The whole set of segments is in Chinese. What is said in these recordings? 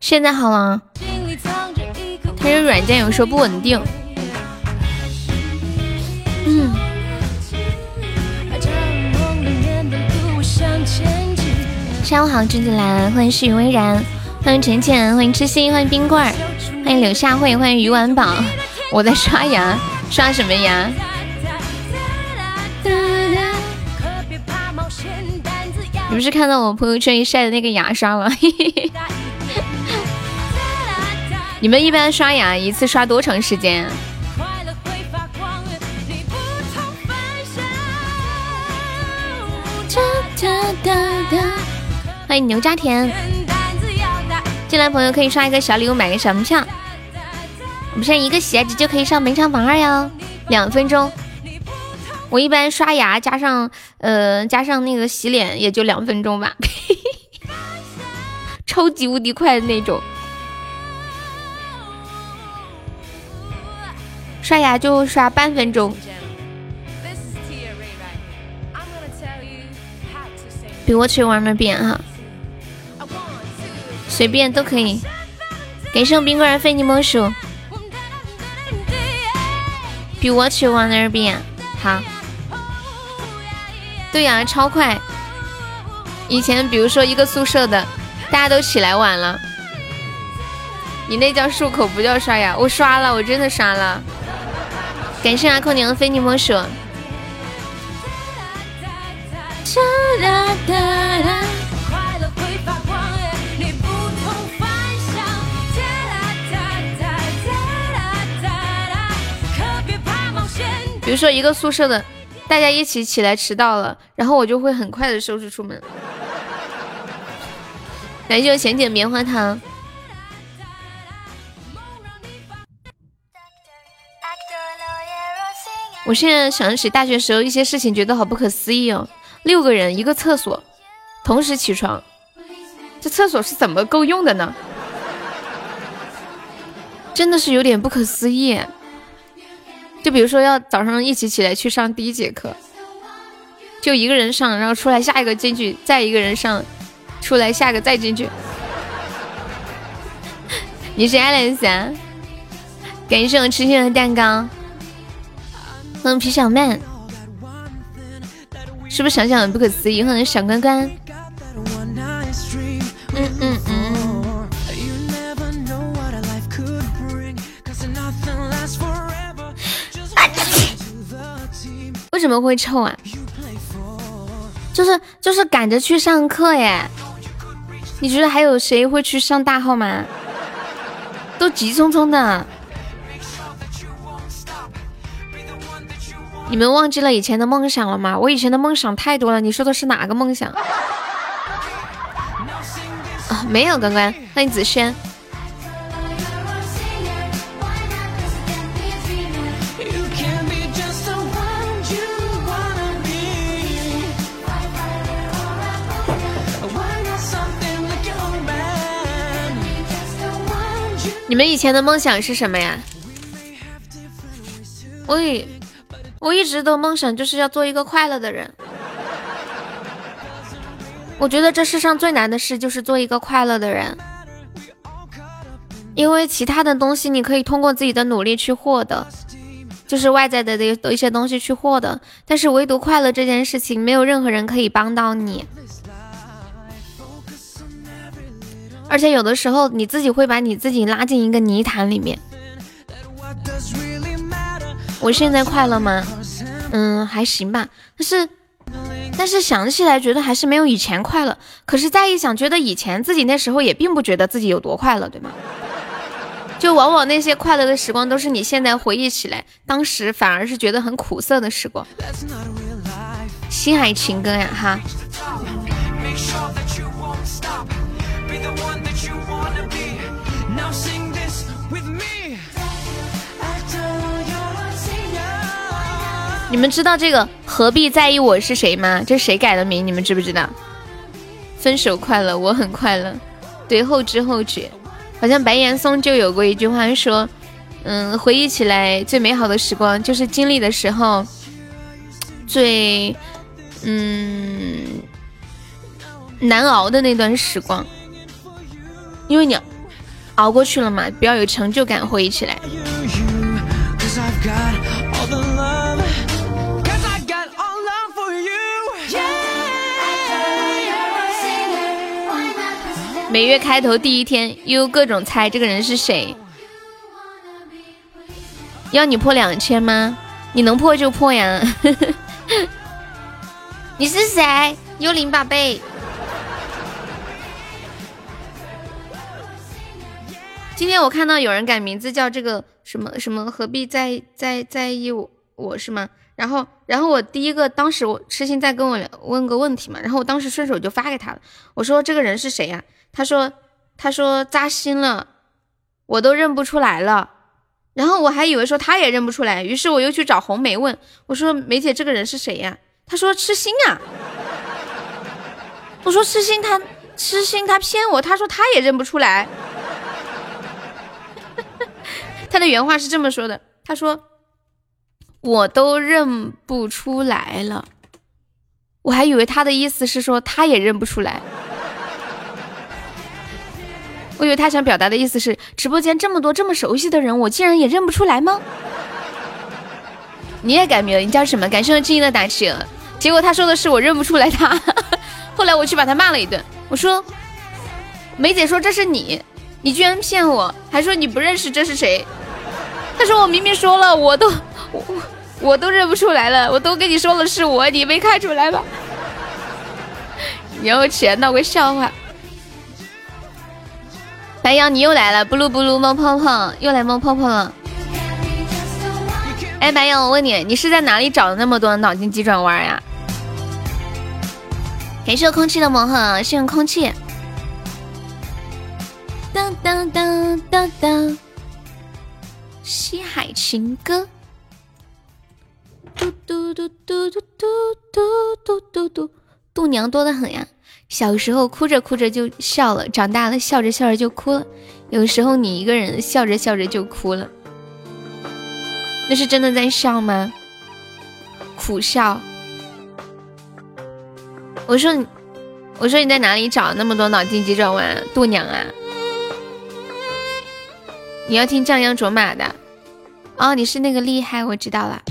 现在好了，他这软件有时候不稳定。嗯。下午好，君子兰，欢迎世雨微然，欢迎浅浅，欢迎痴心，欢迎冰棍儿，欢迎柳下惠，欢迎鱼丸宝。我在刷牙，刷什么牙？不是看到我朋友圈一晒的那个牙刷吗？你们一般刷牙一次刷多长时间？欢迎牛家田，进来朋友可以刷一个小礼物，买个小门票。我们现在一个喜爱值就可以上本场榜二哟，两分钟。我一般刷牙加上呃加上那个洗脸也就两分钟吧，超级无敌快的那种。刷牙就刷半分钟。比我去玩那边哈，随便都可以。感谢我冰棍儿非你莫属。比我去往那边，好。对呀，超快。以前比如说一个宿舍的，大家都起来晚了，你那叫漱口，不叫刷牙。我刷了，我真的刷了。感谢阿空娘非你莫属。比如说一个宿舍的，大家一起起来迟到了，然后我就会很快的收拾出门。感谢浅浅棉花糖。我现在想起大学时候一些事情，觉得好不可思议哦。六个人一个厕所，同时起床，这厕所是怎么够用的呢？真的是有点不可思议。就比如说要早上一起起来去上第一节课，就一个人上，然后出来下一个进去，再一个人上，出来下一个再进去。你是 Alice 啊？感谢我吃心的蛋糕。欢迎皮小曼，是不是想想很不可思议？欢迎小关关。为什么会臭啊？就是就是赶着去上课耶！你觉得还有谁会去上大号吗？都急匆匆的。你们忘记了以前的梦想了吗？我以前的梦想太多了。你说的是哪个梦想？啊，没有，关关，欢迎子轩。你们以前的梦想是什么呀？我以我一直的梦想就是要做一个快乐的人。我觉得这世上最难的事就是做一个快乐的人，因为其他的东西你可以通过自己的努力去获得，就是外在的的一些东西去获得，但是唯独快乐这件事情，没有任何人可以帮到你。而且有的时候你自己会把你自己拉进一个泥潭里面。我现在快乐吗？嗯，还行吧。但是，但是想起来觉得还是没有以前快乐。可是再一想，觉得以前自己那时候也并不觉得自己有多快乐，对吗？就往往那些快乐的时光，都是你现在回忆起来，当时反而是觉得很苦涩的时光。西海情歌呀，哈。你们知道这个何必在意我是谁吗？这谁改的名？你们知不知道？分手快乐，我很快乐。对，后知后觉。好像白岩松就有过一句话说：“嗯，回忆起来最美好的时光，就是经历的时候最嗯，难熬的那段时光，因为你熬过去了嘛，比较有成就感，回忆起来。每月开头第一天，又各种猜这个人是谁。要你破两千吗？你能破就破呀！你是谁？幽灵宝贝。今天我看到有人改名字叫这个什么什么，何必在在在意我我是吗？然后然后我第一个当时我痴心在跟我问个问题嘛，然后我当时顺手就发给他了。我说这个人是谁呀？他说他说扎心了，我都认不出来了。然后我还以为说他也认不出来，于是我又去找红梅问我说梅姐这个人是谁呀？他说痴心啊。我说痴心他痴心他骗我，他说他也认不出来。他的原话是这么说的，他说我都认不出来了，我还以为他的意思是说他也认不出来。我以为他想表达的意思是，直播间这么多这么熟悉的人，我竟然也认不出来吗？你也改名了，你叫什么？感谢我静音的打气。结果他说的是我认不出来他。后来我去把他骂了一顿，我说梅姐说这是你，你居然骗我，还说你不认识这是谁？他说我明明说了，我都我我都认不出来了，我都跟你说了是我，你没看出来吗？你要起来闹个笑话。白羊，你又来了，不噜不噜冒泡泡，又来冒泡泡了。哎，白羊，我问你，你是在哪里找的那么多脑筋急转弯呀？感谢空气的魔盒，谢谢空气。当当当当当，西海情歌。嘟嘟嘟嘟嘟嘟嘟嘟嘟嘟，度娘多的很呀。小时候哭着哭着就笑了，长大了笑着笑着就哭了。有时候你一个人笑着笑着就哭了，那是真的在笑吗？苦笑。我说你，我说你在哪里找那么多脑筋急转弯？度娘啊，你要听降央卓玛的。哦，你是那个厉害，我知道了。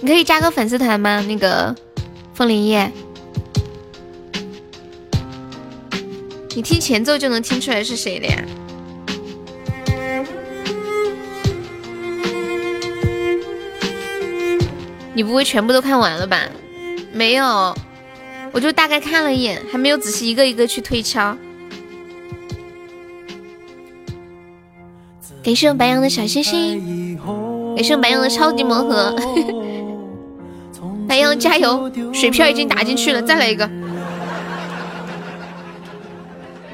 你可以加个粉丝团吗？那个枫林叶。你听前奏就能听出来是谁的呀？你不会全部都看完了吧？没有，我就大概看了一眼，还没有仔细一个一个去推敲。感谢我白羊的小星星，感谢我白羊的超级魔盒，白羊加油！水票已经打进去了，再来一个。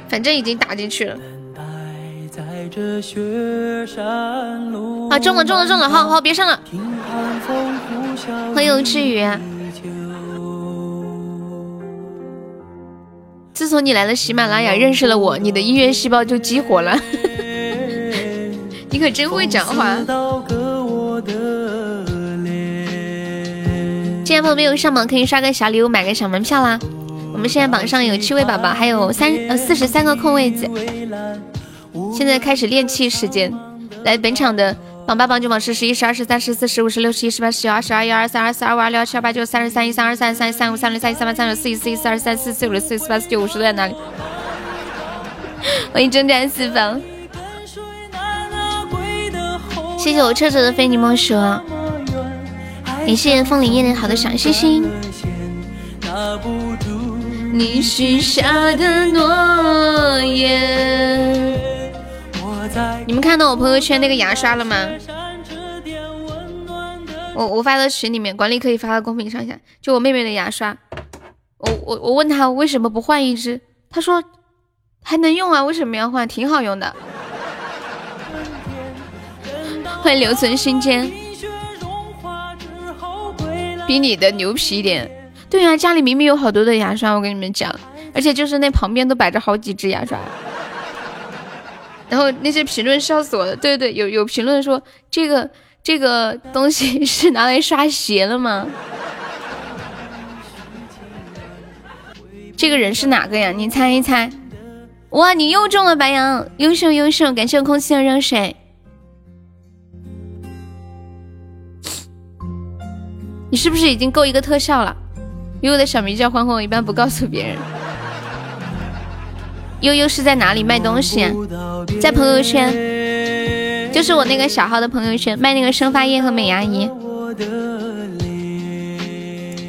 反正已经打进去了。啊，中了中了中了，好好别上了。欢迎赤羽。自从你来了喜马拉雅，认识了我，你的音乐细胞就激活了。你可真会讲话。今天朋友没有上榜，可以刷个小礼物，买个小门票啦。我们现在榜上有七位宝宝，还有三呃四十三个空位子。现在开始练气时间，来本场的榜八榜九榜十十一十二十三十四十五十六十七十八十九二十二一二三二四二五二六二七二八九三十三一三二三三三五三六三七三八三九四一四一四二三四四五六四四八四九五十都在哪里？欢迎征战四方，谢谢我彻彻的非你莫属，感谢风铃叶的好的小心心。你许下的诺言。你们看到我朋友圈那个牙刷了吗？我我发到群里面，管理可以发到公屏上下。就我妹妹的牙刷，我我我问他为什么不换一支，他说还能用啊，为什么要换？挺好用的。欢迎留存心间，比你的牛皮一点。对呀，家里明明有好多的牙刷，我跟你们讲，而且就是那旁边都摆着好几支牙刷。然后那些评论笑死我了，对对，有有评论说这个这个东西是拿来刷鞋了吗？这个人是哪个呀？你猜一猜。哇，你又中了白羊，优秀优秀！感谢空气的热水。你是不是已经够一个特效了？悠悠的小名叫欢欢，我一般不告诉别人。悠悠是在哪里卖东西？在朋友圈，就是我那个小号的朋友圈，卖那个生发液和美牙仪。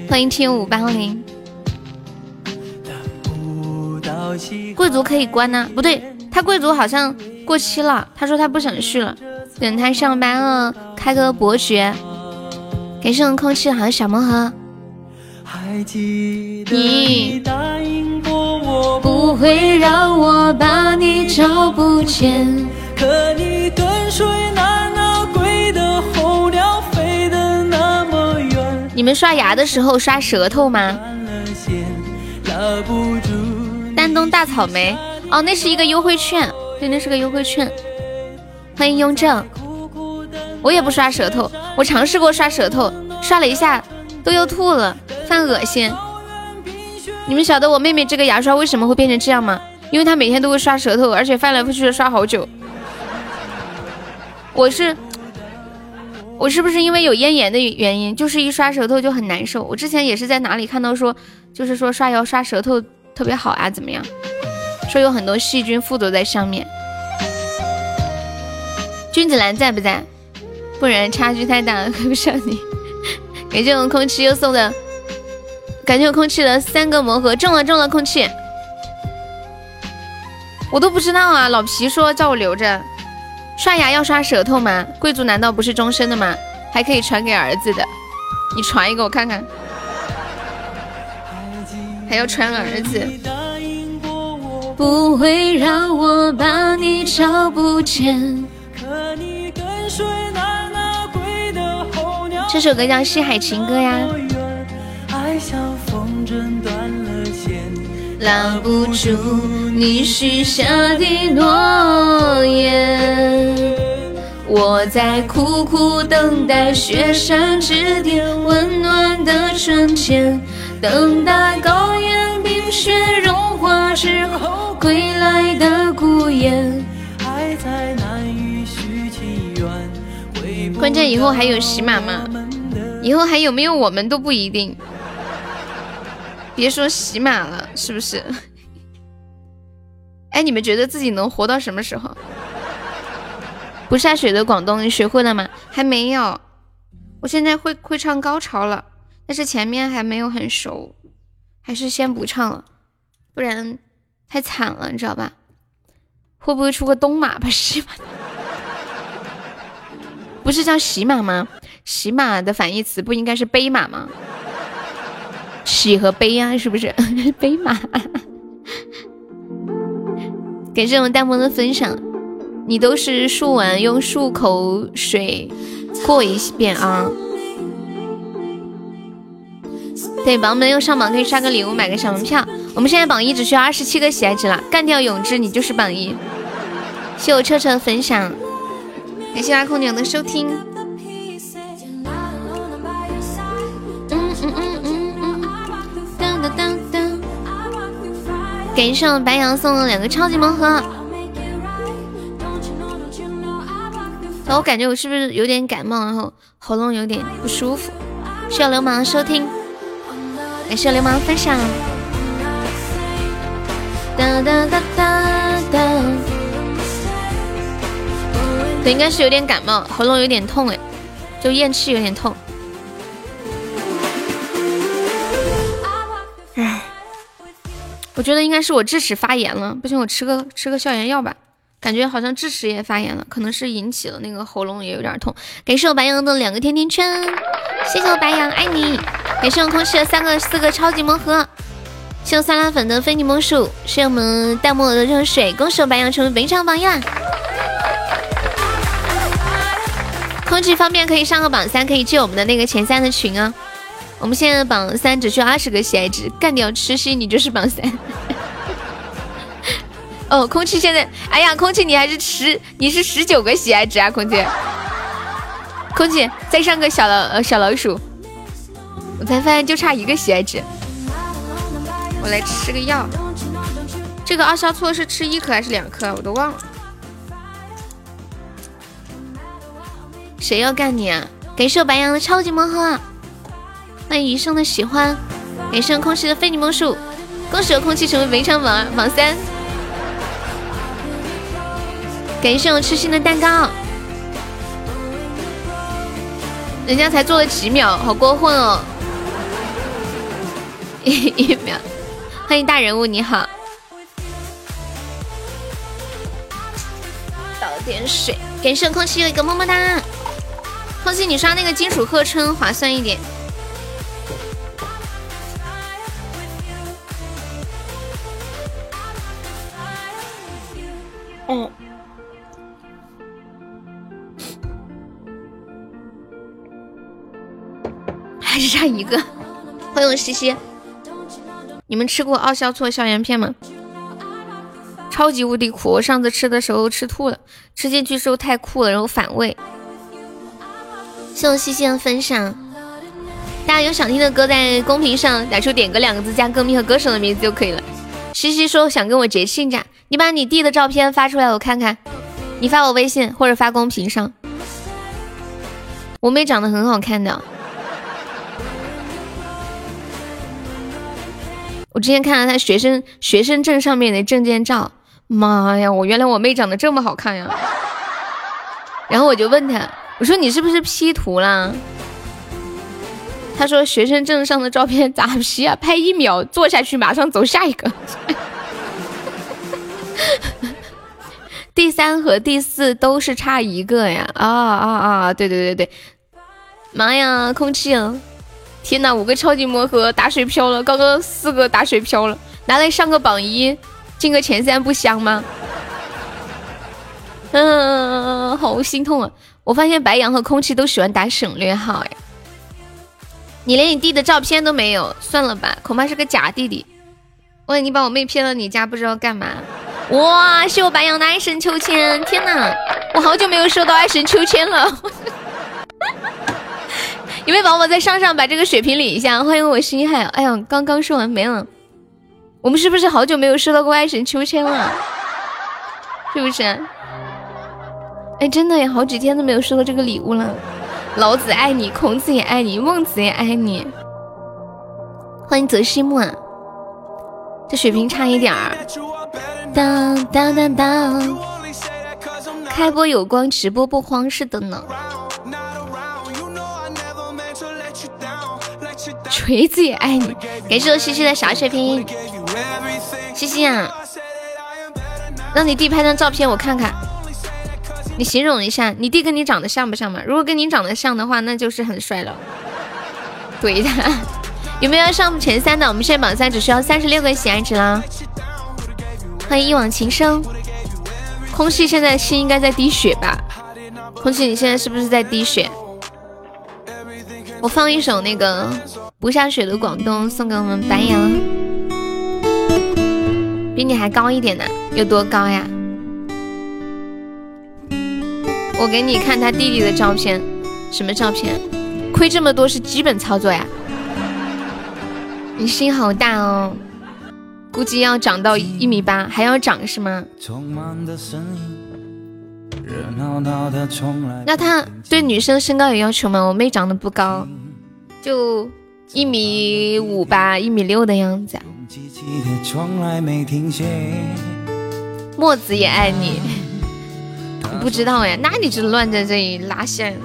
欢迎 T 五八零。贵族可以关呢？不对，他贵族好像过期了。他说他不想续了，等他上班了开个伯爵。感谢我空气好小魔盒。你不会让我把你找不见。可你跟随那那归的候鸟飞得那么远。你们刷牙的时候刷舌头吗？丹东大草莓哦，那是一个优惠券，对，那是个优惠券。欢迎雍正，我也不刷舌头，我尝试过刷舌头，刷了一下都要吐了。犯恶心！你们晓得我妹妹这个牙刷为什么会变成这样吗？因为她每天都会刷舌头，而且翻来覆去的刷好久。我是我是不是因为有咽炎的原因，就是一刷舌头就很难受？我之前也是在哪里看到说，就是说刷牙刷舌头特别好啊，怎么样？说有很多细菌附着在上面。君子兰在不在？不然差距太大了，跟不上你。感谢我们空气又送的。感谢我空气的三个魔盒中了中了，空气，我都不知道啊！老皮说叫我留着，刷牙要刷舌头吗？贵族难道不是终身的吗？还可以传给儿子的，你传一个我看看，还要传儿子。不会让我把你找不见。这首歌叫《西海情歌》呀。拉不住你许下的诺言，我在苦苦等待雪山之巅温暖的春天，等待高原冰雪融化之后归来的孤雁，还在难以续情缘。关键以后还有喜马吗？以后还有没有我们都不一定。别说喜马了，是不是？哎，你们觉得自己能活到什么时候？不下雪的广东，你学会了吗？还没有，我现在会会唱高潮了，但是前面还没有很熟，还是先不唱了，不然太惨了，你知道吧？会不会出个东马吧？喜马，不是叫喜马吗？喜马的反义词不应该是悲马吗？喜和悲呀，是不是 悲马？感谢我们弹幕的分享，你都是漱完用漱口水过一遍啊。对，宝宝们又上榜可以刷个礼物，买个小门票。我们现在榜一只需要二十七个喜爱值了，干掉永志，你就是榜一。谢我彻彻的分享，感谢阿空牛的收听。感谢我白羊送了两个超级盲盒，我感觉我是不是有点感冒，然后喉咙有点不舒服？需要流氓收听，感谢流氓分享。哒哒哒哒哒，我应该是有点感冒，喉咙有点痛哎，就咽气有点痛。我觉得应该是我智齿发炎了，不行，我吃个吃个消炎药吧。感觉好像智齿也发炎了，可能是引起了那个喉咙也有点痛。感谢我白羊的两个甜甜圈，谢谢我白羊，爱你。感谢我空气的三个四个超级魔盒，谢我酸辣粉的非你莫属，谢谢我们弹幕的热水，恭喜我白羊成为本场榜一。空气方便可以上个榜三，可以进我们的那个前三的群啊。我们现在榜三只需要二十个喜爱值，干掉吃西你就是榜三。哦，空气现在，哎呀，空气你还是十，你是十九个喜爱值啊，空气。空气再上个小老呃小老鼠，我才发现就差一个喜爱值。我来吃个药。这个二硝唑是吃一颗还是两颗？我都忘了。谁要干你啊？感谢我白羊的超级魔盒，欢迎余生的喜欢，感谢空气的非你莫属，恭喜我空气成为围场榜二榜三，感谢我痴心的蛋糕，人家才做了几秒，好过分哦！一 一秒，欢迎大人物，你好。倒点水，感谢空气又一个么么哒。空气，你刷那个金属鹤称划算一点。嗯，还是差一个。欢迎西西，你们吃过奥硝唑消炎片吗？超级无敌苦！我上次吃的时候吃吐了，吃进去时候太酷了，然后反胃。谢谢西西的分享，大家有想听的歌在公屏上打出“点歌”两个字，加歌名和歌手的名字就可以了。西西说想跟我结亲家，你把你弟的照片发出来我看看，你发我微信或者发公屏上。我妹长得很好看的，我之前看了她学生学生证上面的证件照。妈呀！我原来我妹长得这么好看呀！然后我就问他，我说你是不是 P 图啦？他说学生证上的照片咋 P 啊？拍一秒坐下去，马上走下一个。第三和第四都是差一个呀！啊啊啊！对对对对，妈呀！空气啊，天哪！五个超级魔盒打水漂了，刚刚四个打水漂了，拿来上个榜一。进个前三不香吗？嗯，好心痛啊！我发现白羊和空气都喜欢打省略号呀。你连你弟的照片都没有，算了吧，恐怕是个假弟弟。万一你把我妹骗到你家，不知道干嘛。哇，谢我白羊的爱神秋千！天哪，我好久没有收到爱神秋千了。有没有宝宝在上上把这个水瓶理一下？欢迎我心海。哎呀，刚刚说完没了。我们是不是好久没有收到过爱神秋千了？是不是？哎，真的呀，好几天都没有收到这个礼物了。老子爱你，孔子也爱你，孟子也爱你。欢迎泽西木啊，这水平差一点儿。当当当当，开播有光，直播不慌，是的呢。锤子也爱你，感谢我西西的小水瓶。西西啊，让你弟拍张照片我看看，你形容一下，你弟跟你长得像不像嘛？如果跟你长得像的话，那就是很帅了。怼他，有没有要上前三的？我们现在榜三只需要三十六个喜爱值啦。欢迎一往情深，空气现在心应该在滴血吧？空气，你现在是不是在滴血？我放一首那个不下雪的广东送给我们白羊。比你还高一点呢，有多高呀？我给你看他弟弟的照片，什么照片？亏这么多是基本操作呀。你心好大哦，估计要长到一米八，还要长是吗？那他对女生身高有要求吗？我妹长得不高，就一米五吧，一米六的样子。墨子也爱你，不知道呀？那你就乱在这里拉线，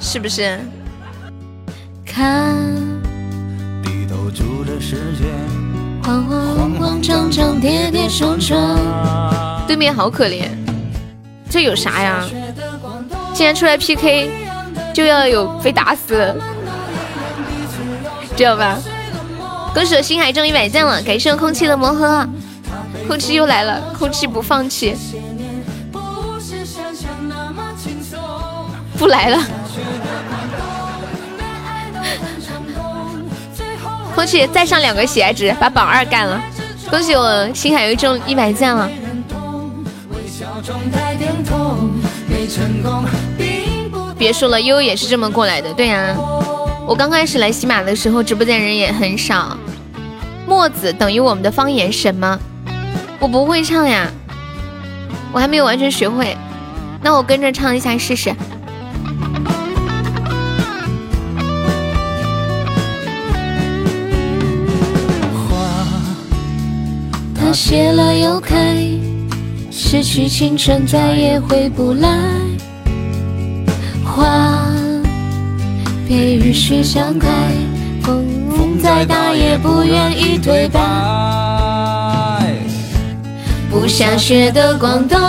是不是？看，慌慌慌张张，跌跌撞撞。对面好可怜，这有啥呀？既然出来 PK，就要有被打死，知道吧？恭喜我星海中一百赞了，感谢空气的魔盒，空气又来了，空气不放弃，不来了，空气再上两个喜爱值，把榜二干了，恭喜我星海又中一百赞了，别说了，悠悠也是这么过来的，对呀。我刚开始来喜马的时候，直播间人也很少，墨子等于我们的方言什么？我不会唱呀，我还没有完全学会。那我跟着唱一下试试。花，它谢了又开，失去青春再也回不来。花，被雨雪浇开，风再大也不愿意对白。不下雪的广东，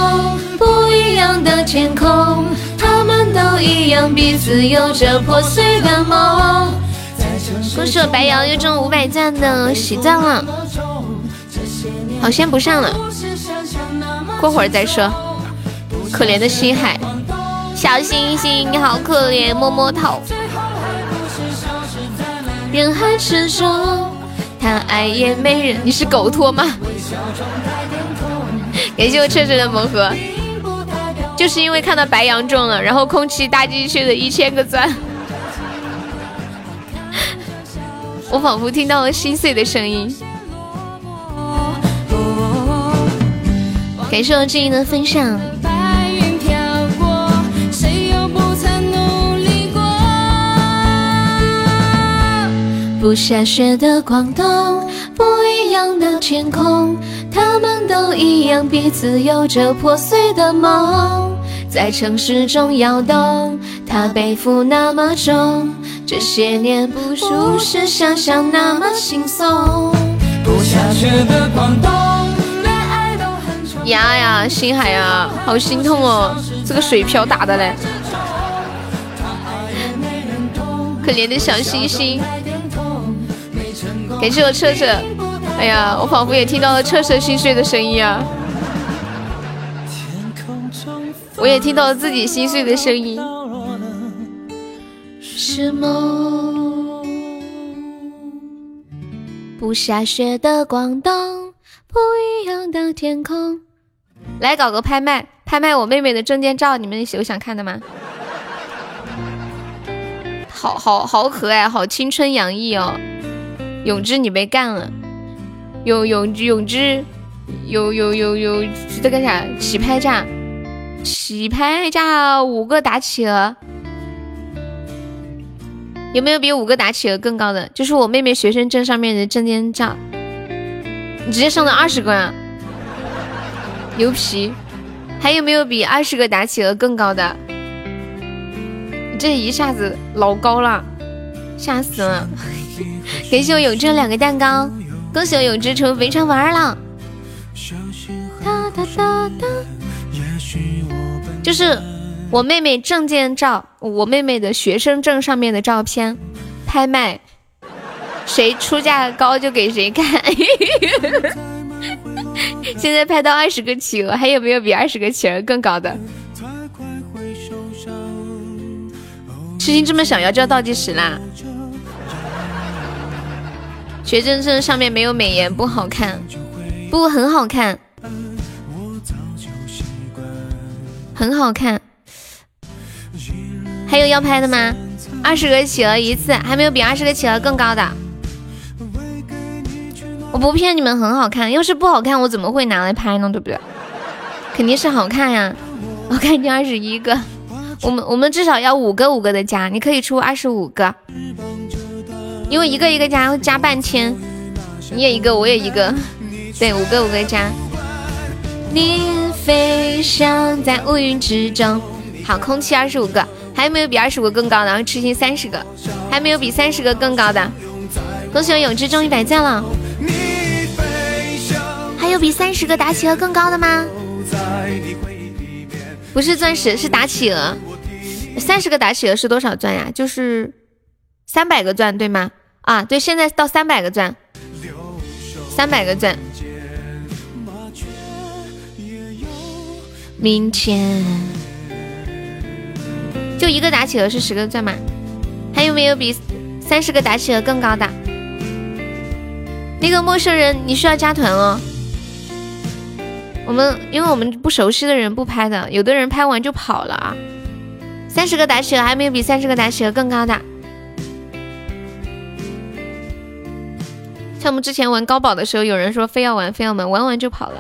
不一样的天空，他们都一样，彼此有着破碎的梦。恭喜我白瑶又中五百赞的喜钻了，好，先不上了，过会儿再说。可怜的星海，小星星你好可怜，摸摸头。人海之中，他爱也没人，你是狗托吗？感谢我彻彻的盲盒，就是因为看到白羊中了，然后空气大进去的一千个钻，我仿佛听到了心碎的声音。感谢我静音的分享。不下雪的广东，不一样的天空。他们都一样，彼此有着破碎的梦，在城市中摇动。他背负那么重，这些年不是想象那么轻松。不下雪的广东，呀呀，星海呀，好心痛哦，这个水漂打的嘞，可怜的小星星。感谢我彻彻。哎呀，我仿佛也听到了彻彻心碎的声音啊！我也听到了自己心碎的声音。是梦。不下雪的广东，不一样的天空。来搞个拍卖，拍卖我妹妹的证件照，你们有想看的吗？好好好可爱，好青春洋溢哦！永志，你被干了。有永永之，有有有有这个啥起拍价，起拍价五个打企鹅，有没有比五个打企鹅更高的？就是我妹妹学生证上面的证件照，你直接上了二十个啊，牛皮！还有没有比二十个打企鹅更高的？你这一下子老高了，吓死了！感谢我永志两个蛋糕。恭喜我永之成非常玩儿了，就是我妹妹证件照，我妹妹的学生证上面的照片拍卖，谁出价高就给谁看。现在拍到二十个企鹅，还有没有比二十个企鹅更高的？痴心这么想要就要倒计时啦！学生证上面没有美颜不好看，不很好看，很好看。还有要拍的吗？二十个企鹅一次，还没有比二十个企鹅更高的。我不骗你们，很好看。要是不好看，我怎么会拿来拍呢？对不对？肯定是好看呀。我看你二十一个，我们我们至少要五个五个的加，你可以出二十五个。因为一个一个加要加半千，你也一个，我也一个，对，五个五个加。你飞翔在乌云之中，好，空气二十五个，还有没有比二十五更高的？然后痴心三十个，还没有比三十个更高的。恭喜我永志中一百钻了。还有比三十个打企鹅更高的吗？不是钻石，是打企鹅。三十个打企鹅是多少钻呀？就是。三百个钻对吗？啊，对，现在到三百个钻，三百个钻。明天就一个打企鹅是十个钻吗？还有没有比三十个打企鹅更高的？那个陌生人，你需要加团哦。我们因为我们不熟悉的人不拍的，有的人拍完就跑了啊。三十个打企鹅还没有比三十个打企鹅更高的。像我们之前玩高保的时候，有人说非要玩，非要玩，玩完就跑了。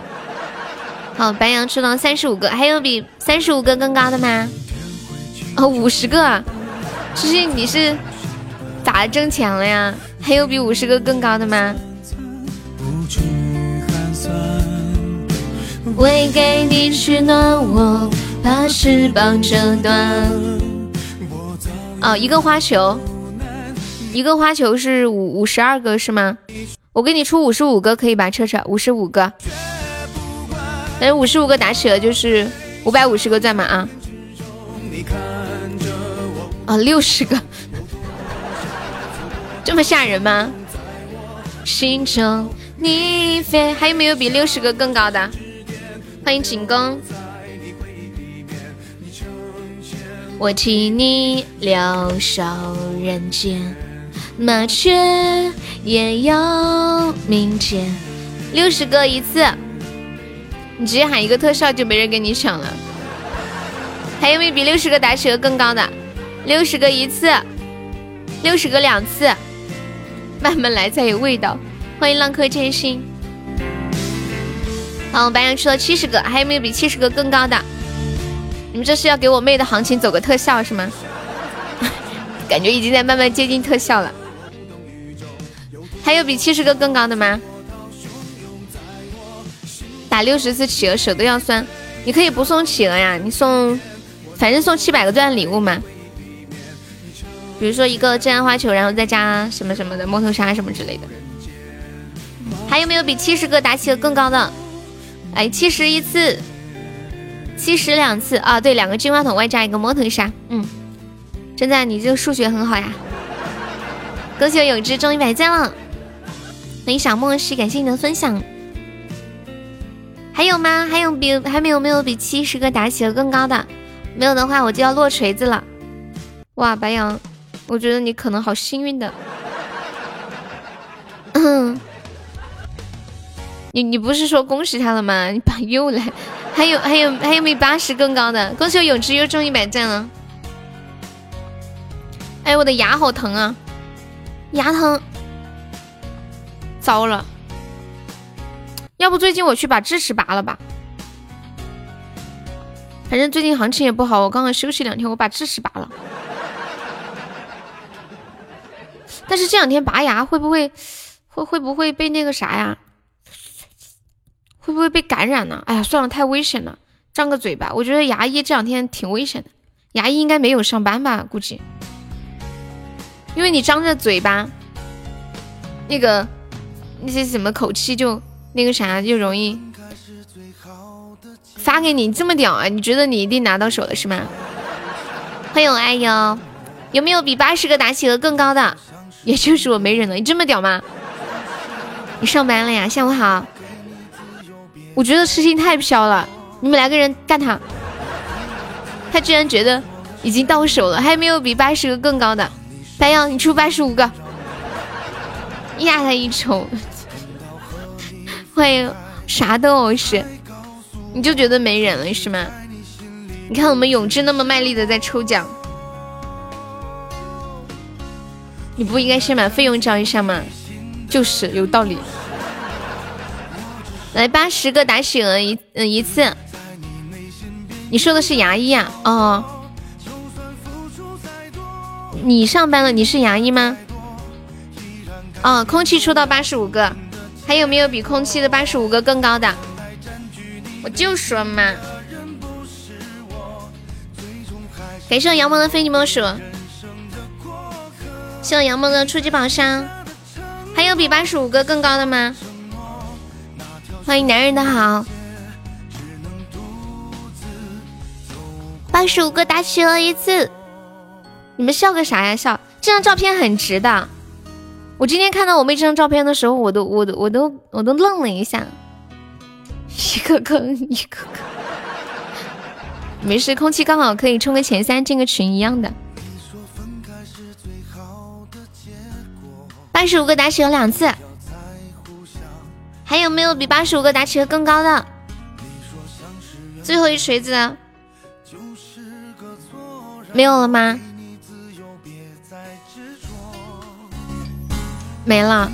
好，白羊吃到三十五个，还有比三十五个更高的吗？哦，五十个啊！诗诗，你是咋挣钱了呀？还有比五十个更高的吗？为给你取暖，我把翅膀折断。哦，一个花球，一个花球是五五十二个是吗？我给你出五十五个可以吧？车车，五十五个。但是五十五个打起了就是五百五十个钻嘛啊！啊，六十个，这么吓人吗？心中你飞，还有没有比六十个更高的？欢迎景公，我替你疗伤人间，麻雀也有鸣间。六十个一次。你直接喊一个特效就没人跟你抢了，还有没有比六十个打起个更高的？六十个一次，六十个两次，慢慢来才有味道。欢迎浪客剑心。好，白羊出了七十个，还有没有比七十个更高的？你们这是要给我妹的行情走个特效是吗？感觉已经在慢慢接近特效了。还有比七十个更高的吗？打六十次企鹅手都要酸，你可以不送企鹅呀，你送，反正送七百个钻礼物嘛。比如说一个真爱花球，然后再加什么什么的摸头杀什么之类的。还有没有比七十个打企鹅更高的？哎，七十一次，七十两次啊！对，两个金话筒外加一个摸头杀。嗯，真的，你这个数学很好呀。恭喜我有志中一百赞了，欢迎小莫是，感谢你的分享。还有吗？还有比还没有没有比七十个打起了更高的？没有的话我就要落锤子了。哇，白羊，我觉得你可能好幸运的。嗯，你你不是说恭喜他了吗？你把又来，还有还有还有没八十更高的？恭喜我永志又中一百赞了。哎，我的牙好疼啊，牙疼，糟了。要不最近我去把智齿拔了吧？反正最近行情也不好，我刚刚休息两天，我把智齿拔了。但是这两天拔牙会不会会会不会被那个啥呀？会不会被感染呢？哎呀，算了，太危险了，张个嘴巴。我觉得牙医这两天挺危险的，牙医应该没有上班吧？估计，因为你张着嘴巴，那个那些什么口气就。那个啥就容易发给你这么屌啊？你觉得你一定拿到手了是吗？欢迎爱哟，有没有比八十个打企鹅更高的？也就是我没忍了，你这么屌吗？你上班了呀？下午好。我觉得痴心太飘了，你们来个人干他。他居然觉得已经到手了，还有没有比八十个更高的？白羊，你出八十五个，压他一筹。欢迎啥都是，你就觉得没人了是吗？你看我们永志那么卖力的在抽奖，你不应该先把费用交一下吗？就是有道理。来八十个打企鹅一嗯一次，你说的是牙医啊？哦，你上班了？你是牙医吗？哦，空气出到八十五个。还有没有比空气的八十五个更高的？我就说嘛。感谢杨萌的非你莫属，谢谢杨萌的初级宝箱。还有比八十五个更高的吗？欢迎男人的好。八十五个打起了一次，你们笑个啥呀？笑，这张照片很值的。我今天看到我妹这张照片的时候，我都我都我都我都愣了一下，一个坑一个坑，没事，空气刚好可以冲个前三进个群一样的。八十五个打起有两次，还有没有比八十五个打起更高的？最后一锤子，没有了吗？没了，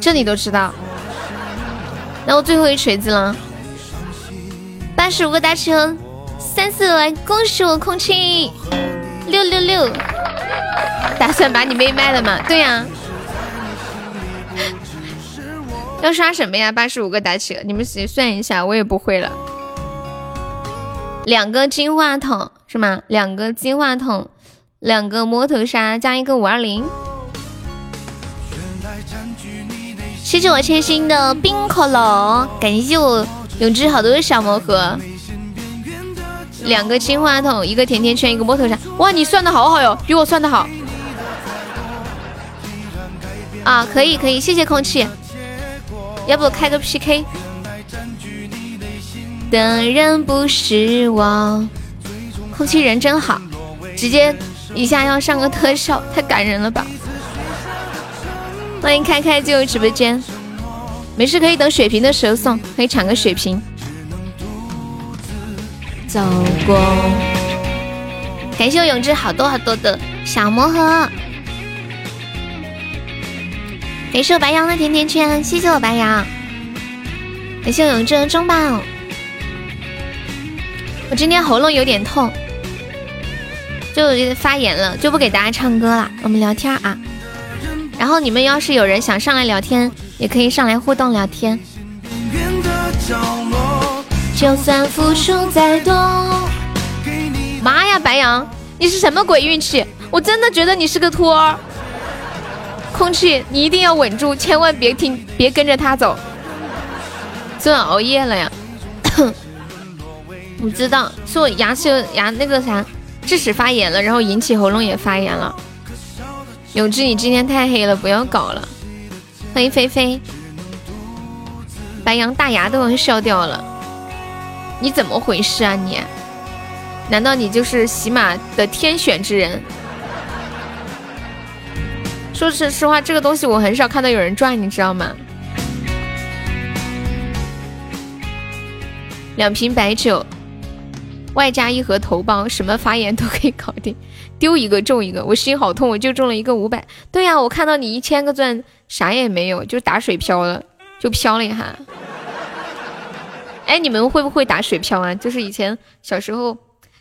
这你都知道。那我最后一锤子了，八十五个大车，三四来，恭喜我空气六六六，打算把你妹卖了吗？对呀。要刷什么呀？八十五个打起，你们谁算一下？我也不会了。两个金话筒是吗？两个金话筒，两个摩托沙加一个五二零。谢谢我千心的冰可乐，感谢我永志好多的小魔盒。两个金话筒，一个甜甜圈，一个摩托沙。哇，你算的好好哟，比我算的好。啊，可以可以，谢谢空气。要不开个 PK？的人不是我，空气人真好，直接一下要上个特效，太感人了吧！欢迎开开进入直播间，没事可以等血瓶的时候送，可以抢个血瓶。走过，感谢我永志好多好多的小魔盒。感谢我白羊的甜甜圈，谢谢我白羊。感谢我永志的中宝。我今天喉咙有点痛，就发炎了，就不给大家唱歌了。我们聊天啊。然后你们要是有人想上来聊天，也可以上来互动聊天。就算付出再多，妈呀，白羊，你是什么鬼运气？我真的觉得你是个托儿。空气，你一定要稳住，千万别听，别跟着他走。昨晚熬夜了呀？我知道，是我牙齿牙那个啥智齿发炎了，然后引起喉咙也发炎了。永志，你今天太黑了，不要搞了。欢迎菲菲，白羊大牙都要笑掉了，你怎么回事啊你？难道你就是喜马的天选之人？说实实话，这个东西我很少看到有人赚，你知道吗？两瓶白酒，外加一盒头孢，什么发炎都可以搞定，丢一个中一个，我心好痛，我就中了一个五百。对呀，我看到你一千个钻啥也没有，就打水漂了，就飘了一下。哎，你们会不会打水漂啊？就是以前小时候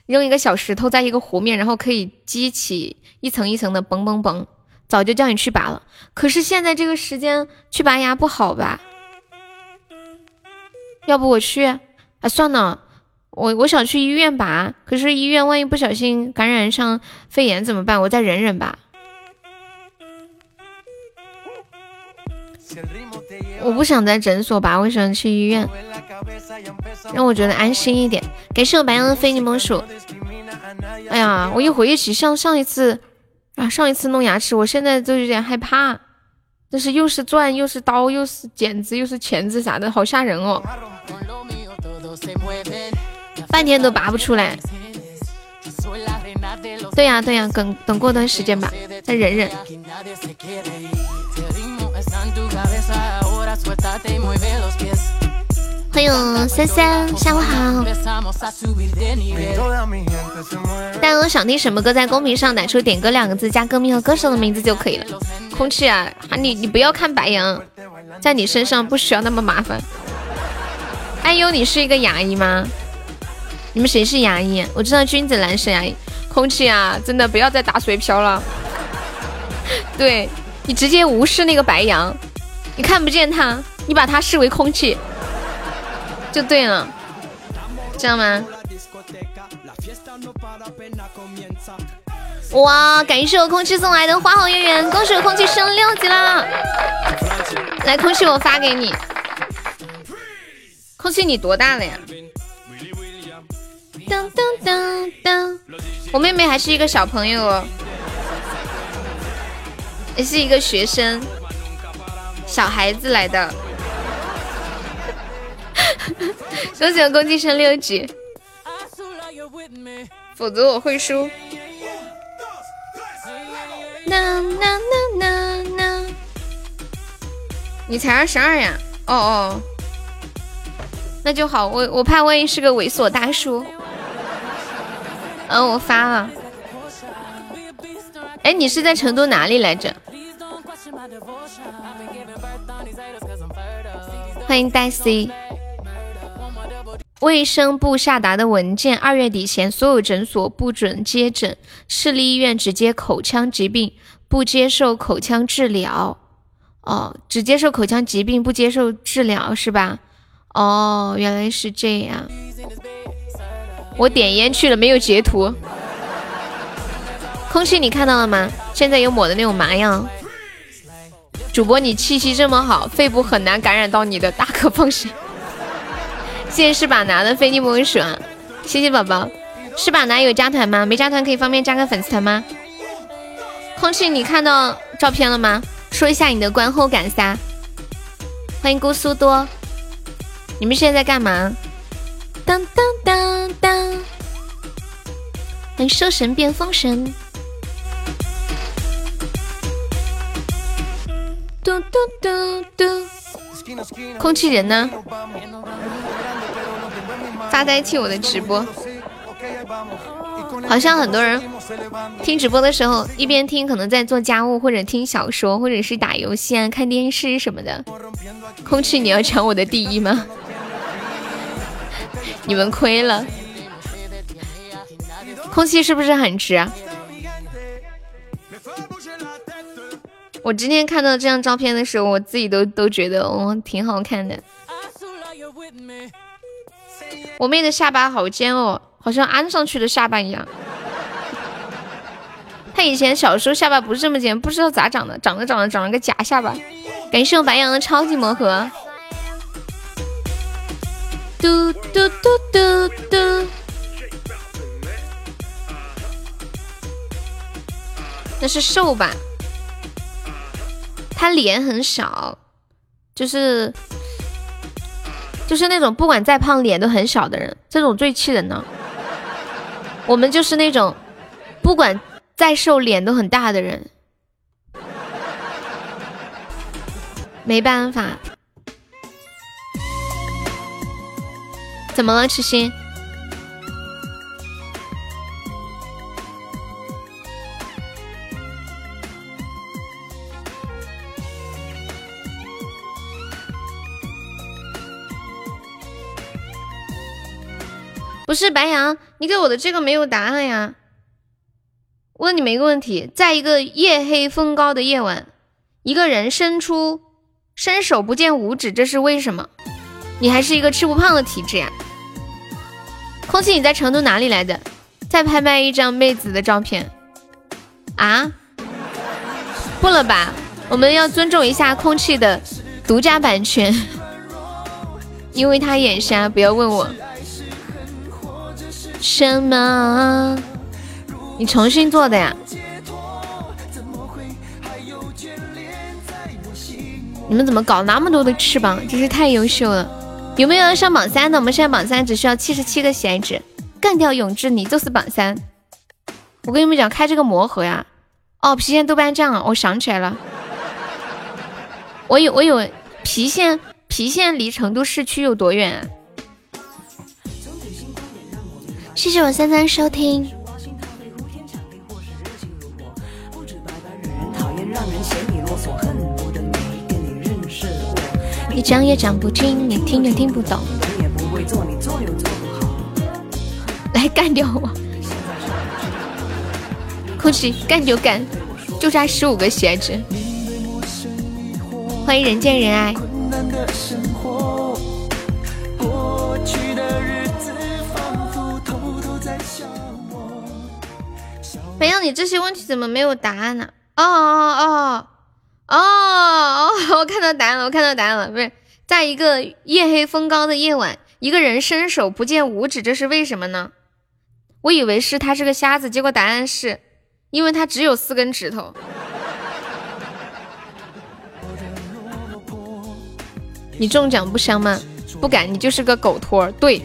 扔一个小石头在一个湖面，然后可以激起一层一层的嘣嘣嘣。早就叫你去拔了，可是现在这个时间去拔牙不好吧？要不我去？哎，算了，我我想去医院拔，可是医院万一不小心感染上肺炎怎么办？我再忍忍吧。我不想在诊所拔，我想去医院，让我觉得安心一点。感谢我白羊的非你莫属。哎呀，我一回忆起上上一次。啊！上一次弄牙齿，我现在都有点害怕，就是又是钻，又是刀，又是剪子，又是钳子啥的，好吓人哦！半天都拔不出来。对呀对呀，等等过段时间吧，再忍忍。欢迎三三，下午好。大家想听什么歌，在公屏上打出“点歌”两个字，加歌名和歌手的名字就可以了。空气啊，你你不要看白羊，在你身上不需要那么麻烦。哎呦，你是一个牙医吗？你们谁是牙医？我知道君子兰是牙医。空气啊，真的不要再打水漂了。对你直接无视那个白羊，你看不见他，你把他视为空气。就对了，知道吗？哇！感谢我空气送来的花好月圆，恭喜我空气升六级了。来，空气我发给你。空气你多大了呀？当当当当！我妹妹还是一个小朋友哦，也是一个学生，小孩子来的。恭喜我攻击升六级，否则我会输。呐呐呐呐呐！你才二十二呀？哦哦，那就好。我我怕万一是个猥琐大叔。嗯，我发了。哎，你是在成都哪里来着？欢迎黛 C。卫生部下达的文件，二月底前所有诊所不准接诊，市立医院只接口腔疾病，不接受口腔治疗。哦，只接受口腔疾病，不接受治疗是吧？哦，原来是这样。我点烟去了，没有截图。空气你看到了吗？现在有抹的那种麻药。主播你气息这么好，肺部很难感染到你的，大可放心。谢谢是把拿的非你莫属，谢谢宝宝。是把拿有加团吗？没加团可以方便加个粉丝团吗？空气，你看到照片了吗？说一下你的观后感噻。欢迎姑苏多，你们现在在干嘛？当当当当，欢迎兽神变风神。嘟嘟嘟嘟，空气人呢？发呆听我的直播，好像很多人听直播的时候，一边听可能在做家务，或者听小说，或者是打游戏啊、看电视什么的。空气，你要抢我的第一吗？你们亏了。空气是不是很值？我今天看到这张照片的时候，我自己都都觉得哦，挺好看的。我妹的下巴好尖哦，好像安上去的下巴一样。她以前小时候下巴不是这么尖，不知道咋长的，长着长着长了个假下巴。感谢我白羊的超级魔盒。嘟嘟嘟嘟嘟。那是瘦吧？他脸很小，就是。就是那种不管再胖脸都很小的人，这种最气人呢。我们就是那种不管再瘦脸都很大的人，没办法。怎么了，痴心？不是白羊，你给我的这个没有答案呀。问你们一个问题，在一个夜黑风高的夜晚，一个人伸出伸手不见五指，这是为什么？你还是一个吃不胖的体质呀？空气，你在成都哪里来的？再拍卖一张妹子的照片啊？不了吧，我们要尊重一下空气的独家版权，因为他眼瞎，不要问我。什么？你重新做的呀？你们怎么搞那么多的翅膀？真是太优秀了！有没有要上榜三的？我们现在榜三只需要七十七个喜爱值，干掉永志，你就是榜三。我跟你们讲，开这个魔盒呀！哦，郫县豆瓣酱啊，我想起来了，我有我有郫县，郫县离成都市区有多远？谢谢我三三收听。你讲也讲不听，你听也听不懂。来干掉我！空气干就干，就差十五个鞋子。欢迎人见人爱。没有，你这些问题怎么没有答案呢？哦哦哦哦哦！我看到答案了，我看到答案了，不是在一个夜黑风高的夜晚，一个人伸手不见五指，这是为什么呢？我以为是他是个瞎子，结果答案是因为他只有四根指头。你中奖不香吗？不敢，你就是个狗托。对。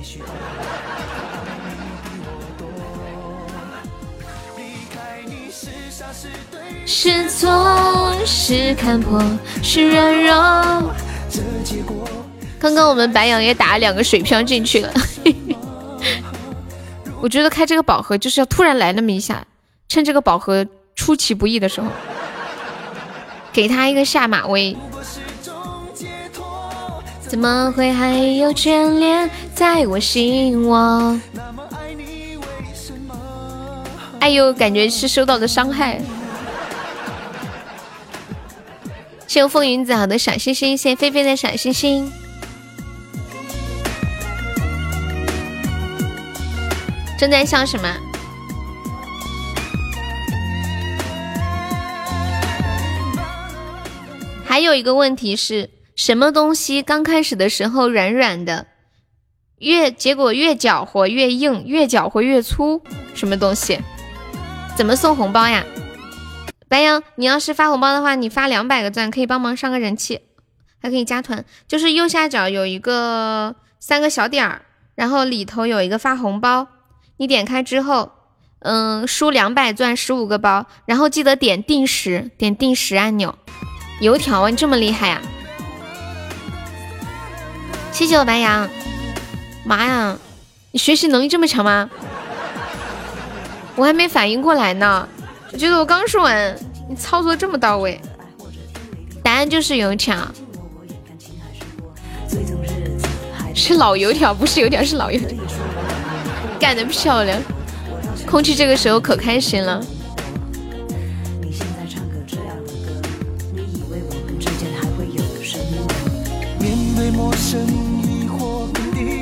是错是看破是软弱。刚刚我们白羊也打了两个水漂进去了。我觉得开这个宝盒就是要突然来那么一下，趁这个宝盒出其不意的时候，给他一个下马威。怎么会还有眷恋在我心窝？哎呦，感觉是受到的伤害。谢谢风云子好的小心心，谢谢菲菲的小心心。正在笑什么？还有一个问题是什么东西刚开始的时候软软的，越结果越搅和越硬，越搅和越粗，什么东西？怎么送红包呀？白羊，你要是发红包的话，你发两百个钻可以帮忙上个人气，还可以加团。就是右下角有一个三个小点儿，然后里头有一个发红包，你点开之后，嗯，输两百钻十五个包，然后记得点定时，点定时按钮。油条啊，你这么厉害呀？谢谢我白羊。妈呀，你学习能力这么强吗？我还没反应过来呢，我觉得我刚说完，你操作这么到位。答案就是油条，是老油条，不是油条，是老油条。干得漂亮，空气这个时候可开心了。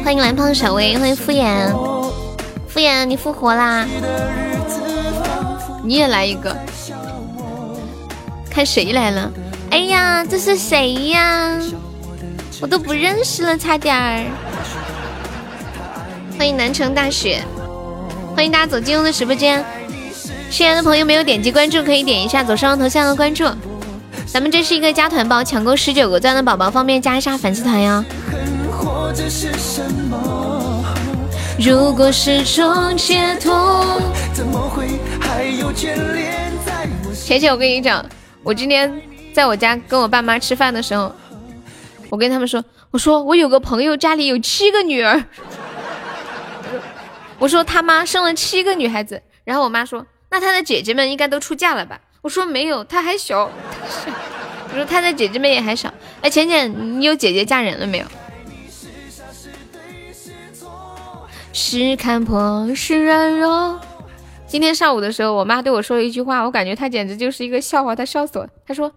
欢迎蓝胖小薇，欢迎敷衍，敷衍你复活啦！你也来一个，看谁来了？哎呀，这是谁呀？我都不认识了，差点儿。欢迎南城大雪，欢迎大家走进我的直播间。新来的朋友没有点击关注，可以点一下左上方头像的关注。咱们这是一个加团包，抢够十九个钻的宝宝方便加一下粉丝团哟。如果是种解脱，怎么会浅浅，我跟你讲，我今天在我家跟我爸妈吃饭的时候，我跟他们说，我说我有个朋友家里有七个女儿，我说他妈生了七个女孩子，然后我妈说，那他的姐姐们应该都出嫁了吧？我说没有，他还小。我说他的姐姐们也还小。哎，浅浅，你有姐姐嫁人了没有？是看破是软弱。今天上午的时候，我妈对我说了一句话，我感觉她简直就是一个笑话，她笑死我。她说：“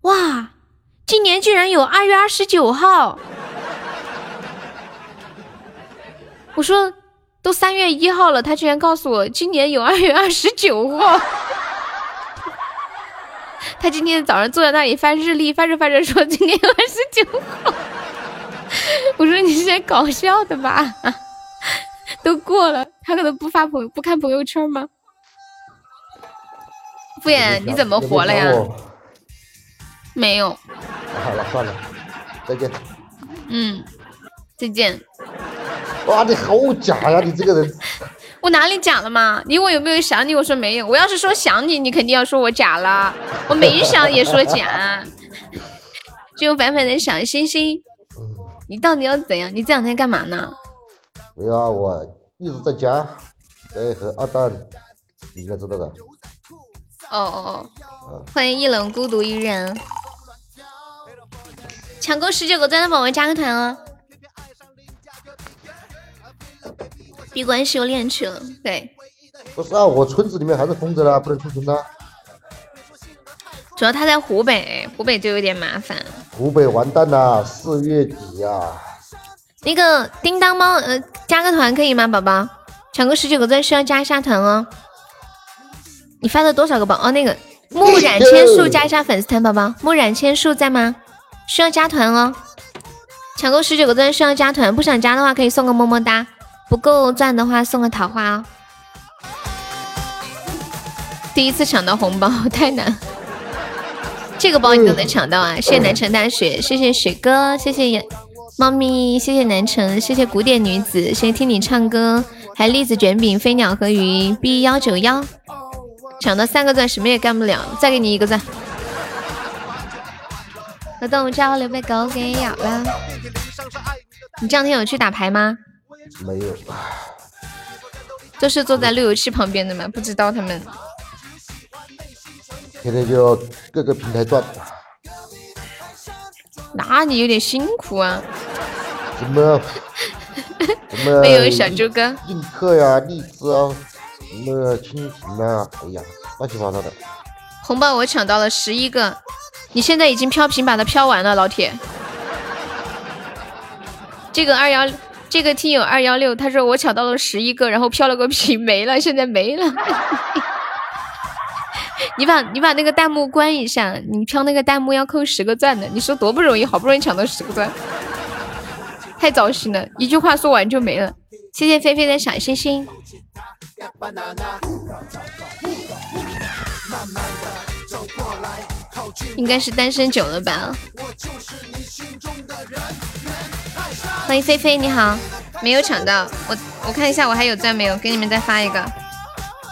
哇，今年居然有二月二十九号。”我说：“都三月一号了，她居然告诉我今年有二月二十九号。”她今天早上坐在那里翻日历，翻着翻着说今天二十九号。我说你是在搞笑的吧？都过了，他可能不发朋不看朋友圈吗？敷衍，你怎么活了呀？没有。好了，算了，再见。嗯，再见。哇，你好假呀！你这个人。我哪里假了吗？你我有没有想你？我说没有。我要是说想你，你肯定要说我假了。我没想也说假。只有凡凡的小心心。你到底要怎样？你这两天干嘛呢？没有啊，我一直在家，在和阿蛋，你应该知道的。哦哦哦。欢迎一冷孤独一人。抢够十九个钻的宝宝加个团哦。闭关修炼去了，对。不是啊，我村子里面还是封着的，不能出村的。主要他在湖北，湖北就有点麻烦。湖北完蛋了，四月底呀。那个叮当猫，呃，加个团可以吗，宝宝？抢个十九个钻需要加一下团哦。你发了多少个宝？哦，那个木染千树加一下粉丝团，宝宝。木染千树在吗？需要加团哦。抢够十九个钻需要加团，不想加的话可以送个么么哒。不够钻的话，送个桃花哦。第一次抢到红包太难，这个包你都能抢到啊！谢谢南城大雪，谢谢水哥，谢谢猫咪，谢谢南城，谢谢古典女子，谢谢听你唱歌，还有栗子卷饼、飞鸟和鱼 B 幺九幺，抢到三个钻什么也干不了，再给你一个钻。和动物交流被狗给咬了。你这两天有去打牌吗？没有，都是坐在路由器旁边的嘛？不知道他们。天天就各个平台转。那你有点辛苦啊。怎么？什么？没有小猪哥。映客呀，荔枝啊，什么蜻蜓啊，哎呀，乱七八糟的。红包我抢到了十一个，你现在已经飘屏把它飘完了，老铁。这个二幺，这个听友二幺六，他说我抢到了十一个，然后飘了个屏没了，现在没了。你把你把那个弹幕关一下，你飘那个弹幕要扣十个钻的，你说多不容易，好不容易抢到十个钻，太糟心了，一句话说完就没了。谢谢菲菲的小心心。应该是单身久了吧。欢迎菲菲，你好，没有抢到，我我看一下我还有钻没有，给你们再发一个。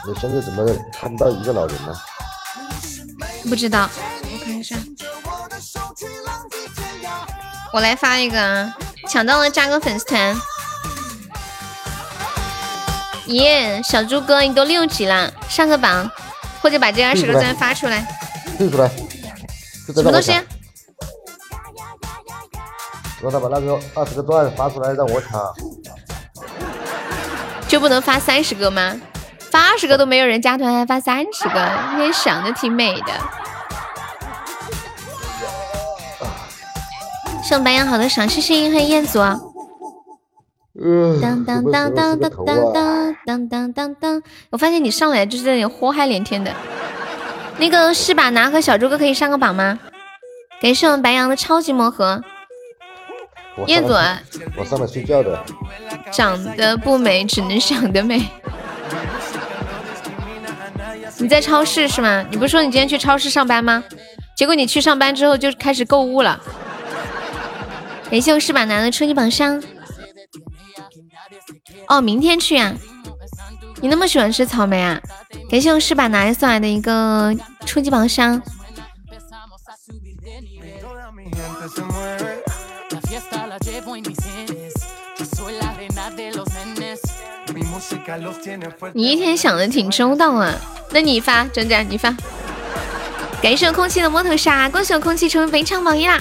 你现在怎么看不到一个老人呢？不知道，我看一下。我来发一个啊，抢到了加个粉丝团。耶，小猪哥，你都六级了，上个榜，或者把这二十个钻发出来。退出来。什么东西？让他把那个二十个钻发出来，让我抢。就不能发三十个吗？发二十个都没有人加团，还发三十个，你想的挺美的。送白羊好的赏星星，欢迎彦祖。当当当当当当当当当当！我发现你上来就是在那祸害连天的。那个是把拿和小猪哥可以上个榜吗？感谢我们白羊的超级魔盒。彦祖，我上来睡觉的。长得不美，只能想得美。你在超市是吗？你不是说你今天去超市上班吗？结果你去上班之后就开始购物了。感谢我是把男的初级榜上。哦，明天去啊？你那么喜欢吃草莓啊？感谢我是把男送来的一个初级榜上。你一天想的挺周到啊，那你发，真真你发。感谢空气的摸头杀，恭喜我空气成为本场榜一啦！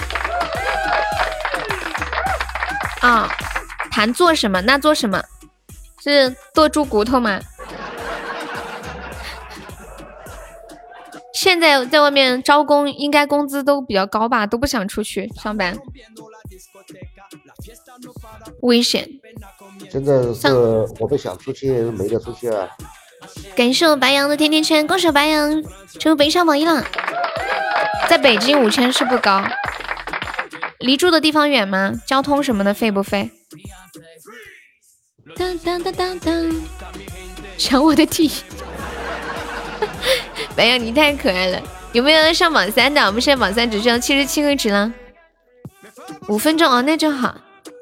啊，谈做什么？那做什么？是剁猪骨头吗？现在在外面招工，应该工资都比较高吧？都不想出去上班，危险。现在是我们想出去没得出去啊！感谢我白羊的甜甜圈，恭喜白羊成为北上榜一了。在北京五千是不高，离住的地方远吗？交通什么的费不费？当当当当当，抢我的地！白羊你太可爱了，有没有要上榜三的？我们现在榜三只需要七十七个值了，五分钟哦，那就好，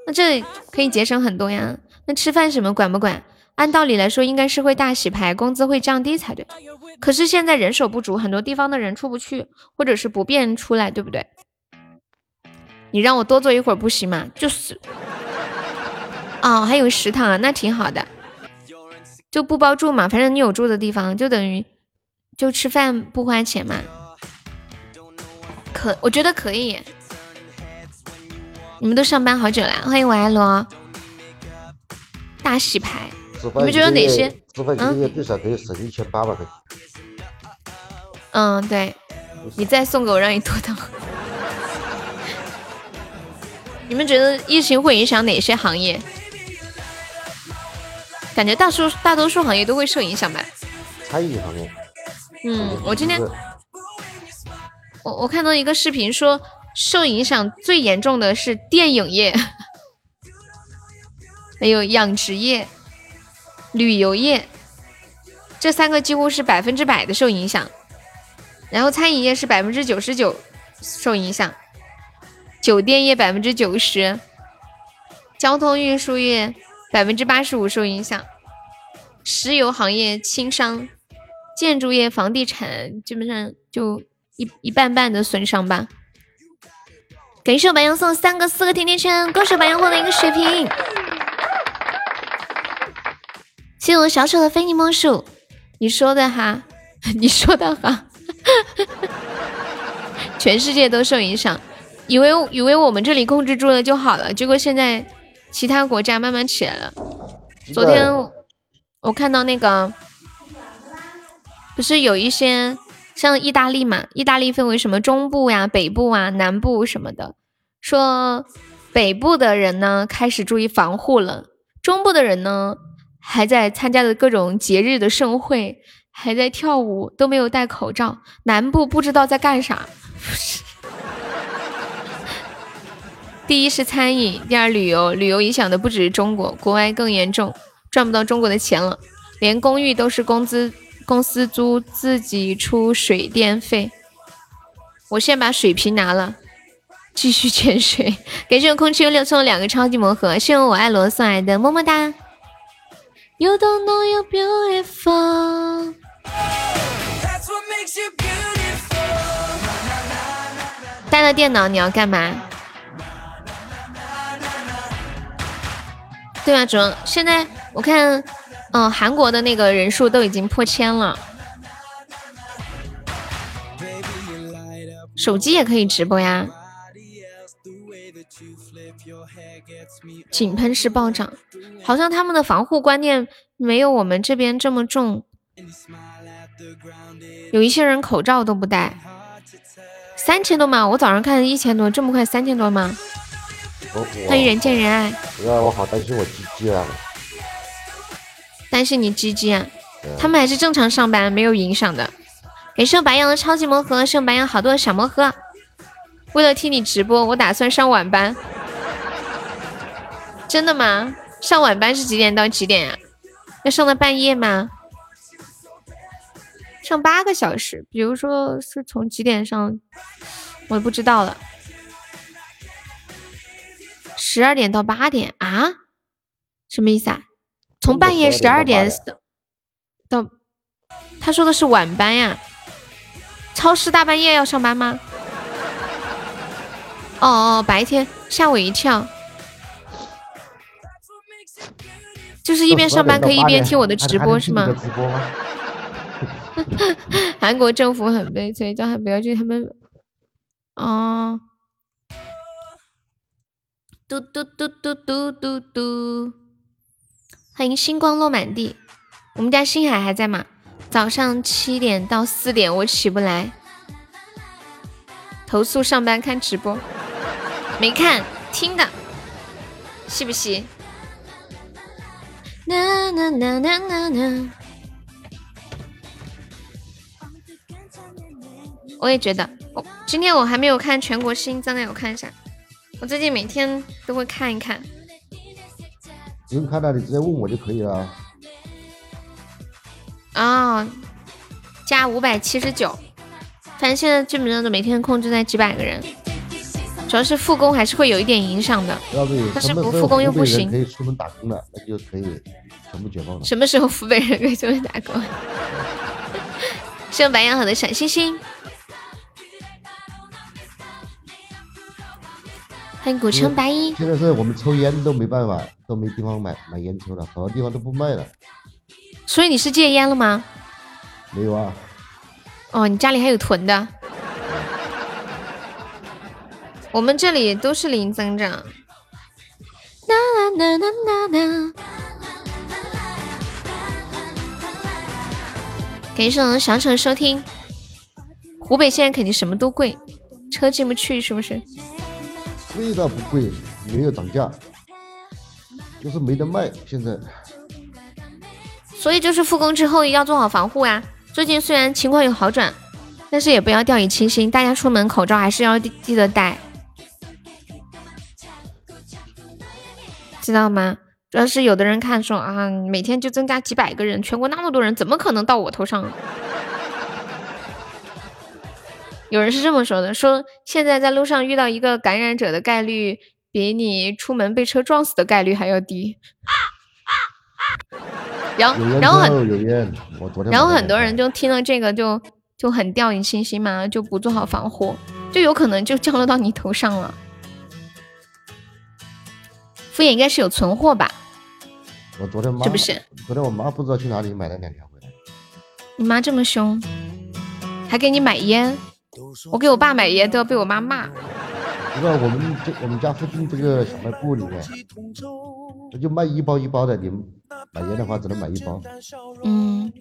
那这可以节省很多呀。那吃饭什么管不管？按道理来说，应该是会大洗牌，工资会降低才对。可是现在人手不足，很多地方的人出不去，或者是不便出来，对不对？你让我多做一会儿不行吗？就是。哦，还有食堂啊，那挺好的，就不包住嘛，反正你有住的地方，就等于就吃饭不花钱嘛。可我觉得可以。你们都上班好久了，欢迎我爱罗。大洗牌，你们觉得哪些？嗯，最少可以省一千八吧？嗯，对，你再送给我，让你多等。你们觉得疫情会影响哪些行业？感觉大数大多数行业都会受影响吧？餐饮行业。嗯，我今天我我看到一个视频说，受影响最严重的是电影业。还有养殖业、旅游业，这三个几乎是百分之百的受影响。然后餐饮业是百分之九十九受影响，酒店业百分之九十，交通运输业百分之八十五受影响，石油行业、轻伤、建筑业、房地产基本上就一一半半的损伤吧。感谢白羊送三个四个甜甜圈，恭喜白羊获得一个血瓶。谢谢我小丑的非你莫属，你说的哈，你说的哈，全世界都受影响，以为以为我们这里控制住了就好了，结果现在其他国家慢慢起来了。昨天我看到那个，不是有一些像意大利嘛？意大利分为什么中部呀、北部啊、南部什么的，说北部的人呢开始注意防护了，中部的人呢还在参加的各种节日的盛会，还在跳舞，都没有戴口罩。南部不知道在干啥。第一是餐饮，第二旅游，旅游影响的不只是中国，国外更严重，赚不到中国的钱了，连公寓都是工资公司租，自己出水电费。我先把水瓶拿了，继续潜水。感谢空气六送两个超级魔盒，谢谢我爱罗送来的么么哒。You don't know you're beautiful。带了电脑你要干嘛？对啊，主要现在我看，嗯，韩国的那个人数都已经破千了，手机也可以直播呀。井喷式暴涨，好像他们的防护观念没有我们这边这么重，有一些人口罩都不戴。三千多吗？我早上看一千多，这么快三千多吗？欢迎人见人爱。那我好担心我鸡鸡啊！担心你鸡鸡啊？他们还是正常上班，没有影响的。感谢白羊的超级魔盒，送白羊好多小魔盒。为了听你直播，我打算上晚班。真的吗？上晚班是几点到几点呀？要上到半夜吗？上八个小时，比如说是从几点上，我也不知道了。十二点到八点啊？什么意思啊？从半夜十二点到，他说的是晚班呀？超市大半夜要上班吗？哦哦，白天吓我一跳，就是一边上班可以一边听我的直播是吗？韩国政府很悲催，叫他不要去他们。哦。嘟嘟嘟嘟嘟嘟嘟，欢迎星光落满地。我们家星海还在吗？早上七点到四点我起不来。投诉上班看直播，没看听的，是不是？我也觉得，我今天我还没有看全国新增的，我看一下。我最近每天都会看一看，不用看了，你直接问我就可以了。啊，加五百七十九，反正现在基本上都每天控制在几百个人，主要是复工还是会有一点影响的。但是不复工又不行。可以出门打工了，那就可以全部解放了。什么时候湖北人可以出门打工？谢谢白羊好的小星星。欢迎古城白衣。现在是我们抽烟都没办法，都没地方买买烟抽了，好多地方都不卖了。所以你是戒烟了吗？没有啊。哦，你家里还有囤的。我们这里都是零增长。啦啦啦啦啦啦。感谢小城收听。湖北现在肯定什么都贵，车进不去是不是？贵倒不贵，没有涨价，就是没得卖。现在，所以就是复工之后要做好防护呀。最近虽然情况有好转，但是也不要掉以轻心，大家出门口罩还是要记得戴，知道吗？主要是有的人看说啊，每天就增加几百个人，全国那么多人，怎么可能到我头上？有人是这么说的：说现在在路上遇到一个感染者的概率，比你出门被车撞死的概率还要低。然后，然后很，然后很多人就听了这个就就很掉以轻心嘛，就不做好防护，就有可能就降落到你头上了。敷衍应该是有存货吧？我昨天妈是不是？昨天我妈不知道去哪里买了两条回来。你妈这么凶，还给你买烟？我给我爸买烟都要被我妈骂。在？我们这我们家附近这个小卖部里面，那就卖一包一包的，你们买烟的话只能买一包。嗯，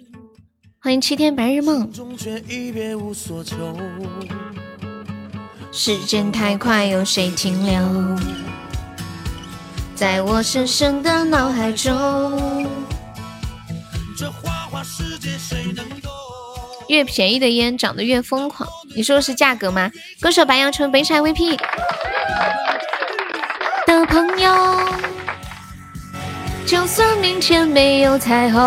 欢迎七天白日梦。时间太快，有谁停留在我深深的脑海中？越便宜的烟长得越疯狂，你说的是价格吗？歌手白杨春本场 VP 的朋友，就算明天没有彩虹。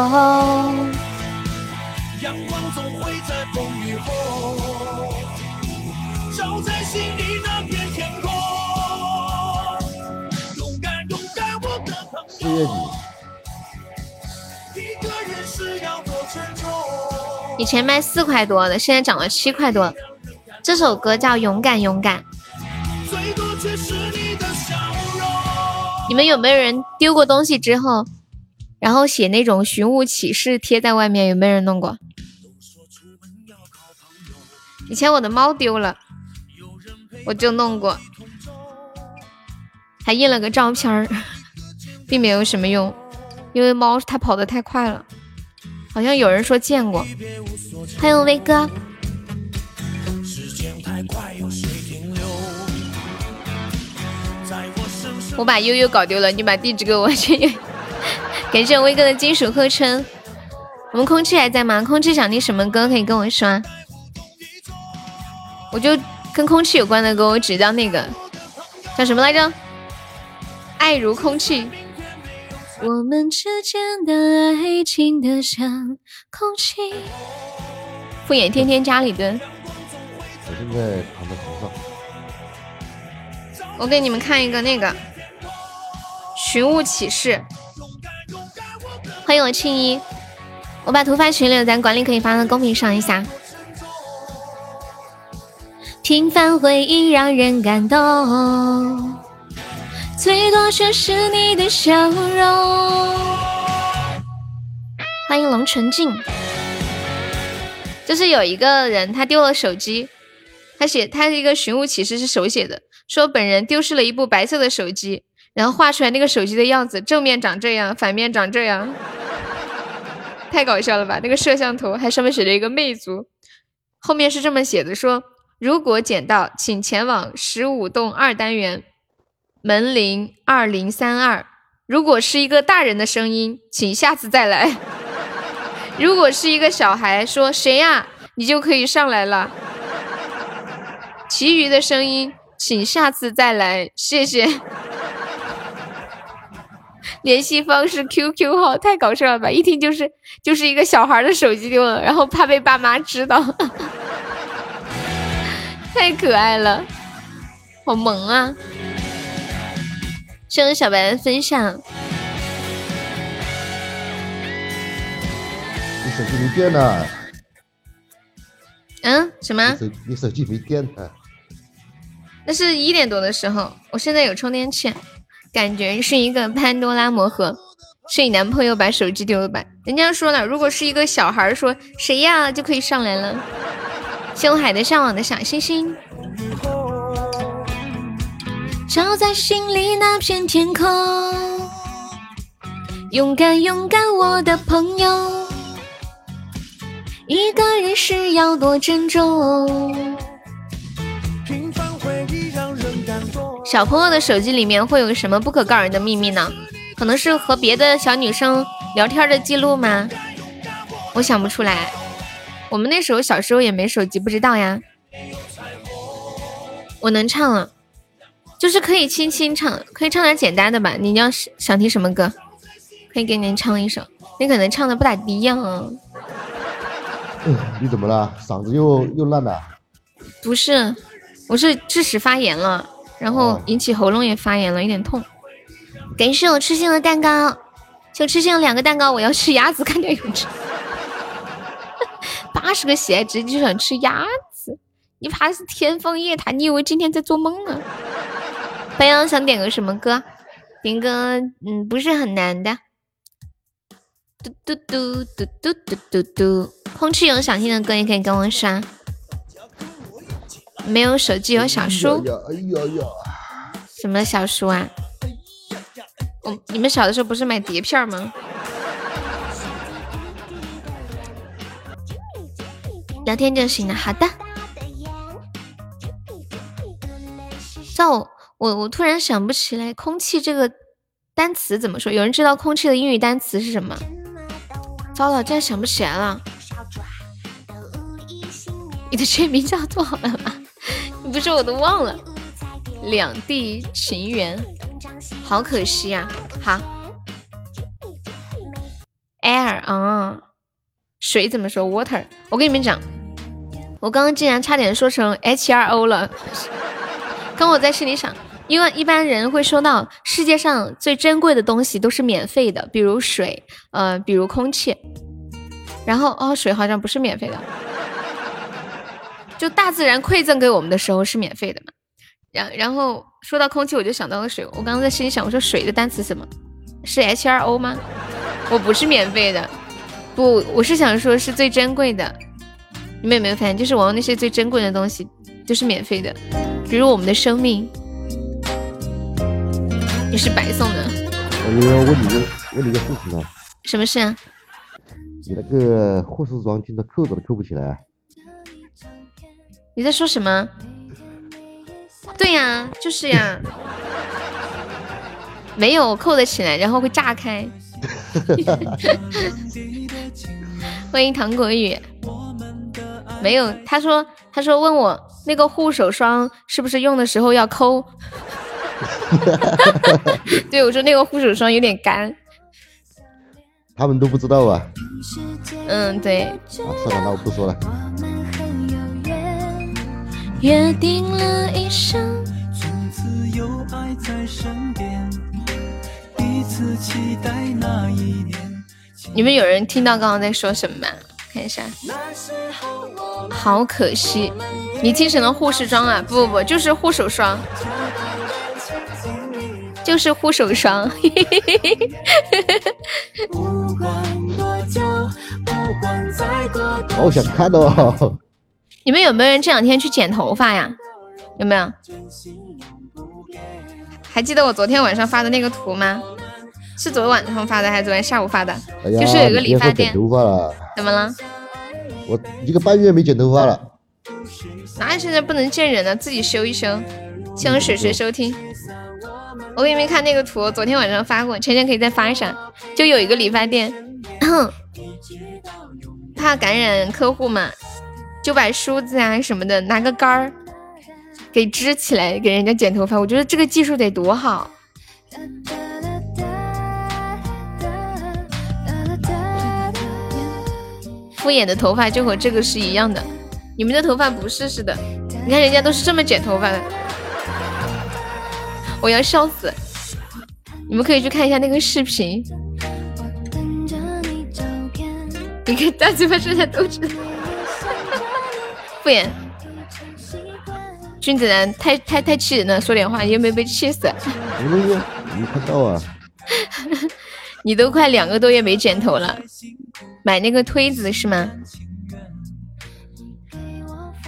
阳光总会在风雨后，照在心里那片天空。勇敢勇敢，我的朋友。四月底。一个人是要多沉重。以前卖四块多的，现在涨了七块多。这首歌叫《勇敢勇敢》。你们有没有人丢过东西之后，然后写那种寻物启事贴在外面？有没有人弄过？以前我的猫丢了，我就弄过，还印了个照片儿，并没有什么用，因为猫它跑得太快了。好像有人说见过。欢迎威哥。我把悠悠搞丢了，你把地址给我去。感谢威哥的金属合成。我们空气还在吗？空气想听什么歌可以跟我说。我就跟空气有关的歌，我只叫那个叫什么来着？爱如空气。我们之间的爱情的像空气。敷衍天天家里蹲。我现在躺在床上。我给你们看一个那个寻物启事。欢迎我庆一，我把图发群里，咱管理可以发到公屏上一下。平凡回忆让人感动，最多却是你的笑容。欢迎龙纯净，就是有一个人他丢了手机，他写他是一个寻物启事是手写的，说本人丢失了一部白色的手机，然后画出来那个手机的样子，正面长这样，反面长这样，太搞笑了吧？那个摄像头还上面写着一个魅族，后面是这么写的说。如果捡到，请前往十五栋二单元门铃二零三二。如果是一个大人的声音，请下次再来。如果是一个小孩说“谁呀”，你就可以上来了。其余的声音，请下次再来，谢谢。联系方式 QQ 号，太搞笑了吧！一听就是就是一个小孩的手机丢了，然后怕被爸妈知道。太可爱了，好萌啊！谢谢小白的分享。你手机没电了？嗯？什么？你手机没电了？那是一点多的时候，我现在有充电器，感觉是一个潘多拉魔盒。是你男朋友把手机丢了吧？人家说了，如果是一个小孩说谁呀，就可以上来了。星海的向往的小星星，照在心里那片天空。勇敢勇敢，我的朋友，一个人是要多珍重。小朋友的手机里面会有什么不可告人的秘密呢？可能是和别的小女生聊天的记录吗？我想不出来。我们那时候小时候也没手机，不知道呀。我能唱了，就是可以轻轻唱，可以唱点简单的吧。你要是想听什么歌，可以给您唱一首。你可能唱的不咋地呀。嗯你怎么了？嗓子又又烂了？不是，我是智齿发炎了，然后引起喉咙也发炎了，有点痛。感谢我吃心的蛋糕，就吃心了两个蛋糕，我要吃鸭子，看见有吃。八十个喜爱值就想吃鸭子，你怕是天方夜谭？你以为今天在做梦呢？白羊想点个什么歌？点个嗯，不是很难的。嘟嘟嘟嘟嘟嘟嘟嘟。空气有想听的歌也可以跟我刷。没有手机有小书。哎呀呀！什么小书啊？我你们小的时候不是买碟片吗？聊天就行了。好的。叫我我我突然想不起来“空气”这个单词怎么说？有人知道“空气”的英语单词是什么？糟了，竟然想不起来了。你的全名叫做好了吗？不是我都忘了。两地情缘，好可惜呀。好，air 啊，水怎么说？water。我跟你们讲，我刚刚竟然差点说成 H R O 了。刚我在心里想，因为一般人会说到世界上最珍贵的东西都是免费的，比如水，呃，比如空气。然后哦，水好像不是免费的。就大自然馈赠给我们的时候是免费的嘛，然然后说到空气，我就想到了水。我刚刚在心里想，我说水的单词什么？是 H R O 吗？我不是免费的，不，我是想说是最珍贵的。你们有没有发现，就是往往那些最珍贵的东西就是免费的，比如我们的生命也是白送的。我要问你个问你个事情啊。什么事啊？你那个护士装今天扣子都扣不起来。你在说什么？对呀，就是呀，没有扣得起来，然后会炸开。欢迎糖果雨。没有，他说，他说问我那个护手霜是不是用的时候要抠？对，我说那个护手霜有点干。他们都不知道啊。嗯，对。啊，算了，那我不说了。约定了一生。从此有爱在身边你们有人听到刚刚在说什么吗？看一下。好可惜，你听成了护士装啊？不不不，就是护手霜，就是护手霜。好想看哦。你们有没有人这两天去剪头发呀？有没有？还记得我昨天晚上发的那个图吗？是昨晚上发的还是昨天下午发的？就是有个理发店。怎么了？我一个半月没剪头发了。哪里现在不能见人了？自己修一修。谢谢水水收听。我给你们看那个图，昨天晚上发过，晨晨可以再发一下。就有一个理发店，怕感染客户嘛。就把梳子啊什么的拿个杆儿给支起来给人家剪头发，我觉得这个技术得多好。敷衍的头发就和这个是一样的，你们的头发不是似的，你看人家都是这么剪头发的，我要笑死！你们可以去看一下那个视频，你看大嘴巴现在都知道。敷衍，君子兰太太太气人了，说点话你有没有被气死？没看到啊！你都快两个多月没剪头了，买那个推子是吗？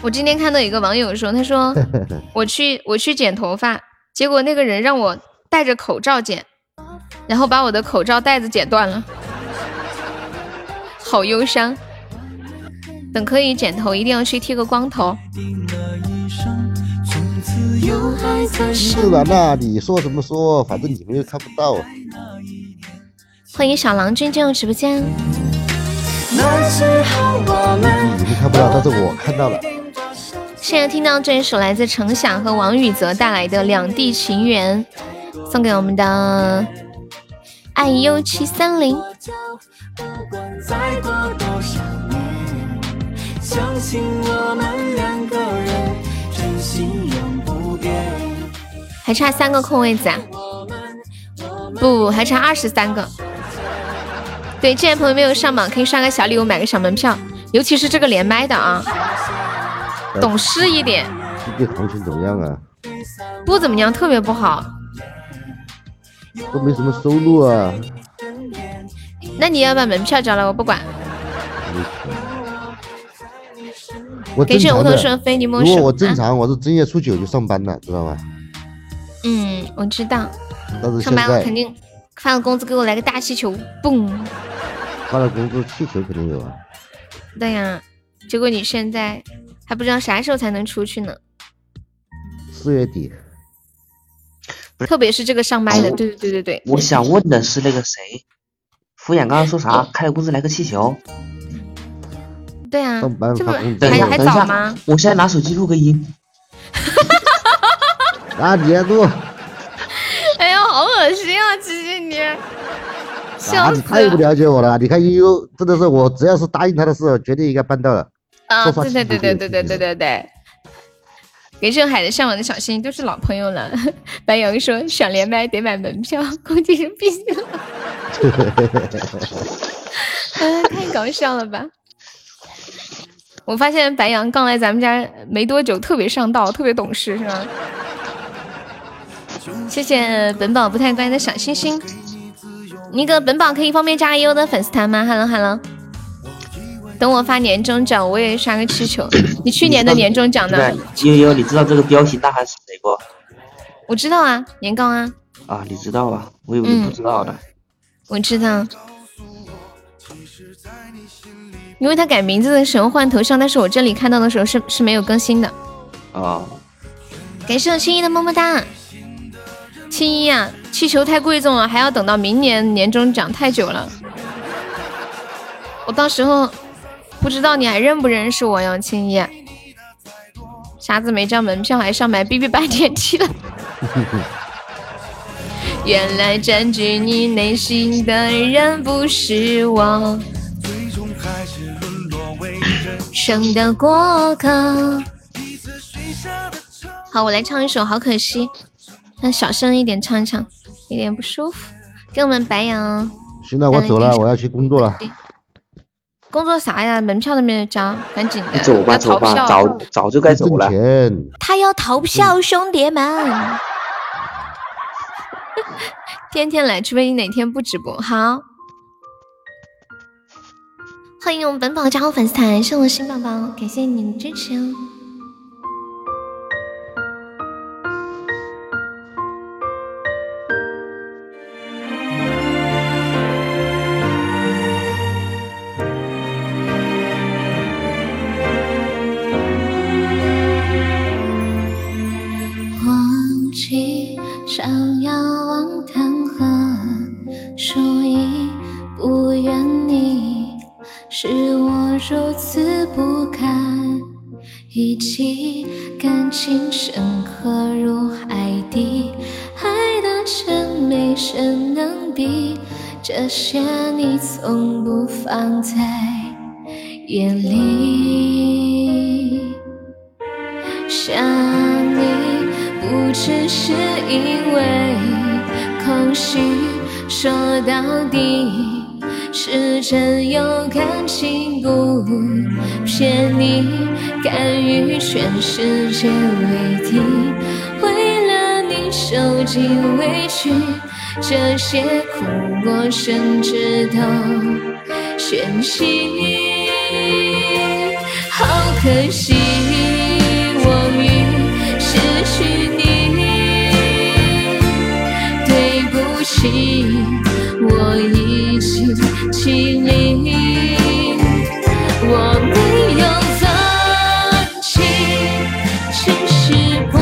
我今天看到一个网友说，他说 我去我去剪头发，结果那个人让我戴着口罩剪，然后把我的口罩带子剪断了，好忧伤。等可以剪头，一定要去剃个光头。自然啦，你说什么说，反正你们又看不到。欢迎小郎君进入直播间。你们看不到，但是我看到了。现在听到这一首来自程响和王宇泽带来的《两地情缘》，送给我们的爱优七三零。相信我们两个人真心永不变。还差三个空位子啊！不，还差二十三个。对，这些朋友没有上榜，可以刷个小礼物，买个小门票。尤其是这个连麦的啊，懂事一点。最近行情怎么样啊？不怎么样，特别不好。都没什么收入啊。那你要把门票交了，我不管。我正常的，如果我正常，我是正月初九就上班了，知道吗？嗯，我知道。但是上班了肯定发了工资给我来个大气球，嘣！发了工资气球肯定有啊。对呀，结果你现在还不知道啥时候才能出去呢。四月底。特别是这个上麦的，对对对对对。我想问的是那个谁，敷衍刚刚说啥？开了工资来个气球。对啊，这不还还早吗？我现在拿手机录个音。啊，你录。哎呀，好恶心啊！琪琪你，啊，你太不了解我了。你看悠悠真的是我，只要是答应他的事，绝对应该办到了。啊，对对对对对对对对对。给郑海的向往的小心都是老朋友了。白羊说想连麦得买门票，估计是必须了。嗯，太搞笑了吧！我发现白羊刚来咱们家没多久，特别上道，特别懂事，是吧？谢谢本宝不太乖的小星星。那个本宝可以方便加悠悠的粉丝团吗？Hello Hello。等我发年终奖，我也刷个气球。你去年的年终奖呢？悠悠，你知道这个标题大汉是谁不？我知道啊，年糕啊。啊，你知道啊？我以为你不知道的。我知道，因为他改名字的时候换头像，但是我这里看到的时候是是没有更新的。哦。感谢我青衣的么么哒。青衣啊，气球太贵重了，还要等到明年年终奖，太久了。我到时候。不知道你还认不认识我哟，青衣？傻子没交门票还上麦，B B 白电梯了。原来占据你内心的人不是我，生的过客。好，我来唱一首《好可惜》，那小声一点唱一唱，有点不舒服。给我们白羊。行了，我走了，我要去工作了。工作啥呀？门票都没有交，赶紧的。走吧，走吧，早早就该走了。他要逃票，兄弟们！天天来，除非你哪天不直播。好，欢迎我们本宝加入粉丝团，是我新宝宝，感谢你的支持哦。如此不堪一击，感情深刻如海底，爱的真没谁能比，这些你从不放在眼里。想你。不只是因为空虚，说到底是真有感情，不骗你，敢与全世界为敌，为了你受尽委屈，这些苦我甚至都宣弃，好可惜，我已失去你，对不起。我已经尽力，我没有放弃，只是不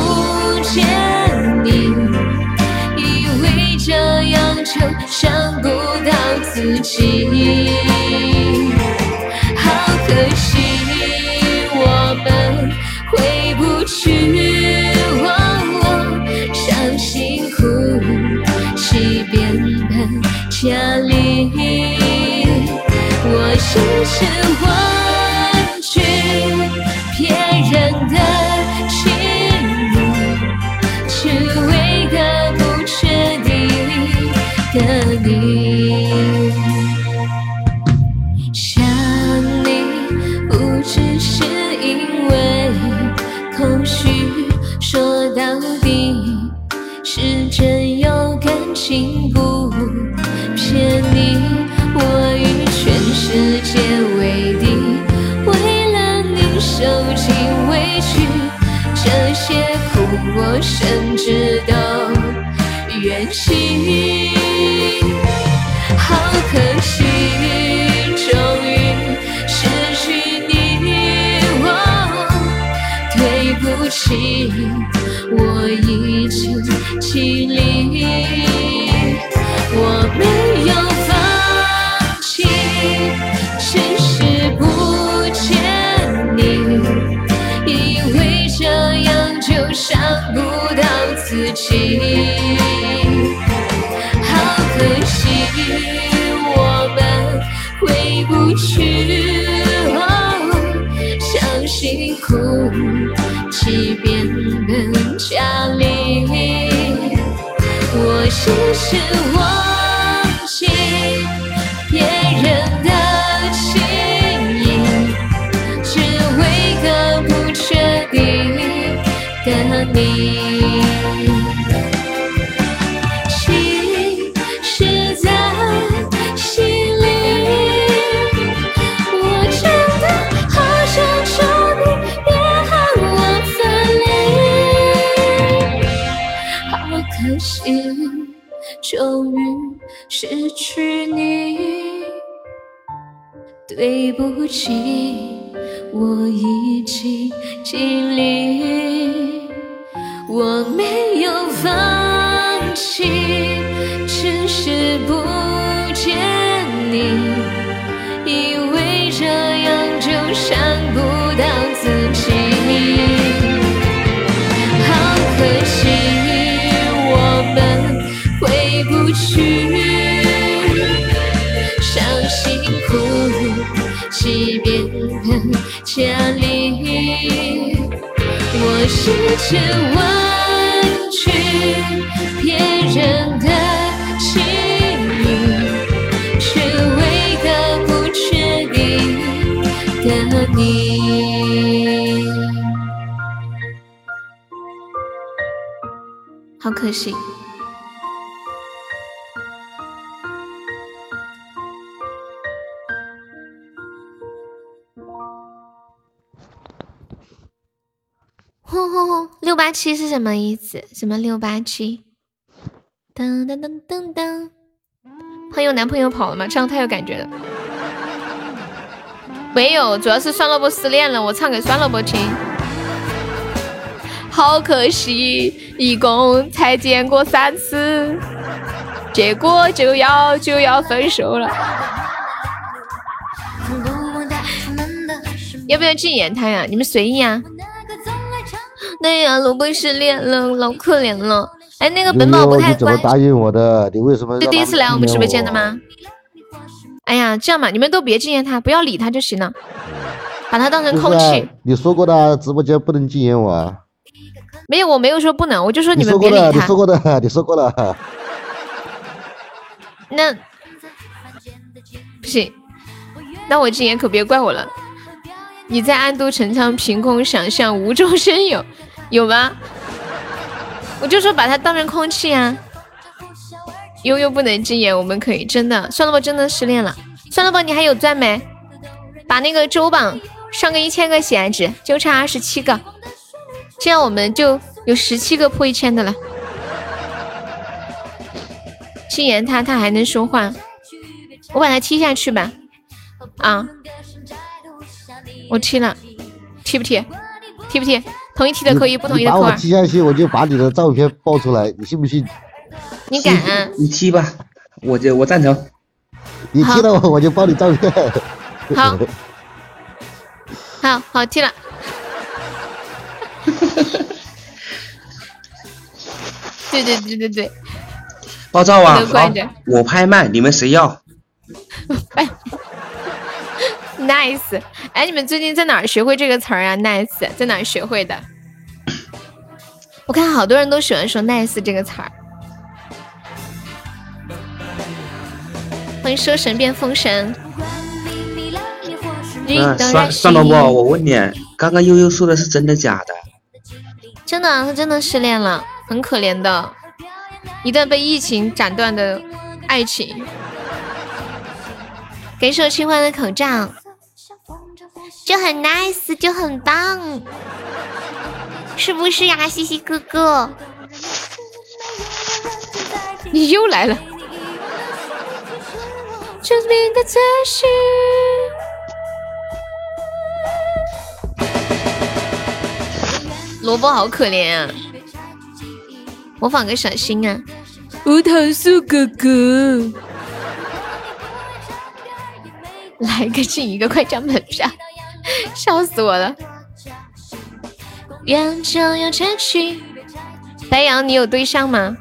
见你，以为这样就伤不到自己。好可惜，我们回不去。家里，我只是换取别人的情意，只为个不确定的你。想你不只是因为空虚，说到底是真有感情我甚至都远行。好可惜，终于失去你。对不起，我已经尽力，己。好可惜，我们回不去。哦，相信哭泣变本加厉。我只是我对不起，我已经尽力，我没有放弃，只是不见你，以为这样就伤不到自己。好可惜，我们回不去，哭泣变本加厉。我试着婉拒别人的情意，只为个不确定的你。好可惜。六八七是什么意思？什么六八七？噔噔噔噔噔。朋友男朋友跑了吗？这样太有感觉了。没有，主要是酸萝卜失恋了，我唱给酸萝卜听。好可惜，一共才见过三次，结果就要就要分手了。要不要禁言他呀？你们随意啊。对呀，萝卜失恋了，老可怜了。哎，那个本宝不太乖你怎么。答应我的？你为什么？是第一次来我们直播间的？吗？哎呀，这样吧，你们都别禁言他，不要理他就行了，把他当成空气。你说过的，直播间不能禁言我啊。没有，我没有说不能，我就说们你说过的，你别理他。你说过的，你说过的。那不行，那我禁言可别怪我了。你在暗度陈仓，凭空想象，无中生有，有吗？我就说把他当成空气啊。悠悠不能禁言，我们可以真的。算了吧，真的失恋了。算了吧，你还有钻没？把那个周榜上个一千个喜爱值，就差二十七个，这样我们就有十七个破一千的了。禁言他，他还能说话，我把他踢下去吧。啊，我踢了，踢不踢？踢不踢？同意踢的扣一，不同意你把我的扣二。踢下去，我就把你的照片爆出来，你信不信？你敢、啊？你踢吧，我就我赞成。你踢了我，我就爆你照片。好，好好踢了。对对对对对，爆照啊！我拍卖，你们谁要？nice。哎，你们最近在哪儿学会这个词儿啊？nice，在哪儿学会的？我看好多人都喜欢说 nice 这个词儿。欢迎说神变风神。嗯，算算萝卜，我问你，刚刚悠悠说的是真的假的？真的，他真的失恋了，很可怜的，一段被疫情斩断的爱情。给首清欢的口罩，就很 nice，就很棒。是不是呀，西西哥哥？你又来了。萝卜好可怜啊！模仿个小新啊，无糖素哥哥，来个进一个快张门票，笑死我了！远就要前去。白羊，你有对象吗？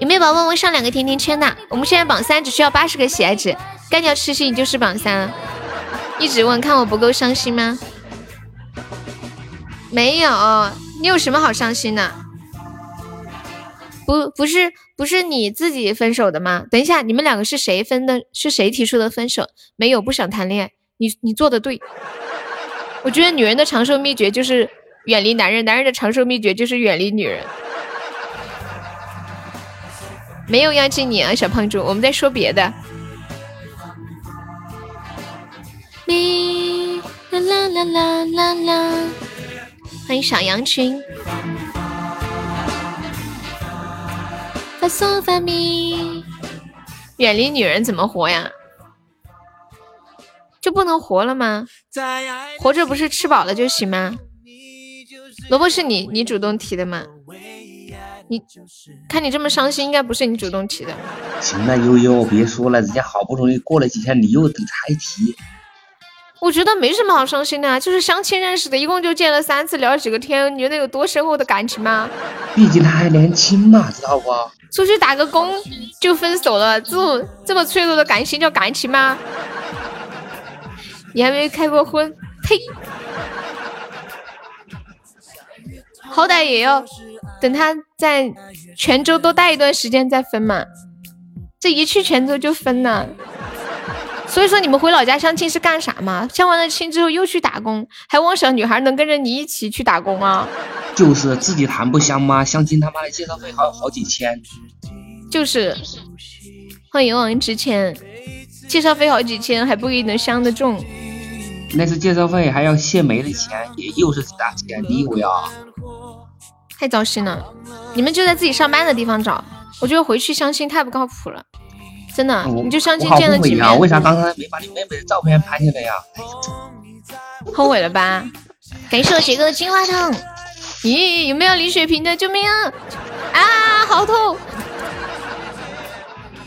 有没有宝宝们上两个甜甜圈的？我们现在榜三只需要八十个喜爱值，干掉痴心你就是榜三了。一直问看我不够伤心吗？没有，你有什么好伤心的？不，不是，不是你自己分手的吗？等一下，你们两个是谁分的？是谁提出的分手？没有，不想谈恋爱。你，你做的对。我觉得女人的长寿秘诀就是远离男人，男人的长寿秘诀就是远离女人。没有邀请你啊，小胖猪，我们在说别的。咪啦啦啦啦啦啦，欢迎小羊群。发嗦发咪，远离女人怎么活呀？就不能活了吗？活着不是吃饱了就行吗？萝卜是你你主动提的吗？你看你这么伤心，应该不是你主动提的。行了，悠悠，别说了，人家好不容易过了几天，你又给他一提。我觉得没什么好伤心的，就是相亲认识的，一共就见了三次，聊了几个天，你觉得有多深厚的感情吗？毕竟他还年轻嘛，知道不？出去打个工就分手了，这种这么脆弱的感情叫感情吗？你还没开过婚，呸！好歹也要等他在泉州多待一段时间再分嘛，这一去泉州就分了。所以说你们回老家相亲是干啥嘛？相完了亲之后又去打工，还妄想女孩能跟着你一起去打工啊？就是自己谈不香吗？相亲他妈的介绍费还有好几千。就是，欢迎往之前，介绍费好几千还不一定能相得中。那是介绍费，还要谢梅的钱，也又是大钱，你以为啊？太糟心了！你们就在自己上班的地方找，我觉得回去相亲太不靠谱了，真的。你就相亲见了几面？为啥刚才没把你妹妹的照片拍下来呀？后悔了吧？感谢我杰哥的金话筒。咦，有没有李雪萍的？救命啊！啊，好痛！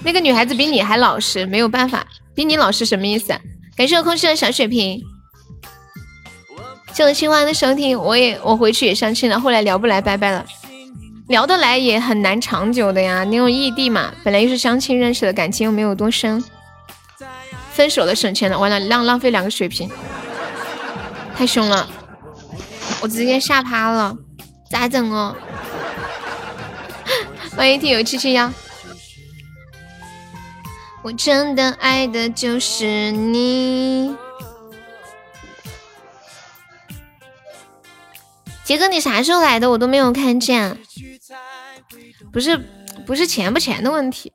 那个女孩子比你还老实，没有办法，比你老实什么意思？感谢我空气的小水瓶，谢我青蛙的收听。我也我回去也相亲了，后来聊不来，拜拜了。聊得来也很难长久的呀，那种异地嘛，本来又是相亲认识的，感情又没有多深，分手了省钱了，完了浪浪费两个水瓶，太凶了，我直接吓趴了，咋整哦？欢迎听友七七幺。我真的爱的就是你，杰哥，你啥时候来的？我都没有看见。不是，不是钱不钱的问题。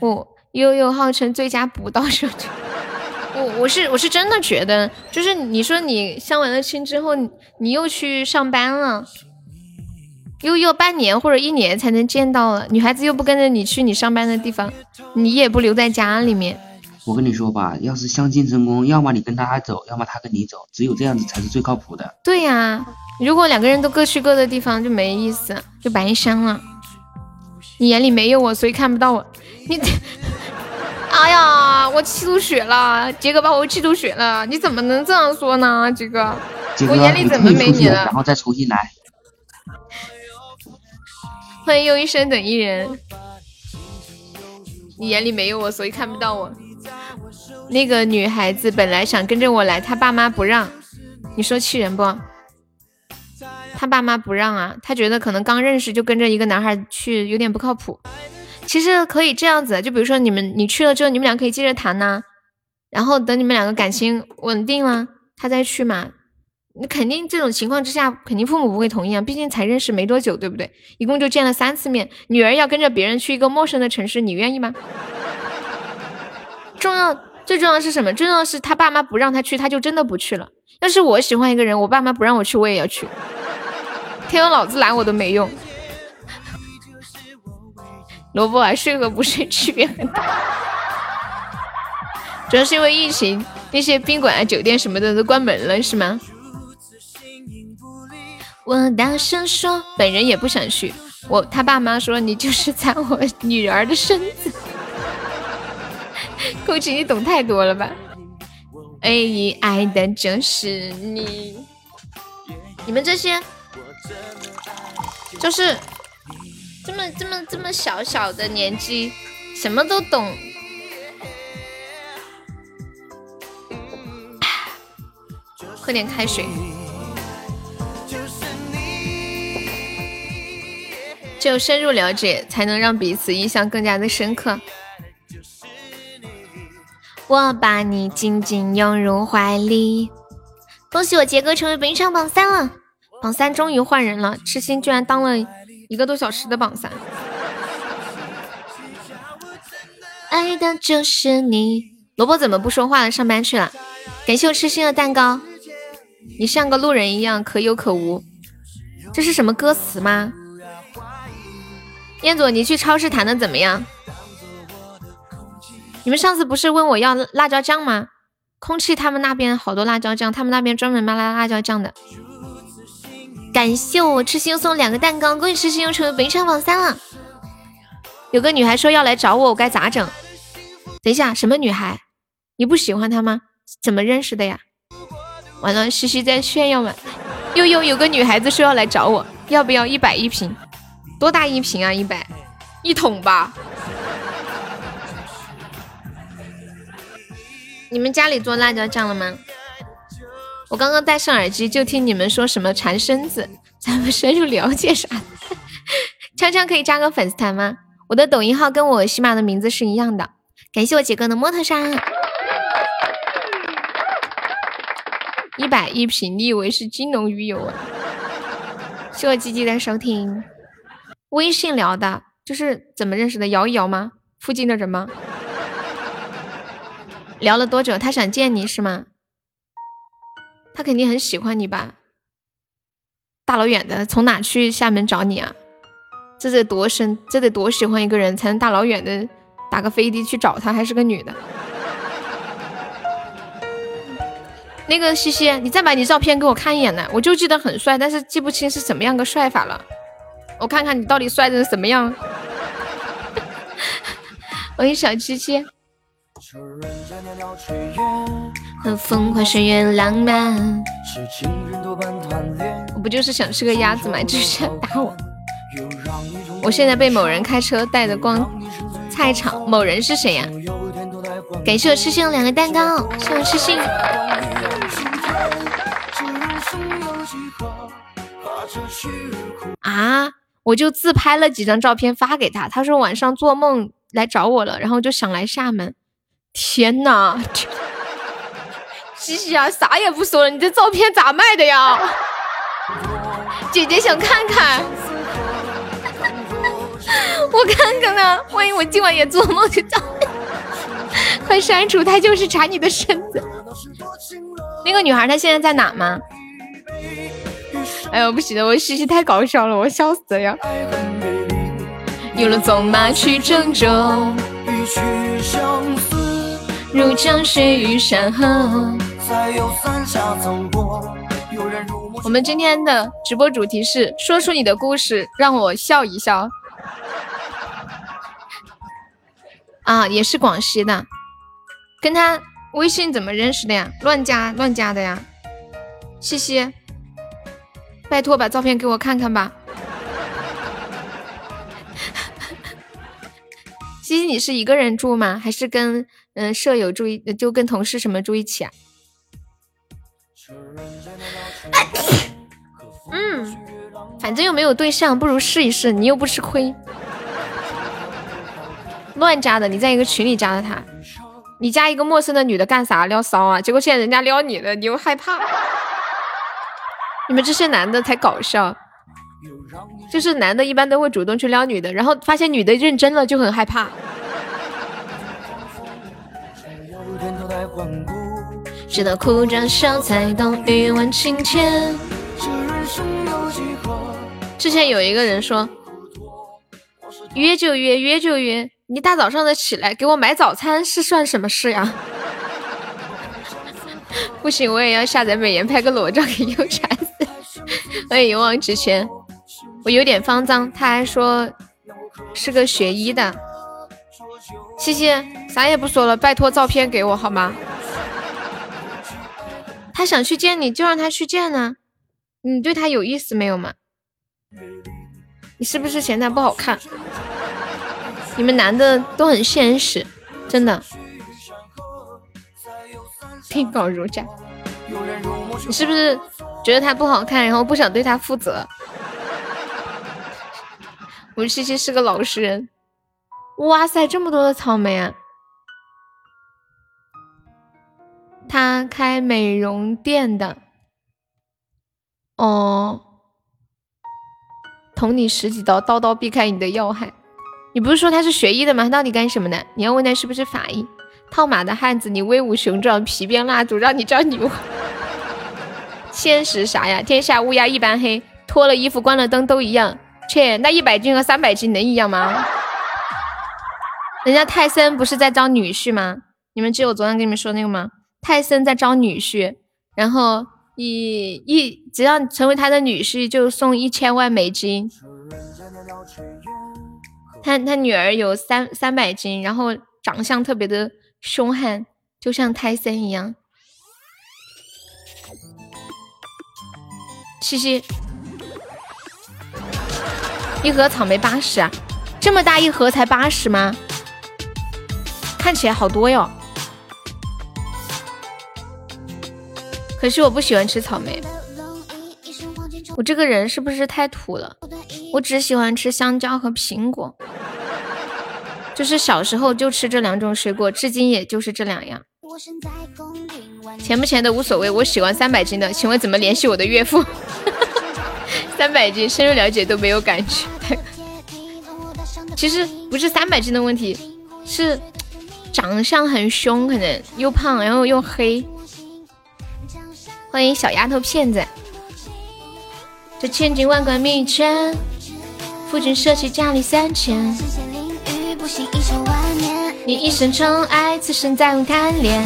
我悠悠号称最佳补刀手，我我是我是真的觉得，就是你说你相完了亲之后，你又去上班了。又要半年或者一年才能见到了，女孩子又不跟着你去你上班的地方，你也不留在家里面。我跟你说吧，要是相亲成功，要么你跟他走，要么他跟你走，只有这样子才是最靠谱的。对呀，如果两个人都各去各的地方，就没意思，就白相了。你眼里没有我，所以看不到我。你，哎呀，我气吐血了，杰哥把我气吐血了，你怎么能这样说呢，杰哥？我眼里怎么没你了？然后再重新来。欢迎又一生等一人，你眼里没有我，所以看不到我。那个女孩子本来想跟着我来，她爸妈不让，你说气人不？她爸妈不让啊，她觉得可能刚认识就跟着一个男孩去，有点不靠谱。其实可以这样子，就比如说你们你去了之后，你们俩可以接着谈呐，然后等你们两个感情稳定了，他再去嘛。那肯定这种情况之下，肯定父母不会同意啊，毕竟才认识没多久，对不对？一共就见了三次面，女儿要跟着别人去一个陌生的城市，你愿意吗？重要最重要是什么？最重要是他爸妈不让他去，他就真的不去了。要是我喜欢一个人，我爸妈不让我去，我也要去。天有老子拦我都没用。萝卜啊，睡和不睡区别很大，主要是因为疫情，那些宾馆啊、酒店什么的都关门了，是吗？我大声说，本人也不想去。我他爸妈说你就是踩我女儿的身子，估计你懂太多了吧？哎，爱的就是你，你们这些就是这么这么这么小小的年纪，什么都懂。喝点开水。只有深入了解，才能让彼此印象更加的深刻。我把你紧紧拥入怀里。恭喜我杰哥成为本场榜三了，榜三终于换人了，痴心居然当了一个多小时的榜三。爱的就是你。萝卜怎么不说话了？上班去了。感谢我痴心的蛋糕。你像个路人一样，可有可无。这是什么歌词吗？彦祖，你去超市谈的怎么样？你们上次不是问我要辣椒酱吗？空气他们那边好多辣椒酱，他们那边专门卖辣辣椒酱的。感谢我痴心送两个蛋糕，恭喜痴心又成为本场榜三了。有个女孩说要来找我，我该咋整？等一下，什么女孩？你不喜欢她吗？怎么认识的呀？完了，西西在炫耀吗？悠悠，有个女孩子说要来找我，要不要一百一瓶？多大一瓶啊？一百一桶吧。你们家里做辣椒酱了吗？我刚刚戴上耳机就听你们说什么缠身子，咱们深入了解啥？锵锵可以加个粉丝团吗？我的抖音号跟我喜马的名字是一样的。感谢我杰哥的摩托山。一百一瓶，你以为是金龙鱼油啊？谢我鸡鸡的收听。微信聊的，就是怎么认识的？摇一摇吗？附近的人吗？聊了多久？他想见你是吗？他肯定很喜欢你吧？大老远的从哪去厦门找你啊？这得多深？这得多喜欢一个人才能大老远的打个飞的去找他？还是个女的？那个西西，你再把你照片给我看一眼呢？我就记得很帅，但是记不清是怎么样个帅法了。我看看你到底帅成什么样。欢迎小七七。风花雪月浪漫。我不就是想吃个鸭子吗？就是想打我。我现在被某人开车带着逛菜场，某人是谁呀？感谢我痴心的两个蛋糕，谢我痴心。啊！我就自拍了几张照片发给他，他说晚上做梦来找我了，然后就想来厦门。天呐，西西啊，啥也不说了，你这照片咋卖的呀？姐姐想看看，我看看呢。万一我今晚也做梦去找你，快删除，他就是馋你的身子。那个女孩她现在在哪吗？哎呦，不行了，我西西太搞笑了，我笑死了呀！有了纵马去郑州，如江水与山河。我们今天的直播主题是说出你的故事，让我笑一笑。啊，也是广西的，跟他微信怎么认识的呀？乱加乱加的呀？西西。拜托，把照片给我看看吧。西西，你是一个人住吗？还是跟嗯舍友住一，就跟同事什么住一起啊？嗯，反正又没有对象，不如试一试，你又不吃亏。乱加的，你在一个群里加的他，你加一个陌生的女的干啥？撩骚啊？结果现在人家撩你了，你又害怕。你们这些男的才搞笑，就是男的一般都会主动去撩女的，然后发现女的认真了就很害怕。直到哭着笑才懂欲问情切。之前有一个人说，约就约，约就约，你大早上的起来给我买早餐是算什么事呀？不行，我也要下载美颜拍个裸照给优婵子。欢迎勇往直前，我有点慌张，他还说是个学医的。西西，啥也不说了，拜托照片给我好吗？他想去见你，就让他去见呢。你对他有意思没有嘛？你是不是嫌他不好看？你们男的都很现实，真的。听稿如家，你是不是觉得他不好看，然后不想对他负责？我们西西是个老实人。哇塞，这么多的草莓啊！他开美容店的。哦。捅你十几刀，刀刀避开你的要害。你不是说他是学医的吗？他到底干什么的？你要问他是不是法医？套马的汉子，你威武雄壮，皮鞭蜡烛让你叫牛。现实啥呀？天下乌鸦一般黑，脱了衣服关了灯都一样。切，那一百斤和三百斤能一样吗？人家泰森不是在招女婿吗？你们记得我昨天跟你们说那个吗？泰森在招女婿，然后。一一只要成为他的女婿，就送一千万美金。他他女儿有三三百斤，然后长相特别的凶悍，就像泰森一样。嘻嘻，一盒草莓八十啊，这么大一盒才八十吗？看起来好多哟。可是我不喜欢吃草莓，我这个人是不是太土了？我只喜欢吃香蕉和苹果，就是小时候就吃这两种水果，至今也就是这两样。钱不钱的无所谓，我喜欢三百斤的，请问怎么联系我的岳父？三百斤，深入了解都没有感觉。其实不是三百斤的问题，是长相很凶，可能又胖，然后又黑。欢迎小丫头片子，这千金万贯蜜圈，夫君舍弃佳丽三千。你一生宠爱，此生再无贪恋。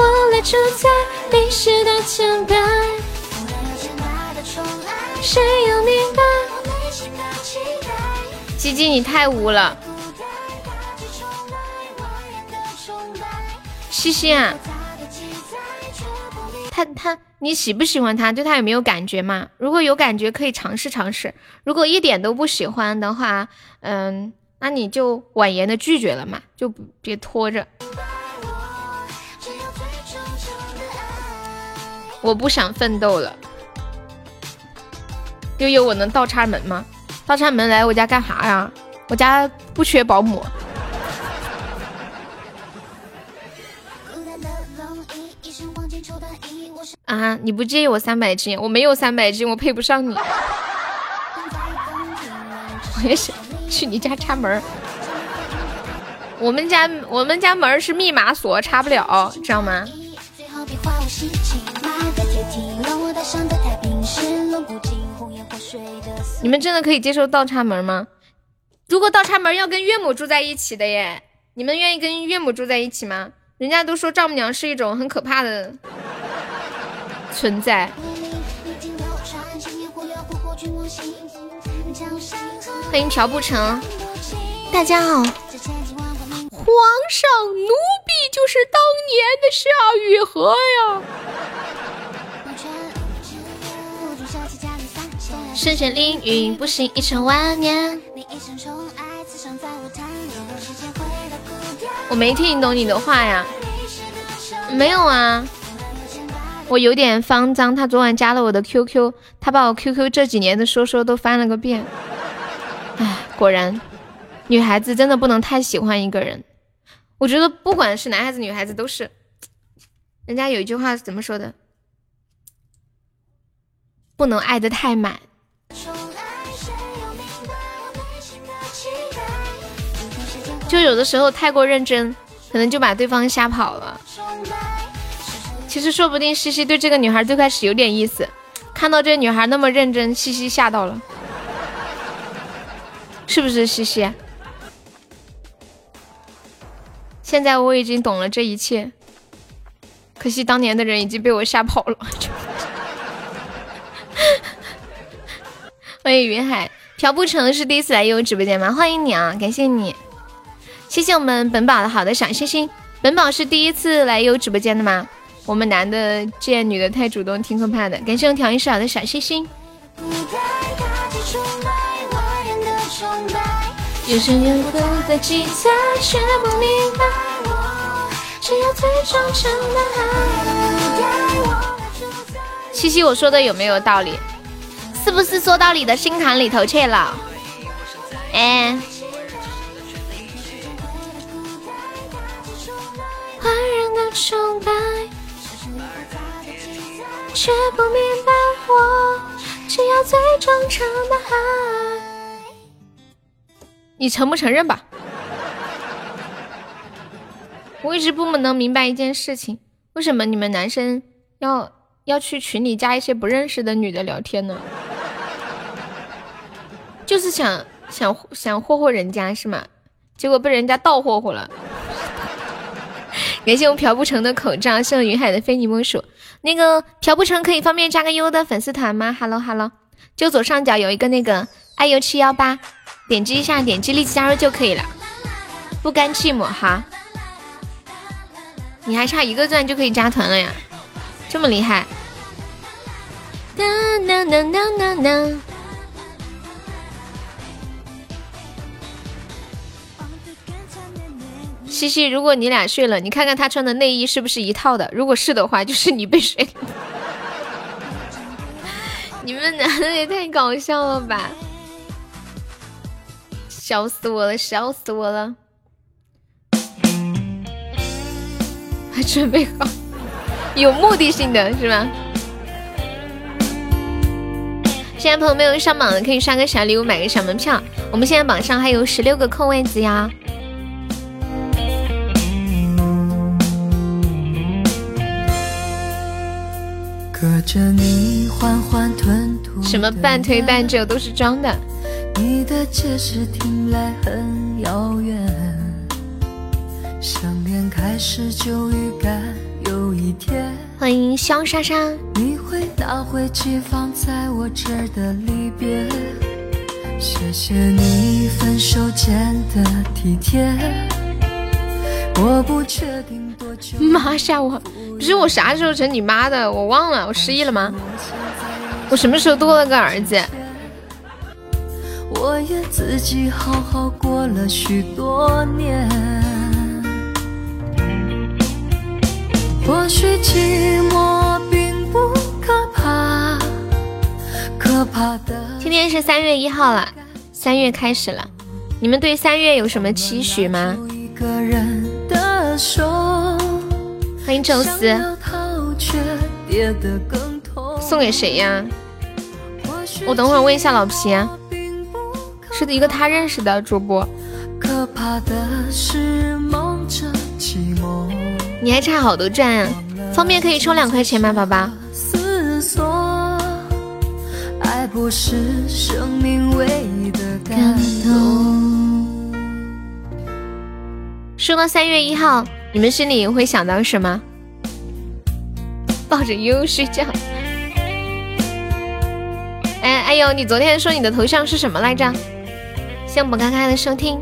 我来主宰历史的牵绊，谁又明白？鸡鸡你太污了，西西啊。他他，你喜不喜欢他？对他有没有感觉嘛？如果有感觉，可以尝试尝试；如果一点都不喜欢的话，嗯，那你就婉言的拒绝了嘛，就别拖着。我不想奋斗了。悠悠，我能倒插门吗？倒插门来我家干啥呀？我家不缺保姆。啊！你不介意我三百斤？我没有三百斤，我配不上你。我也是去你家插门我们家我们家门是密码锁，插不了，知道吗？你们真的可以接受倒插门吗？如果倒插门要跟岳母住在一起的耶，你们愿意跟岳母住在一起吗？人家都说丈母娘是一种很可怕的。存在。欢迎朴不成，大家好。皇上，奴婢就是当年的夏雨荷呀。深陷囹圄，不幸一成万年。我没听懂你的话呀。没有啊。我有点慌张，他昨晚加了我的 QQ，他把我 QQ 这几年的说说都翻了个遍。唉，果然，女孩子真的不能太喜欢一个人。我觉得不管是男孩子女孩子都是，人家有一句话是怎么说的？不能爱的太满。就有的时候太过认真，可能就把对方吓跑了。其实说不定西西对这个女孩最开始有点意思，看到这女孩那么认真，西西吓到了，是不是西西？现在我已经懂了这一切，可惜当年的人已经被我吓跑了。欢迎云海，朴不成是第一次来悠悠直播间吗？欢迎你啊，感谢你，谢谢我们本宝的好的小心心。本宝是第一次来优直播间的吗？我们男的见女的太主动，挺可怕的。感谢我调音师好的小心心。有声有色的记载，却不明白我，只有最忠诚的爱。七七，我说的有没有道理？是不是说到你的心坎里头去了？哎。坏人的崇拜，却不明白我，只要最忠诚的爱。你承不承认吧？我一直不能明白一件事情，为什么你们男生要要去群里加一些不认识的女的聊天呢？就是想想想霍霍人家是吗？结果被人家倒霍霍了。感谢我朴不成的口罩，谢我云海的非你莫属。那个朴不成可以方便加个优的粉丝团吗？Hello Hello，就左上角有一个那个爱优七幺八。点击一下，点击立即加入就可以了，不甘寂寞哈。你还差一个钻就可以加团了呀，这么厉害！西西，如果你俩睡了，你看看他穿的内衣是不是一套的？如果是的话，就是你被睡。你们男的也太搞笑了吧！笑死我了，笑死我了！还准备好，有目的性的是吗？现在朋友没有上榜的，可以刷个小礼物，买个小门票。我们现在榜上还有十六个空位子呀。什么半推半就都是装的。你的解释听来很遥远，想念开始就预感有一天。欢迎肖莎莎。你会拿回寄放在我这儿的离别，谢谢你分手前的体贴。我不确定多久。我！不是我啥时候成你妈的？我忘了，我失忆了吗？我什么时候多了个儿子？我也自己好好过了许多年。或许寂寞并不可怕，可怕的。今天是三月一号了，三月开始了，你们对三月有什么期许吗？欢迎宙斯，送给谁呀？我等会儿问一下老皮。是一个他认识的主播。你还差好多钻啊！方便可以充两块钱吗，宝宝？说到三月一号，你们心里会想到什么？抱着悠悠睡觉。哎哎呦，你昨天说你的头像是什么来着？谢我开开的收听。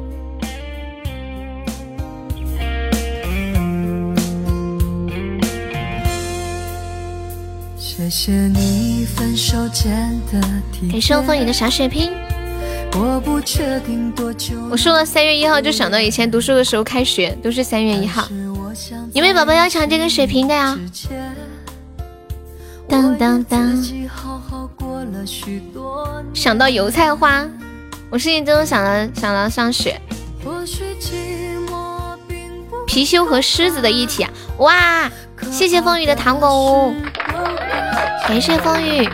谢谢你分手前的风雨的小血瓶。我不确定多久。我说了三月一号就想到以前读书的时候开学都是三月一号。有没有宝宝要抢这个水瓶的呀？当当当。想到油菜花。我是你真的想到想到上学，貔貅和狮子的一体啊！哇，谢谢风雨的糖果屋，感谢风雨。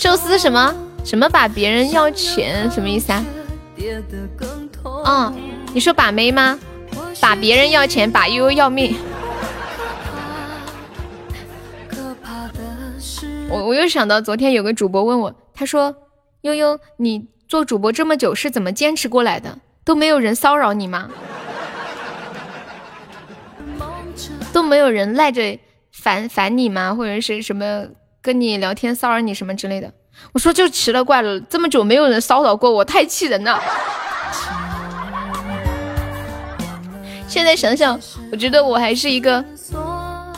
宙斯什么什么把别人要钱什么意思啊？哦，你说把妹吗？把别人要钱，把悠悠要命。我我又想到昨天有个主播问我，他说：“悠悠，你做主播这么久是怎么坚持过来的？都没有人骚扰你吗？都没有人赖着烦烦你吗？或者是什么跟你聊天骚扰你什么之类的？”我说：“就奇了怪了，这么久没有人骚扰过我，太气人了。”现在想想，我觉得我还是一个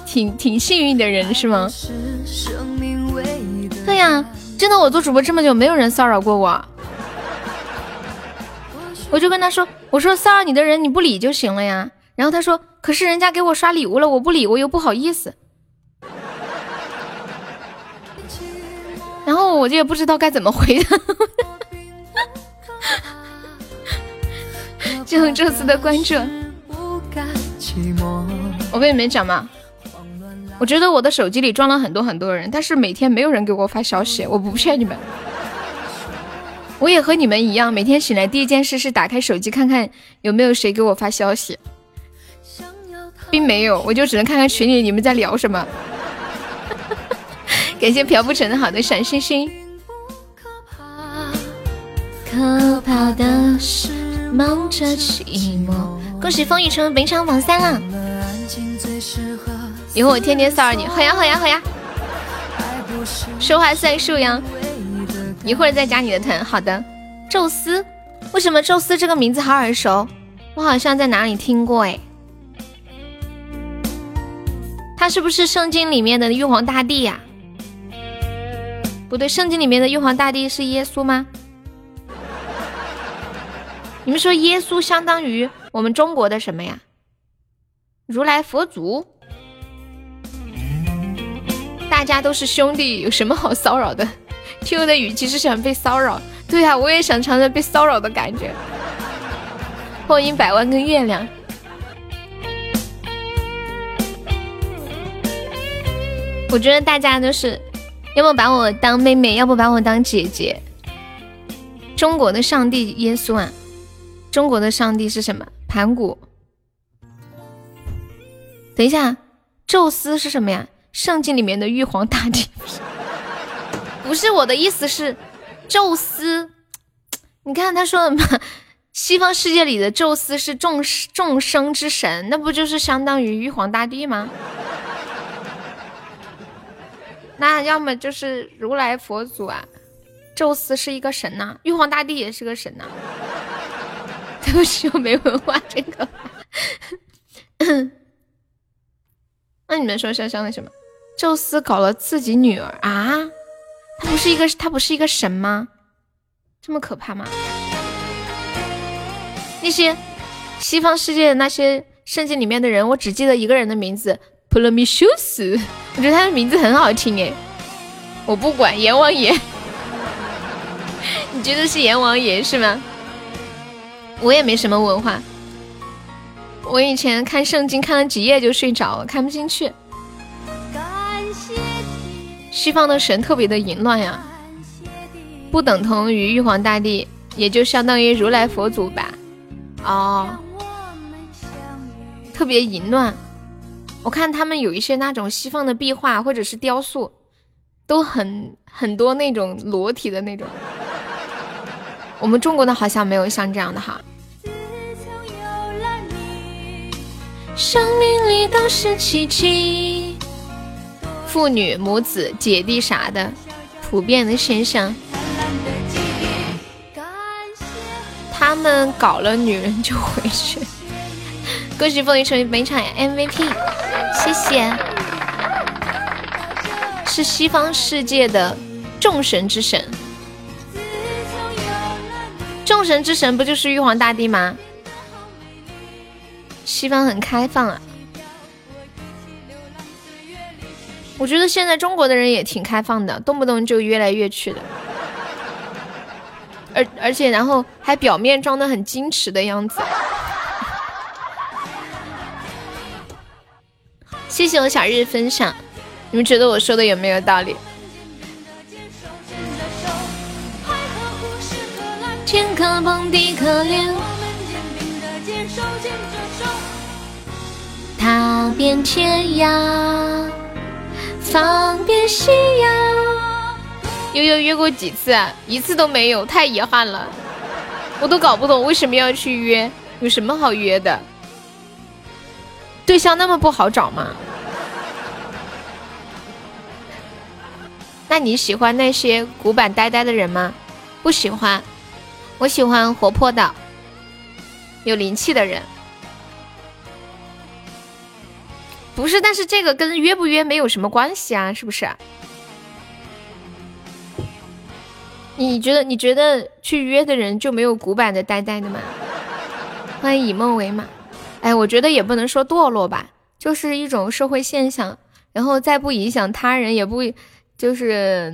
挺挺幸运的人，是吗？对呀，真的，我做主播这么久，没有人骚扰过我。我就跟他说：“我说骚扰你的人，你不理就行了呀。”然后他说：“可是人家给我刷礼物了，我不理我又不好意思。”然后我就也不知道该怎么回他。谢这次的关注。我跟你们讲嘛，我觉得我的手机里装了很多很多人，但是每天没有人给我发消息，我不骗你们。我也和你们一样，每天醒来第一件事是打开手机看看有没有谁给我发消息，并没有，我就只能看看群里你们在聊什么。感谢朴不成的好的小星星。可怕的是忙着寂寞。恭喜风雨成为本场榜三了！以后我天天骚扰你，好呀好呀好呀！说话算数呀！一会儿再加你的团，好的。宙斯，为什么宙斯这个名字好耳熟？我好像在哪里听过哎。他是不是圣经里面的玉皇大帝呀？不对，圣经里面的玉皇大帝是耶稣吗？你们说耶稣相当于我们中国的什么呀？如来佛祖？大家都是兄弟，有什么好骚扰的？听我的语气是想被骚扰？对呀，我也想尝尝被骚扰的感觉。欢迎百万个月亮。我觉得大家都是，要么把我当妹妹，要不把我当姐姐。中国的上帝耶稣啊！中国的上帝是什么？盘古。等一下，宙斯是什么呀？圣经里面的玉皇大帝。不是我的意思是，宙斯。你看他说的嘛，西方世界里的宙斯是众众生之神，那不就是相当于玉皇大帝吗？那要么就是如来佛祖啊，宙斯是一个神呐，玉皇大帝也是个神呐。对不起，我没文化，这个。那你们说香香的什么？宙斯搞了自己女儿啊？他不是一个他不是一个神吗？这么可怕吗？那些西方世界的那些圣经里面的人，我只记得一个人的名字，普罗米修斯。我觉得他的名字很好听哎。我不管阎王爷，你觉得是阎王爷是吗？我也没什么文化，我以前看圣经看了几页就睡着了，看不进去。西方的神特别的淫乱呀，不等同于玉皇大帝，也就相当于如来佛祖吧。哦，特别淫乱。我看他们有一些那种西方的壁画或者是雕塑，都很很多那种裸体的那种。我们中国的好像没有像这样的哈。生命里都是奇迹，父女、母子、姐弟啥的，普遍的现象。他们搞了女人就回去。恭喜风雨成为本场 MVP，谢谢。是西方世界的众神之神，众神之神不就是玉皇大帝吗？西方很开放啊，我觉得现在中国的人也挺开放的，动不动就约来约去的，而而且然后还表面装的很矜持的样子。谢谢我小日分享，你们觉得我说的有没有道理？天可崩地可裂。踏遍天涯，放遍夕阳。悠悠约过几次啊？一次都没有，太遗憾了。我都搞不懂为什么要去约，有什么好约的？对象那么不好找吗？那你喜欢那些古板呆呆的人吗？不喜欢，我喜欢活泼的、有灵气的人。不是，但是这个跟约不约没有什么关系啊，是不是？你觉得你觉得去约的人就没有古板的呆呆的吗？欢迎以梦为马。哎，我觉得也不能说堕落吧，就是一种社会现象，然后在不影响他人，也不。就是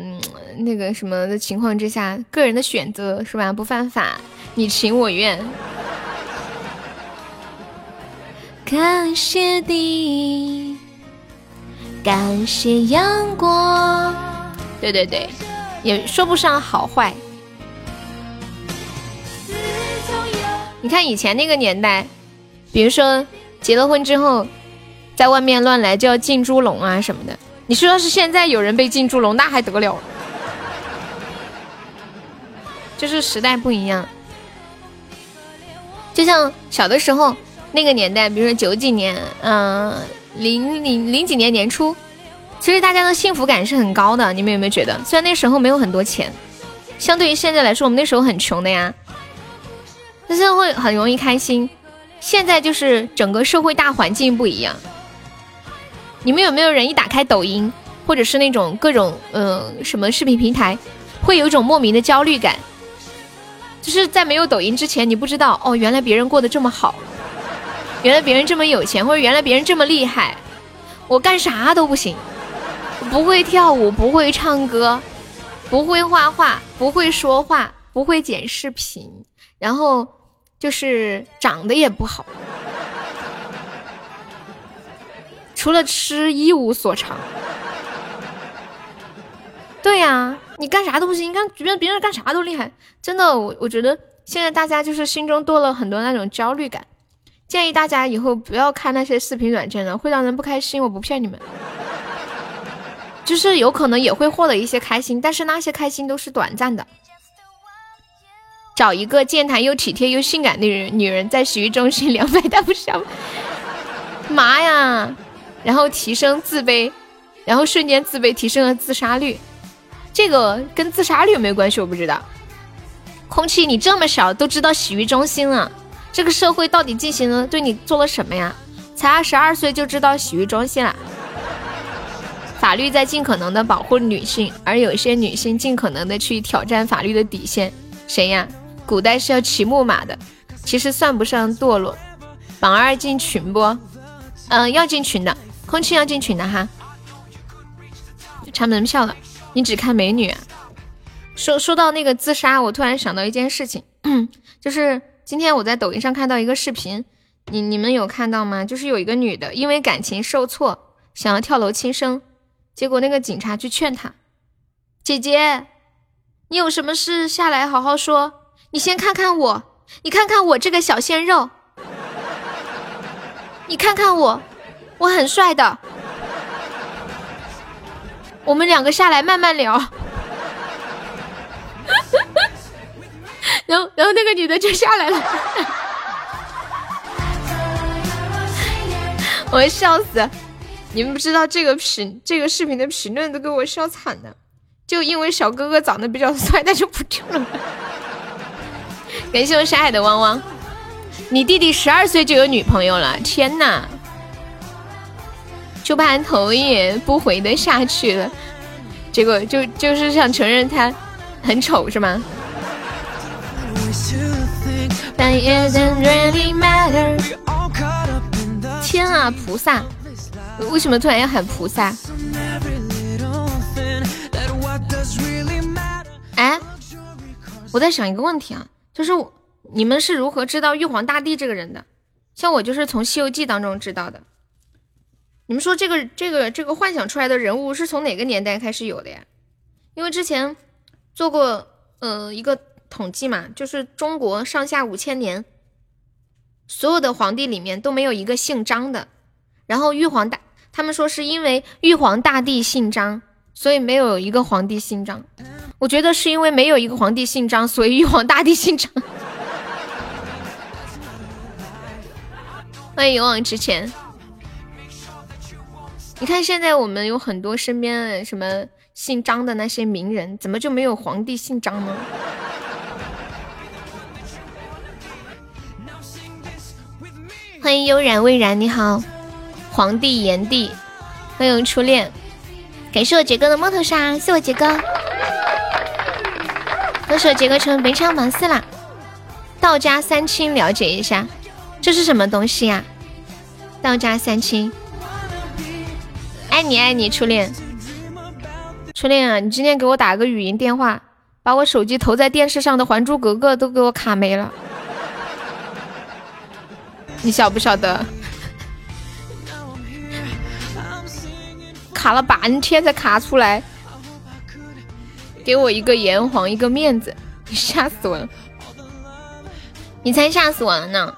那个什么的情况之下，个人的选择是吧？不犯法，你情我愿。感谢地，感谢阳光。对对对，也说不上好坏。你看以前那个年代，比如说结了婚之后，在外面乱来就要进猪笼啊什么的。你说要是现在有人被进猪笼，那还得了？就是时代不一样，就像小的时候那个年代，比如说九几年，嗯，零零零几年年初，其实大家的幸福感是很高的。你们有没有觉得？虽然那时候没有很多钱，相对于现在来说，我们那时候很穷的呀，但是会很容易开心。现在就是整个社会大环境不一样。你们有没有人一打开抖音，或者是那种各种嗯什么视频平台，会有一种莫名的焦虑感？就是在没有抖音之前，你不知道哦，原来别人过得这么好，原来别人这么有钱，或者原来别人这么厉害，我干啥都不行，不会跳舞，不会唱歌，不会画画，不会说话，不会剪视频，然后就是长得也不好。除了吃一无所长，对呀，你干啥都不行。你看，别人别人干啥都厉害，真的，我我觉得现在大家就是心中多了很多那种焦虑感。建议大家以后不要看那些视频软件了，会让人不开心。我不骗你们，就是有可能也会获得一些开心，但是那些开心都是短暂的。找一个健谈又体贴又性感的人女人，在洗浴中心两百大不小，妈呀！然后提升自卑，然后瞬间自卑，提升了自杀率。这个跟自杀率有没有关系？我不知道。空气，你这么小都知道洗浴中心了，这个社会到底进行了对你做了什么呀？才二十二岁就知道洗浴中心了。法律在尽可能的保护女性，而有些女性尽可能的去挑战法律的底线。谁呀？古代是要骑木马的，其实算不上堕落。榜二进群不？嗯，要进群的。空气要进群的哈，查门票了。你只看美女。说说到那个自杀，我突然想到一件事情，就是今天我在抖音上看到一个视频，你你们有看到吗？就是有一个女的因为感情受挫，想要跳楼轻生，结果那个警察去劝她：“姐姐，你有什么事下来好好说，你先看看我，你看看我这个小鲜肉，你看看我。”我很帅的，我们两个下来慢慢聊。然后，然后那个女的就下来了，我要笑死！你们不知道这个评这个视频的评论都给我笑惨了，就因为小哥哥长得比较帅，那就不跳了。感谢我山海的汪汪，你弟弟十二岁就有女朋友了，天呐！就怕头也不回的下去了，结果就就是想承认他很丑是吗？天啊，菩萨！为什么突然要喊菩萨？哎，我在想一个问题啊，就是你们是如何知道玉皇大帝这个人的？像我就是从《西游记》当中知道的。你们说这个这个这个幻想出来的人物是从哪个年代开始有的呀？因为之前做过呃一个统计嘛，就是中国上下五千年，所有的皇帝里面都没有一个姓张的。然后玉皇大，他们说是因为玉皇大帝姓张，所以没有一个皇帝姓张。我觉得是因为没有一个皇帝姓张，所以玉皇大帝姓张。欢迎勇往直前。你看现在我们有很多身边什么姓张的那些名人，怎么就没有皇帝姓张呢？欢迎悠然未然，你好，皇帝炎帝，欢迎初恋，感谢我杰哥的摸头杀，谢我杰哥，歌手杰哥成为本场榜四啦！道家三清了解一下，这是什么东西呀？道家三清。爱你爱你，初恋，初恋啊！你今天给我打个语音电话，把我手机投在电视上的《还珠格格》都给我卡没了，你晓不晓得？卡了半天才卡出来，给我一个炎黄，一个面子，你吓死我了！你才吓死我了呢！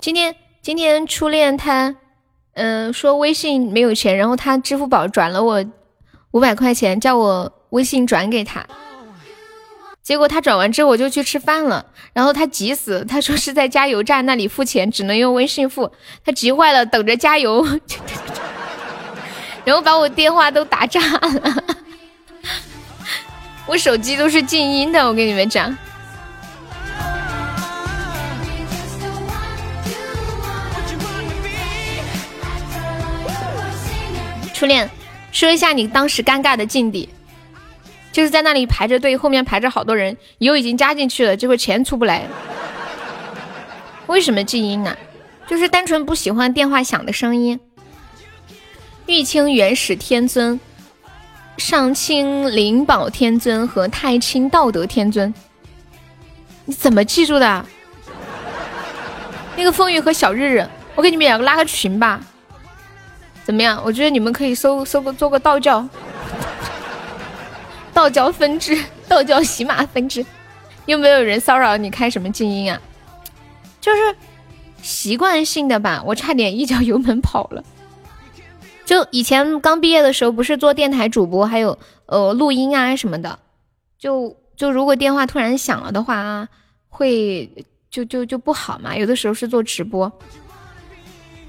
今天今天初恋他，嗯，说微信没有钱，然后他支付宝转了我五百块钱，叫我微信转给他。结果他转完之后我就去吃饭了，然后他急死，他说是在加油站那里付钱，只能用微信付，他急坏了，等着加油，然后把我电话都打炸了，我手机都是静音的，我跟你们讲。初恋，说一下你当时尴尬的境地，就是在那里排着队，后面排着好多人，油已经加进去了，结果钱出不来。为什么静音啊？就是单纯不喜欢电话响的声音。玉清元始天尊、上清灵宝天尊和太清道德天尊，你怎么记住的？那个风雨和小日日，我给你们两个拉个群吧。怎么样？我觉得你们可以搜搜个做个道教，道教分支，道教洗马分支，又没有人骚扰你，开什么静音啊？就是习惯性的吧。我差点一脚油门跑了。就以前刚毕业的时候，不是做电台主播，还有呃录音啊什么的。就就如果电话突然响了的话啊，会就就就不好嘛。有的时候是做直播。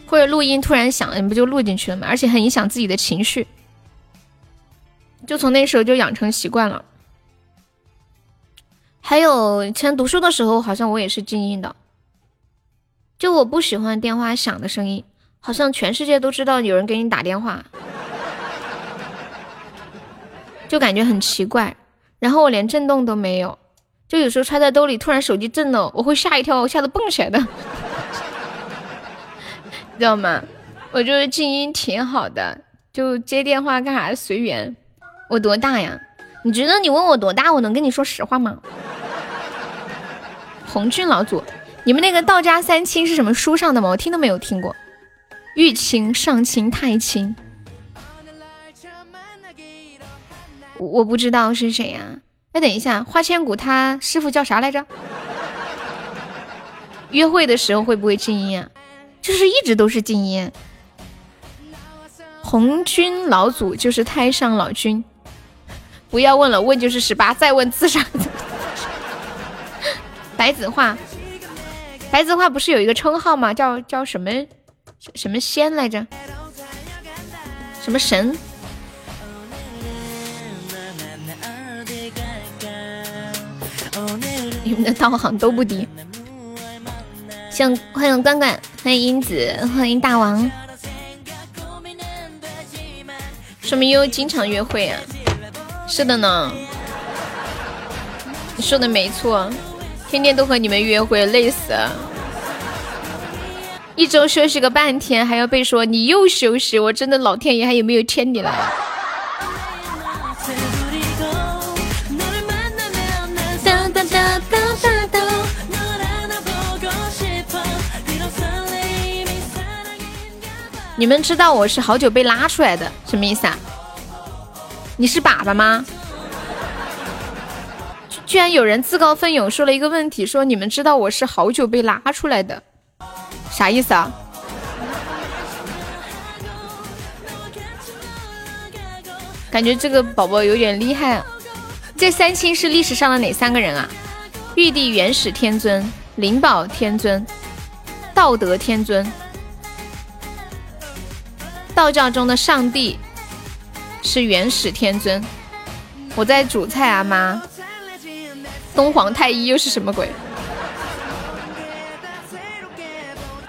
或者录音突然响了，你不就录进去了吗？而且很影响自己的情绪，就从那时候就养成习惯了。还有以前读书的时候，好像我也是静音的，就我不喜欢电话响的声音，好像全世界都知道有人给你打电话，就感觉很奇怪。然后我连震动都没有，就有时候揣在兜里，突然手机震了，我会吓一跳，我吓得蹦起来的。你知道吗？我就是静音挺好的，就接电话干啥随缘。我多大呀？你觉得你问我多大，我能跟你说实话吗？红军老祖，你们那个道家三清是什么书上的吗？我听都没有听过。玉清、上清、太清，我不知道是谁呀。哎，等一下，花千骨他师傅叫啥来着？约会的时候会不会静音啊？就是一直都是静音。红军老祖就是太上老君，不要问了，问就是十八，再问自杀。白子画，白子画不是有一个称号吗？叫叫什么什么仙来着？什么神？你们的道行都不低。欢迎欢迎关关，欢迎英子，欢迎大王。说明悠悠经常约会啊？是的呢，你说的没错，天天都和你们约会，累死。一周休息个半天，还要被说你又休息，我真的老天爷还有没有天理了？你们知道我是好久被拉出来的，什么意思啊？你是粑粑吗？居然有人自告奋勇说了一个问题，说你们知道我是好久被拉出来的，啥意思啊？感觉这个宝宝有点厉害。这三清是历史上的哪三个人啊？玉帝、元始天尊、灵宝天尊、道德天尊。道教中的上帝是元始天尊。我在煮菜啊，妈。东皇太一又是什么鬼？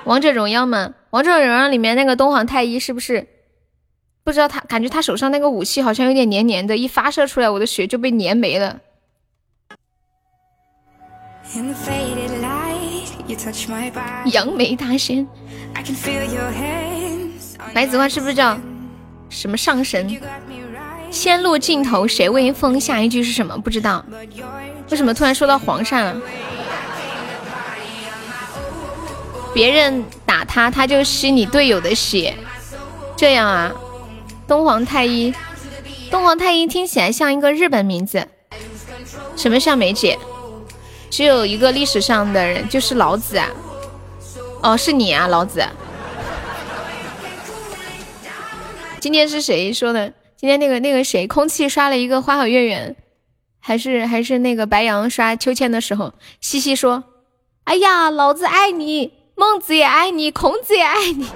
王者荣耀吗？王者荣耀里面那个东皇太一是不是？不知道他感觉他手上那个武器好像有点黏黏的，一发射出来我的血就被黏没了。杨梅大仙，白子画是不是叫什么上神？仙路尽头谁为风？下一句是什么？不知道。为什么突然说到皇上了？别人打他，他就吸你队友的血，这样啊？东皇太一，东皇太一听起来像一个日本名字。什么像梅姐？只有一个历史上的人，就是老子啊！哦，是你啊，老子。今天是谁说的？今天那个那个谁，空气刷了一个花好月圆，还是还是那个白羊刷秋千的时候，西西说：“哎呀，老子爱你，孟子也爱你，孔子也爱你。”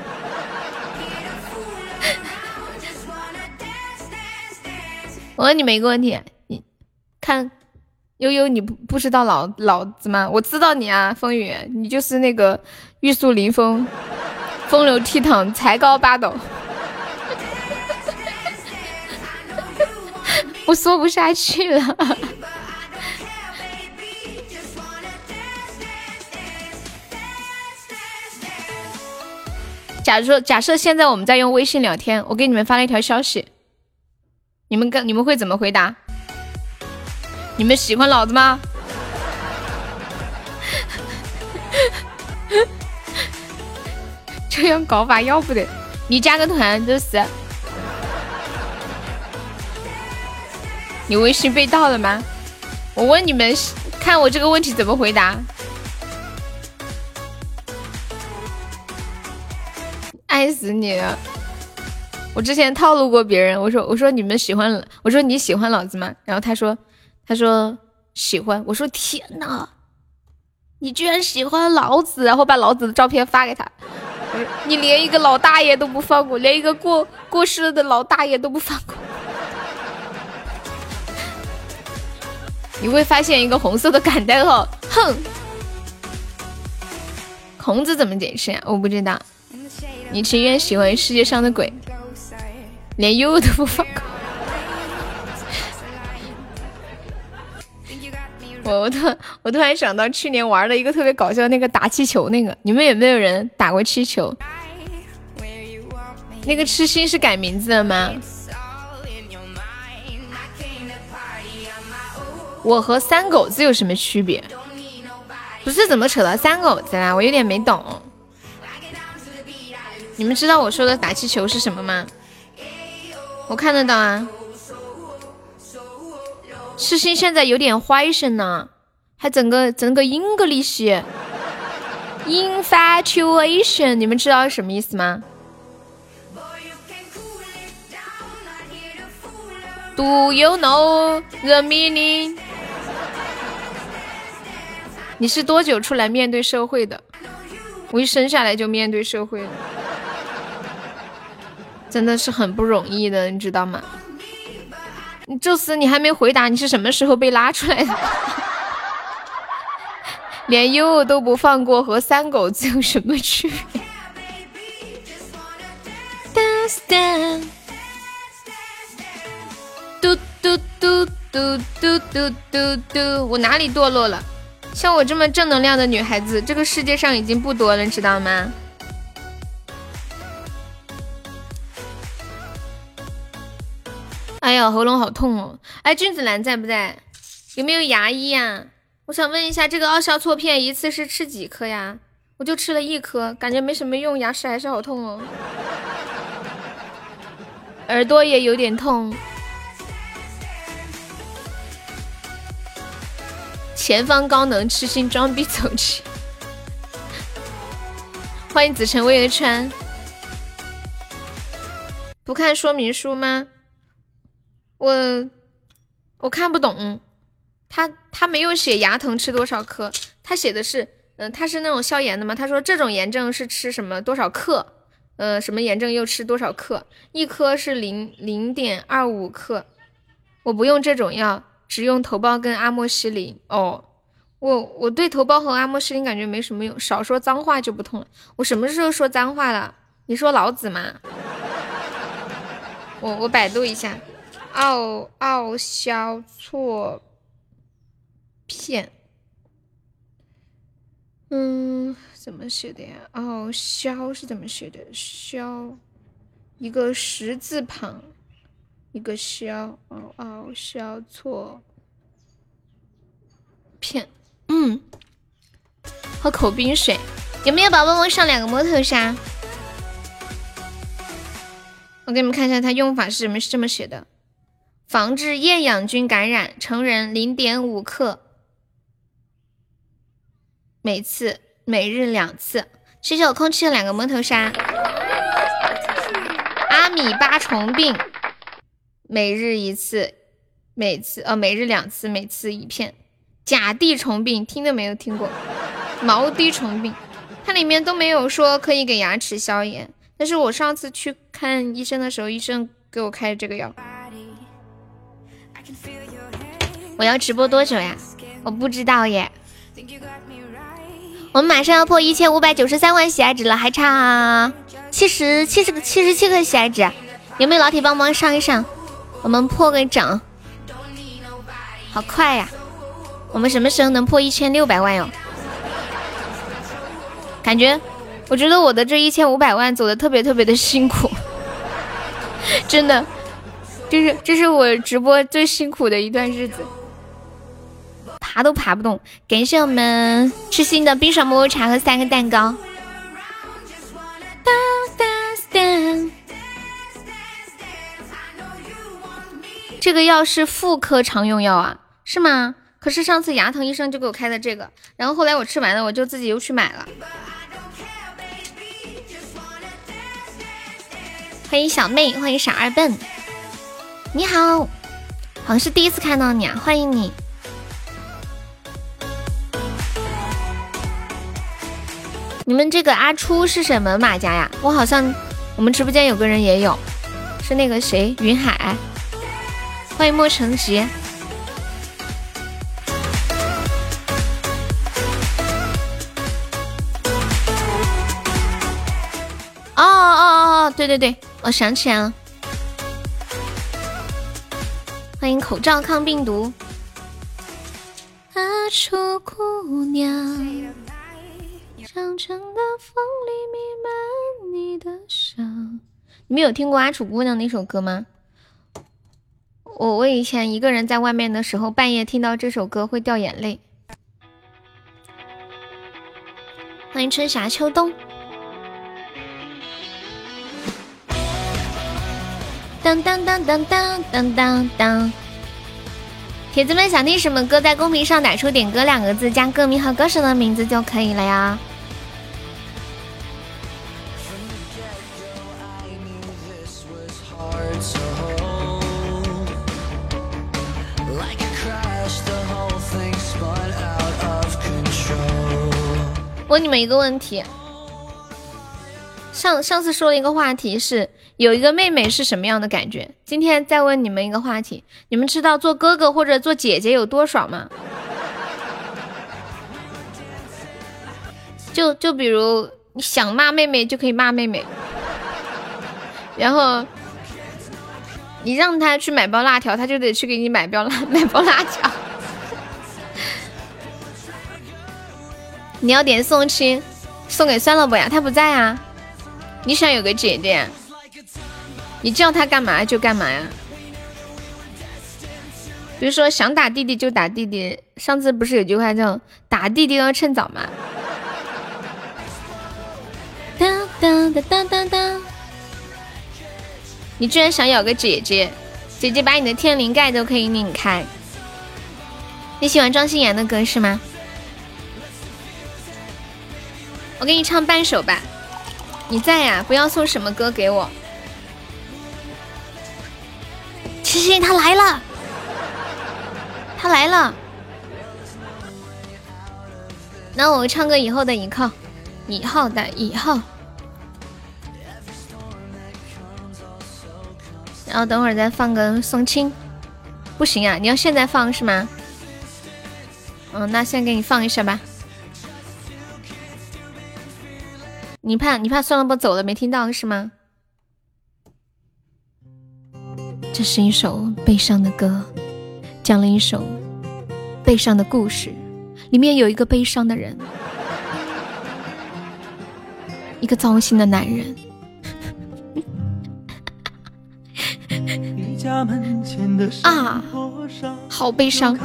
我问你们一个问题，你看悠悠，你不不知道老老子吗？我知道你啊，风雨，你就是那个玉树临风、风流倜傥、才高八斗。我说不下去了。假如说，假设现在我们在用微信聊天，我给你们发了一条消息。你们跟你们会怎么回答？你们喜欢老子吗？这样搞法要不得！你加个团就是。你微信被盗了吗？我问你们，看我这个问题怎么回答？爱死你了！我之前套路过别人，我说我说你们喜欢，我说你喜欢老子吗？然后他说他说喜欢，我说天呐，你居然喜欢老子，然后把老子的照片发给他，你连一个老大爷都不放过，连一个过过世的老大爷都不放过，你会发现一个红色的感叹号，哼，孔子怎么解释呀？我不知道，你情愿喜欢世界上的鬼。连优都不放过，我我突我突然想到去年玩的一个特别搞笑那个打气球那个，你们有没有人打过气球？那个痴心是改名字了吗？我和三狗子有什么区别？不是怎么扯到三狗子啦？我有点没懂。你们知道我说的打气球是什么吗？我看得到啊，痴心现在有点坏神呢，还整个整个 English，infatuation，你们知道什么意思吗？Do you know the meaning？你是多久出来面对社会的？我一生下来就面对社会了。真的是很不容易的，你知道吗？宙斯，你还没回答，你是什么时候被拉出来的？连优都不放过，和三狗子有什么区别？嘟嘟嘟嘟嘟嘟嘟嘟，我哪里堕落了？像我这么正能量的女孩子，这个世界上已经不多了，知道吗？哎呀，喉咙好痛哦！哎，君子兰在不在？有没有牙医呀？我想问一下，这个奥硝唑片一次是吃几颗呀？我就吃了一颗，感觉没什么用，牙齿还是好痛哦。耳朵也有点痛。前方高能，痴心装逼走起。欢迎子辰巍峨川。不看说明书吗？我我看不懂。他他没有写牙疼吃多少克，他写的是，嗯，他是那种消炎的嘛？他说这种炎症是吃什么多少克？呃，什么炎症又吃多少克？一颗是零零点二五克。我不用这种药，只用头孢跟阿莫西林。哦。我我对头孢和阿莫西林感觉没什么用，少说脏话就不痛了。我什么时候说脏话了？你说老子吗？我我百度一下，奥奥硝唑片，嗯，怎么写的呀？奥硝是怎么写的？硝，一个十字旁，一个消哦哦消错片。嗯，喝口冰水。有没有宝宝们上两个摸头杀？我给你们看一下它用法是什么，是这么写的：防治厌氧菌感染，成人零点五克，每次每日两次。谢谢我空气的两个摸头杀。阿米巴虫病，每日一次，每次呃每日两次，每次一片。甲地虫病听都没有听过，毛滴虫病，它里面都没有说可以给牙齿消炎。但是我上次去看医生的时候，医生给我开这个药。我要直播多久呀？我不知道耶。我们马上要破一千五百九十三万喜爱值了，还差七十七十个七十七个喜爱值，有没有老铁帮忙上一上？我们破个整，好快呀！我们什么时候能破一千六百万哟？感觉，我觉得我的这一千五百万走的特别特别的辛苦，真的，这是这是我直播最辛苦的一段日子，爬都爬不动。感谢我们痴心的冰爽抹茶和三个蛋糕。这个药是妇科常用药啊？是吗？可是上次牙疼医生就给我开的这个，然后后来我吃完了，我就自己又去买了。欢迎小妹，欢迎傻二笨，你好，好像是第一次看到你啊，欢迎你。你们这个阿初是什么马甲呀？我好像我们直播间有个人也有，是那个谁云海，欢迎莫成吉。哦哦哦哦，对对对，我想起来了。欢迎口罩抗病毒。阿楚姑娘，长城的风里弥漫你的香。你们有听过阿楚姑娘那首歌吗？我我以前一个人在外面的时候，半夜听到这首歌会掉眼泪。欢迎春夏秋冬。当当当当当当当当！铁子们想听什么歌，在公屏上打出“点歌”两个字，加歌名和歌手的名字就可以了呀。问你们一个问题，上上次说了一个话题是。有一个妹妹是什么样的感觉？今天再问你们一个话题：你们知道做哥哥或者做姐姐有多爽吗？就就比如你想骂妹妹就可以骂妹妹，然后你让他去买包辣条，他就得去给你买包辣买包辣条。你要点送亲，送给酸萝卜呀，他不在啊。你想有个姐姐。你叫他干嘛就干嘛呀？比如说想打弟弟就打弟弟，上次不是有句话叫“打弟弟要趁早”吗？当当当当当当！你居然想咬个姐姐，姐姐把你的天灵盖都可以拧开。你喜欢庄心妍的歌是吗？我给你唱半首吧。你在呀？不要送什么歌给我。七七他来了，他来了。那我唱个以后的以后，以后的以后。然后等会儿再放个送亲，不行啊！你要现在放是吗？嗯，那先给你放一下吧。你怕你怕算了不走了没听到是吗？这是一首悲伤的歌，讲了一首悲伤的故事，里面有一个悲伤的人，一个糟心的男人。啊，好悲伤。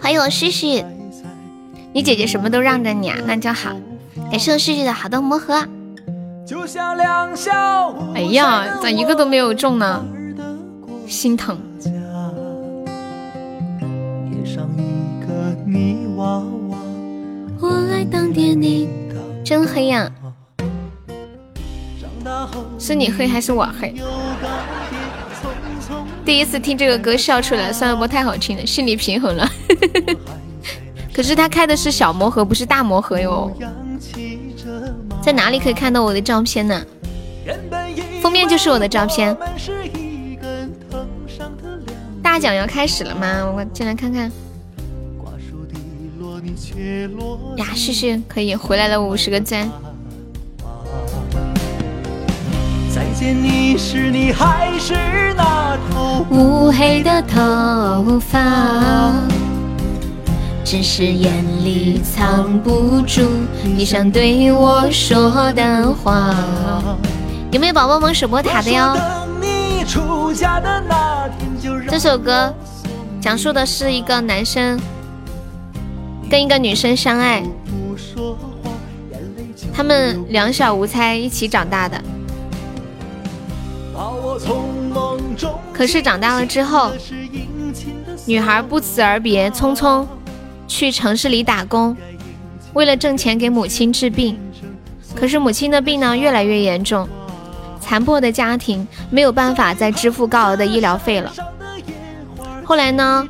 欢迎我旭旭，你姐姐什么都让着你啊，那就好。感谢我旭旭的好多魔盒。哎呀，咋一个都没有中呢？心疼。我爱当爹你，真黑呀。是你黑还是我黑？第一次听这个歌笑出来，算了，不太好听了，心理平衡了。可是他开的是小魔盒，不是大魔盒哟。在哪里可以看到我的照片呢？封面就是我的照片。大奖要开始了吗？我进来看看。呀，旭旭可以回来了，五十个赞。再见你时，你还是那乌黑的头发，只是眼里藏不住你想对我说的话。有没有宝宝们守波塔的哟？这首歌讲述的是一个男生跟一个女生相爱，他们两小无猜一起长大的。可是长大了之后，女孩不辞而别，匆匆去城市里打工，为了挣钱给母亲治病。可是母亲的病呢越来越严重，残破的家庭没有办法再支付高额的医疗费了。后来呢，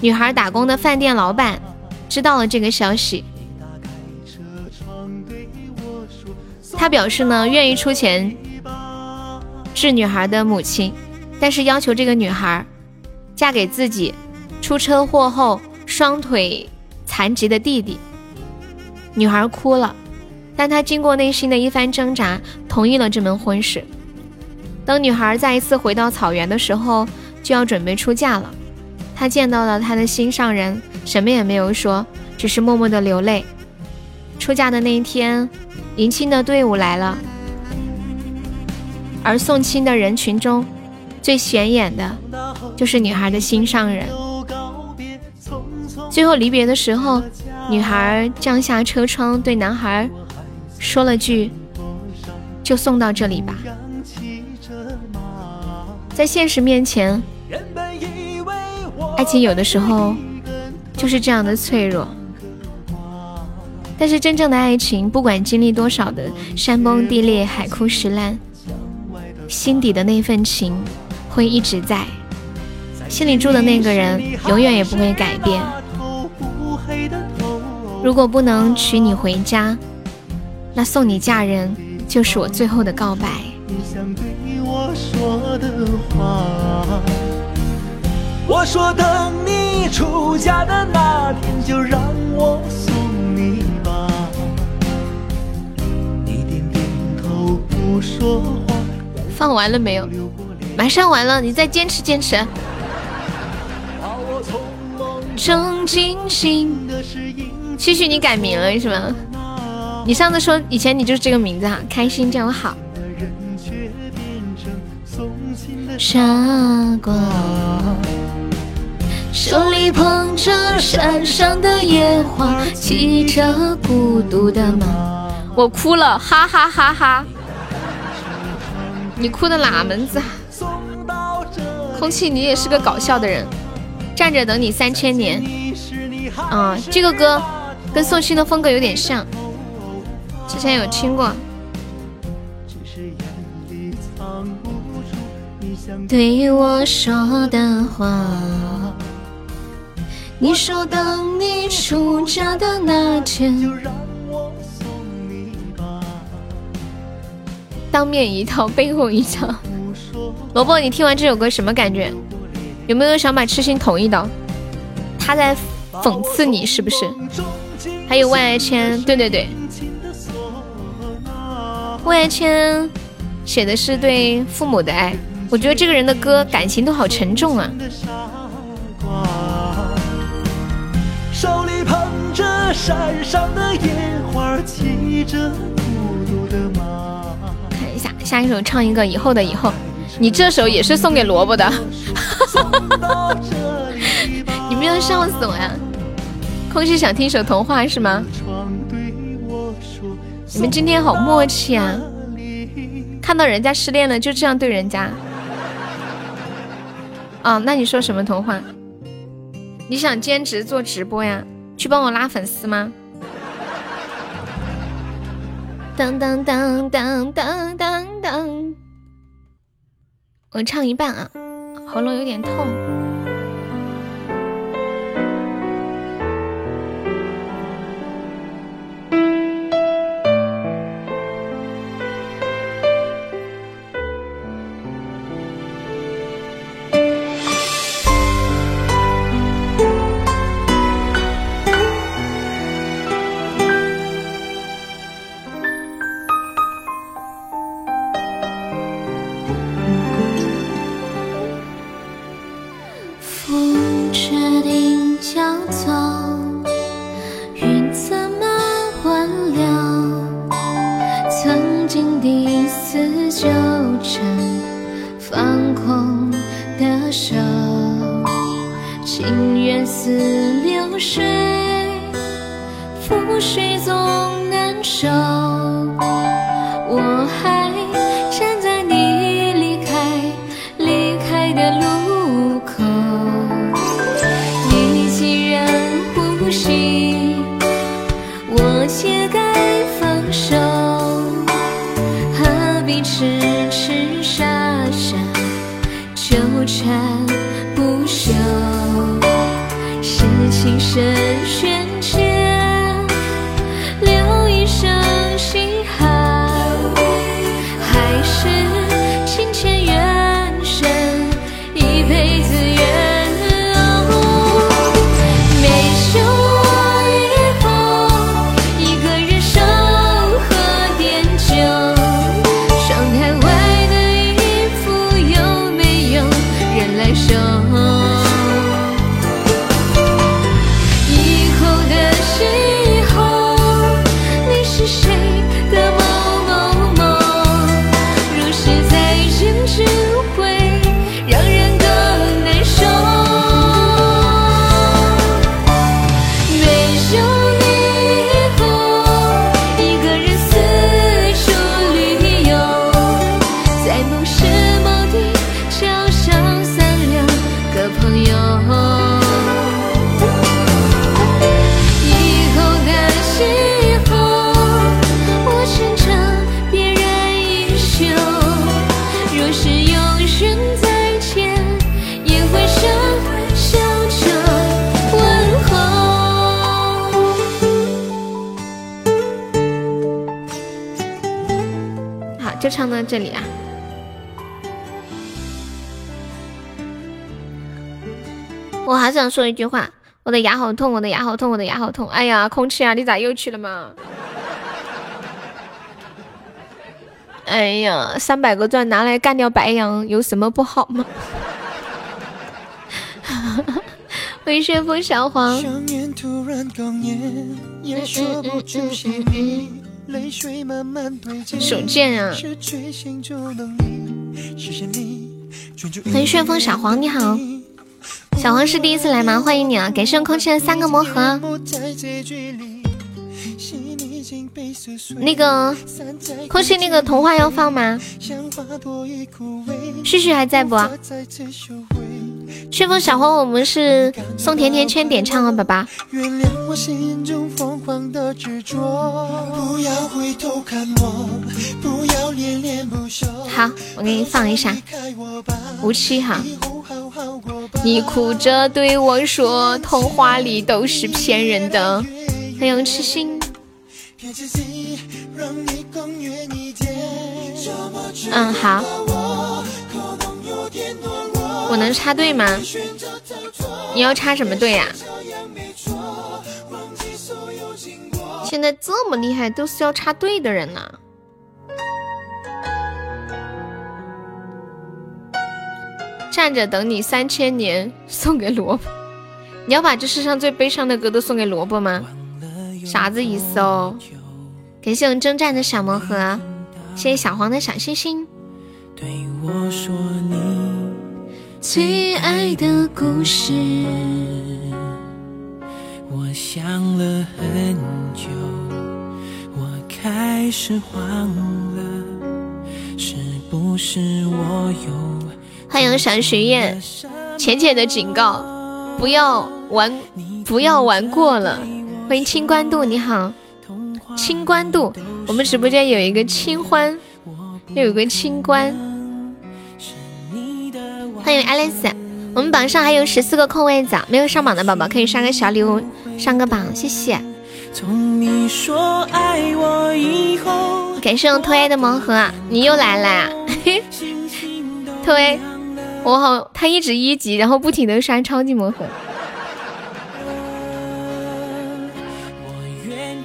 女孩打工的饭店老板知道了这个消息，他表示呢愿意出钱。治女孩的母亲，但是要求这个女孩嫁给自己出车祸后双腿残疾的弟弟。女孩哭了，但她经过内心的一番挣扎，同意了这门婚事。等女孩再一次回到草原的时候，就要准备出嫁了。她见到了她的心上人，什么也没有说，只是默默的流泪。出嫁的那一天，迎亲的队伍来了。而送亲的人群中，最显眼的就是女孩的心上人。最后离别的时候，女孩降下车窗，对男孩说了句：“就送到这里吧。”在现实面前，爱情有的时候就是这样的脆弱。但是真正的爱情，不管经历多少的山崩地裂、海枯石烂。心底的那份情会一直在，心里住的那个人永远也不会改变。如果不能娶你回家，那送你嫁人就是我最后的告白。我说等你出嫁的那天，就让我送你吧。你点点头，不说话。放完了没有？马上完了，你再坚持坚持。正惊心，旭旭你改名了是吗？你上次说以前你就是这个名字哈，开心就好。傻瓜，手里捧着山上的野花，骑着孤独的马。我哭了，哈哈哈哈。你哭的哪门子？空气，你也是个搞笑的人。站着等你三千年。啊，这个歌跟宋茜的风格有点像，之前有听过。对我说的话，你说等你出嫁的那天，当面一套，背后一套。萝卜，你听完这首歌什么感觉？有没有想把痴心捅一刀？他在讽刺你是不是？还有万爱千，对对对，万爱千写的是对父母的爱。我觉得这个人的歌感情都好沉重啊。看一下下一首，唱一个以后的以后。你这首也是送给萝卜的，你们要笑死我呀！空气想听首童话是吗？你们今天好默契啊！看到人家失恋了就这样对人家。啊，那你说什么童话？你想兼职做直播呀？去帮我拉粉丝吗？当当当当当当当。我唱一半啊，喉咙有点痛。唱到这里啊！我还想说一句话，我的牙好痛，我的牙好痛，我的牙好痛。哎呀，空气啊，你咋又去了嘛？哎呀，三百个钻拿来干掉白羊有什么不好吗？欢迎旋风小黄。手贱啊！欢迎旋风小黄，你好。小黄是第一次来吗？欢迎你啊！感谢空气的三个魔盒。那个空气那个童话要放吗？旭旭还在不？旋风小花，我们是送甜甜圈点唱啊，宝宝。好，我给你放一下，无期哈。你哭着对我说，童话里都是骗人的。欢迎痴心。嗯，好。我能插队吗？你要插什么队呀？现在这么厉害，都是要插队的人呢。站着等你三千年，送给萝卜。你要把这世上最悲伤的歌都送给萝卜吗？啥子意思哦？感谢我们征战的小魔盒，谢谢小黄的小星星。对我说你最爱的故事，我想了很久，我开始慌了，是不是我有？欢迎闪学院，浅浅的警告，不要玩，不要玩过了。欢迎清官渡，你好，清官渡，我们直播间有一个清欢，又有个清官。欢迎 Alice，我们榜上还有十四个空位子，没有上榜的宝宝可以刷个小礼物上个榜，谢谢。感谢我推 A 的盲盒，你又来了，推，我好，他一直一级，然后不停的刷超级魔盒。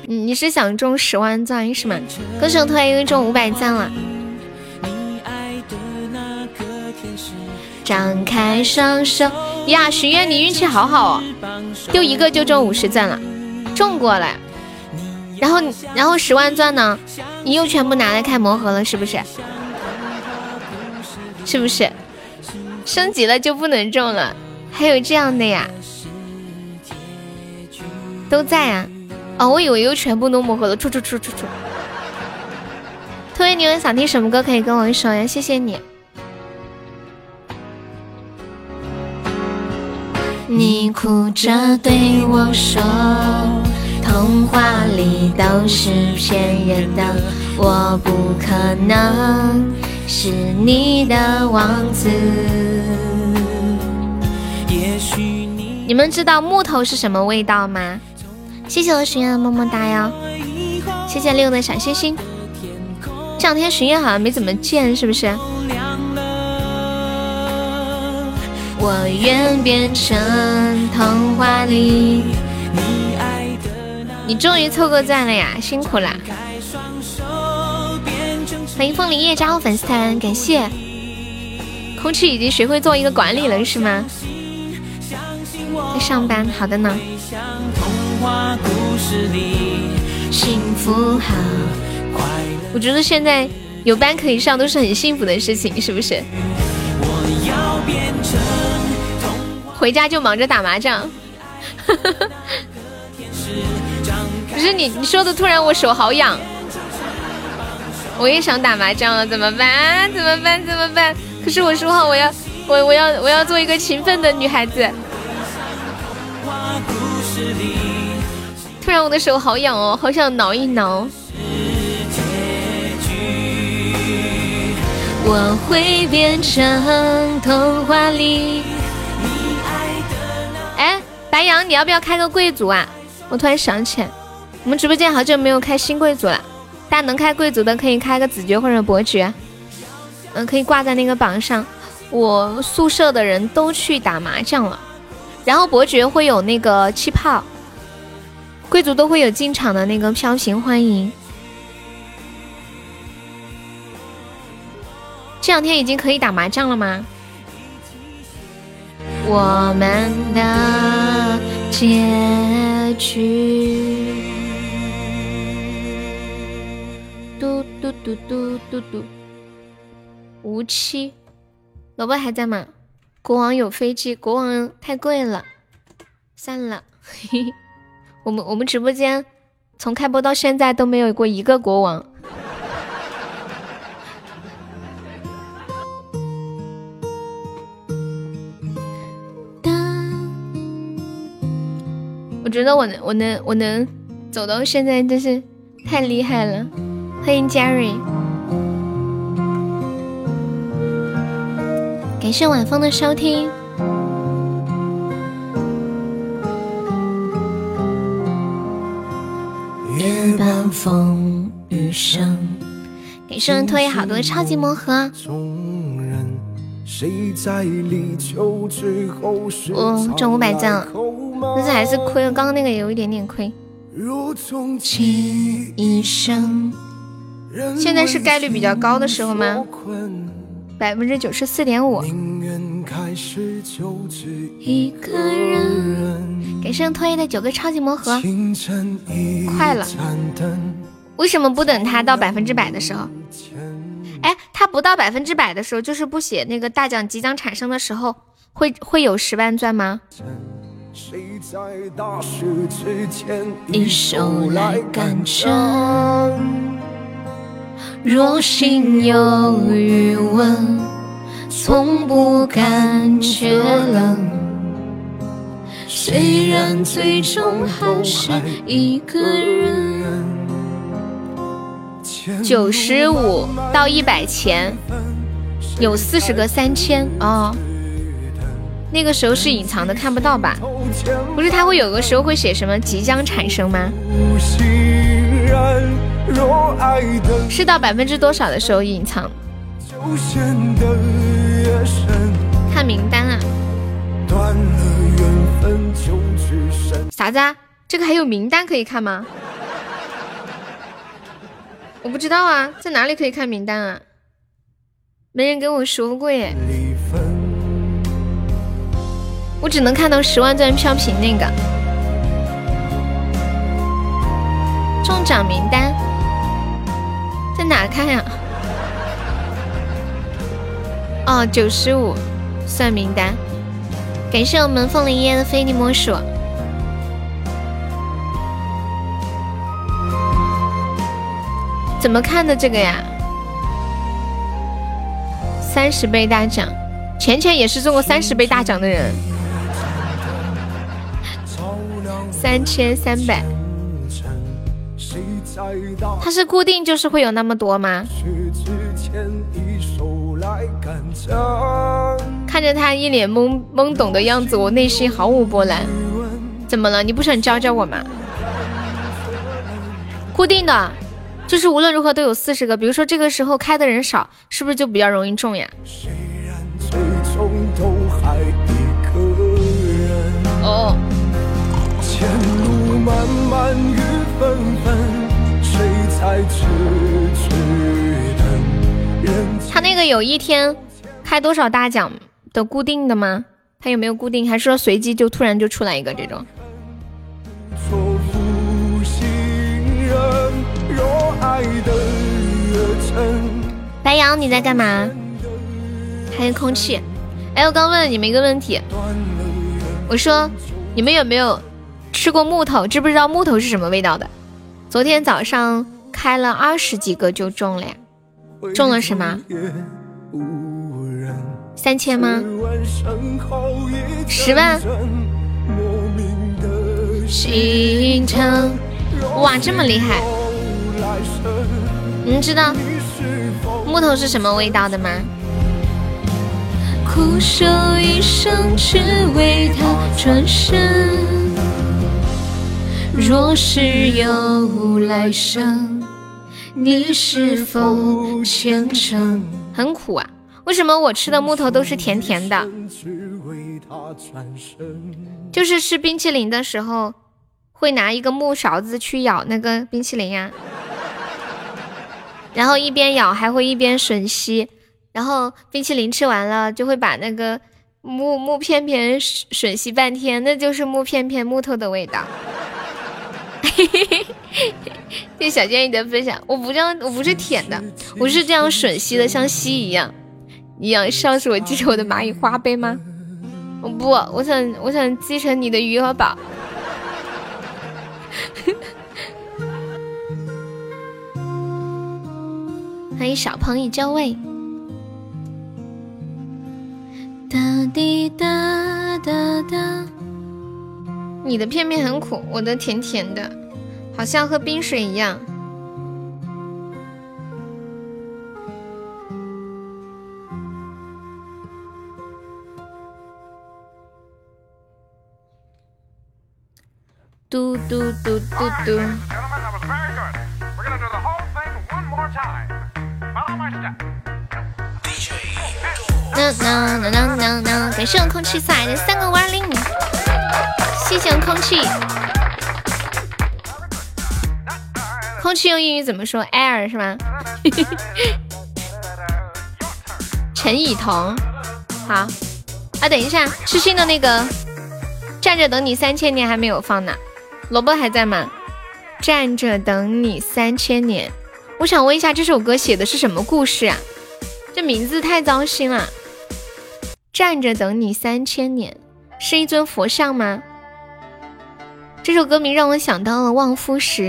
你是想中十万钻是吗？歌手突然又中五百赞了。张开双手呀，许愿你运气好好哦，丢一个就中五十钻了，中过了。然后然后十万钻呢，你又全部拿来开魔盒了，是不是？是不是？升级了就不能中了？还有这样的呀？都在啊。哦，我以为又全部都魔盒了，出出出出出！特别你有想听什么歌可以跟我说呀？谢谢你。你哭着对我说，童话里都是骗人的，我不可能是你的王子。也许你你们知道木头是什么味道吗？谢谢我许愿的么么哒哟，谢谢六的小星星。这两天许愿好像没怎么见，是不是？我愿变成童话里你爱的你终于凑够赞了呀，辛苦啦！欢迎风铃叶加入粉丝团，感谢。空气已经学会做一个管理了是吗？在上班，好的呢。我觉得现在有班可以上都是很幸福的事情，是不是？回家就忙着打麻将。不是你你说的突然我手好痒，我也想打麻将了，怎么办？怎么办？怎么办？可是我说好我要我我要我要做一个勤奋的女孩子。突然我的手好痒哦，好想挠一挠。我会变成童话里。哎，白羊，你要不要开个贵族啊？我突然想起来，我们直播间好久没有开新贵族了。大家能开贵族的可以开个子爵或者伯爵，嗯，可以挂在那个榜上。我宿舍的人都去打麻将了，然后伯爵会有那个气泡。贵族都会有进场的那个飘屏欢迎，这两天已经可以打麻将了吗？我们的结局，嘟嘟嘟嘟嘟嘟，无期，萝卜还在吗？国王有飞机，国王太贵了，散了，嘿嘿。我们我们直播间从开播到现在都没有过一个国王。觉得我能，我能，我能走到现在，真是太厉害了！欢迎 Jerry，感谢晚风的收听。夜半风雨声，给生人拖延好多超级魔盒。我中五百赞，但是还是亏了。刚刚那个也有一点点亏。现在是概率比较高的时候吗？百分之九十四点五。一个人，给生拖延的九个超级魔盒，快了。为什么不等他到百分之百的时候？哎，他不到百分之百的时候，就是不写那个大奖即将产生的时候，会会有十万钻吗？一手来干涉，若心有余温，从不感觉冷。虽然最终还是一个人。九十五到一百前有四十个三千哦，那个时候是隐藏的，看不到吧？不是，他会有个时候会写什么即将产生吗？是到百分之多少的时候隐藏？看名单啊！啥子啊？这个还有名单可以看吗？我不知道啊，在哪里可以看名单啊？没人跟我说过耶。我只能看到十万钻飘屏那个中奖名单，在哪看呀？哦，九十五算名单。感谢我们凤梨椰的非你莫属。怎么看的这个呀？三十倍大奖，钱钱也是中过三十倍大奖的人。三千三百，它是固定就是会有那么多吗？看着他一脸懵懵懂的样子，我内心毫无波澜。怎么了？你不想教教我吗？固定的。就是无论如何都有四十个，比如说这个时候开的人少，是不是就比较容易中呀？哦。他那个有一天开多少大奖的固定的吗？他有没有固定？还是说随机就突然就出来一个这种？白羊，你在干嘛？还有空气。哎，我刚问了你们一个问题，我说你们有没有吃过木头？知不知道木头是什么味道的？昨天早上开了二十几个就中了呀，中了什么？三千吗？十万？哇，这么厉害！你知道木头是什么味道的吗？苦守一生只为他转身，若是有来生，你是否虔诚？很苦啊！为什么我吃的木头都是甜甜的？就是吃冰淇淋的时候。会拿一个木勺子去咬那个冰淇淋呀，然后一边咬还会一边吮吸，然后冰淇淋吃完了就会把那个木木片片吮吮吸半天，那就是木片片木头的味道。谢谢小建议的分享，我不这样，我不是舔的，我是这样吮吸的，像吸一样一样。上次我继承我的蚂蚁花呗吗？我不，我想我想继承你的余额宝。欢迎小朋友就位。哒滴哒哒哒。你的片片很苦，我的甜甜的，好像喝冰水一样。嘟嘟嘟嘟嘟。呐呐呐呐呐呐！感谢我空气送来的三个五二零，谢谢空气。空气用英语怎么说？air 是吗？陈以彤，好啊，等一下，痴心的那个站着等你三千年还没有放呢，萝卜还在吗？站着等你三千年，我想问一下，这首歌写的是什么故事啊？这名字太糟心了。站着等你三千年，是一尊佛像吗？这首歌名让我想到了《望夫石》。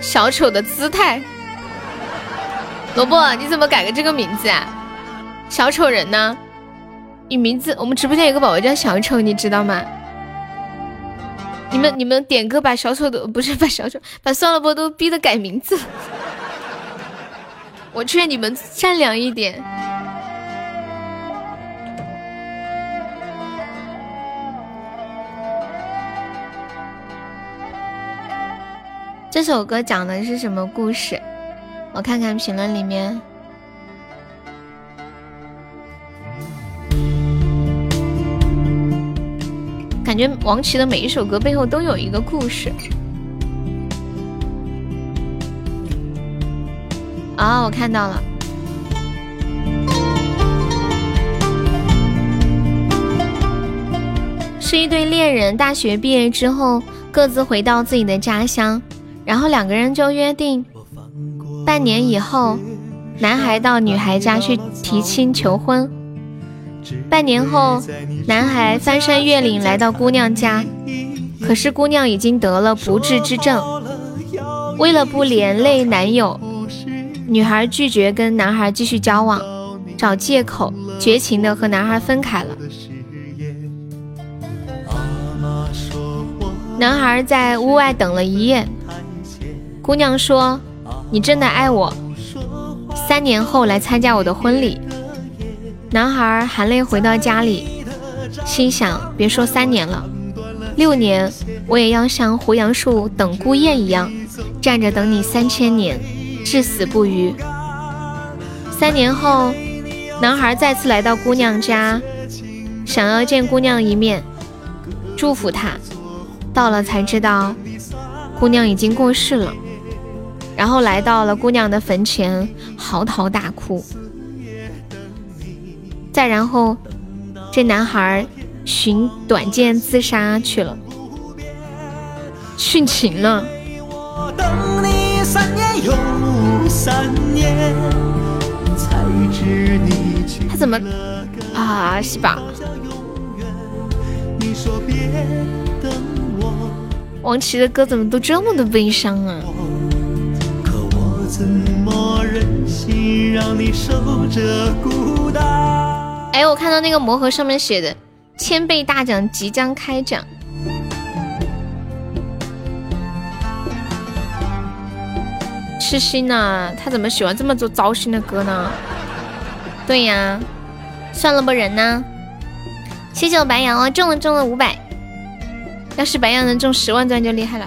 小丑的姿态，萝卜，你怎么改个这个名字啊？小丑人呢？你名字，我们直播间有个宝宝叫小丑，你知道吗？你们你们点歌把小丑都不是把小丑 把算了波都逼得改名字，我劝你们善良一点。这首歌讲的是什么故事？我看看评论里面。感觉王琦的每一首歌背后都有一个故事。啊，我看到了，是一对恋人，大学毕业之后各自回到自己的家乡，然后两个人就约定，半年以后，男孩到女孩家去提亲求婚。半年后，男孩翻山越岭来到姑娘家，可是姑娘已经得了不治之症。为了不连累男友，女孩拒绝跟男孩继续交往，找借口绝情的和男孩分开了。男孩在屋外等了一夜，姑娘说：“你真的爱我，三年后来参加我的婚礼。”男孩含泪回到家里，心想：别说三年了，六年我也要像胡杨树等孤雁一样，站着等你三千年，至死不渝。三年后，男孩再次来到姑娘家，想要见姑娘一面，祝福她。到了才知道，姑娘已经过世了。然后来到了姑娘的坟前，嚎啕大哭。再然后，这男孩寻短剑自杀去了，殉情了。他怎么啊？是吧？王琦的歌怎么都这么的悲伤啊？可我怎么忍心让你守着孤单？哎，我看到那个魔盒上面写的千倍大奖即将开奖。痴心呐，他怎么喜欢这么多糟心的歌呢？对呀，算了吧，人呢？谢谢我白羊哦，中了中了五百，要是白羊能中十万钻就厉害了。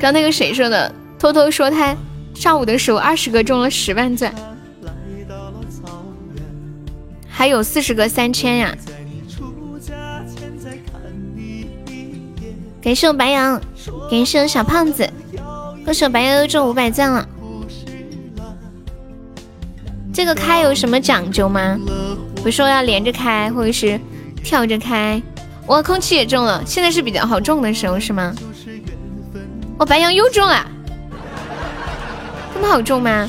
刚那个谁说的？偷偷说他上午的时候二十个中了十万钻。还有四十个三千呀！感谢我白羊，感谢我小胖子，恭喜我白羊又中五百赞了。这个开有什么讲究吗？比如说要连着开，或者是跳着开？哇，空气也中了，现在是比较好中的时候是吗？我白羊又中了，这么好中吗？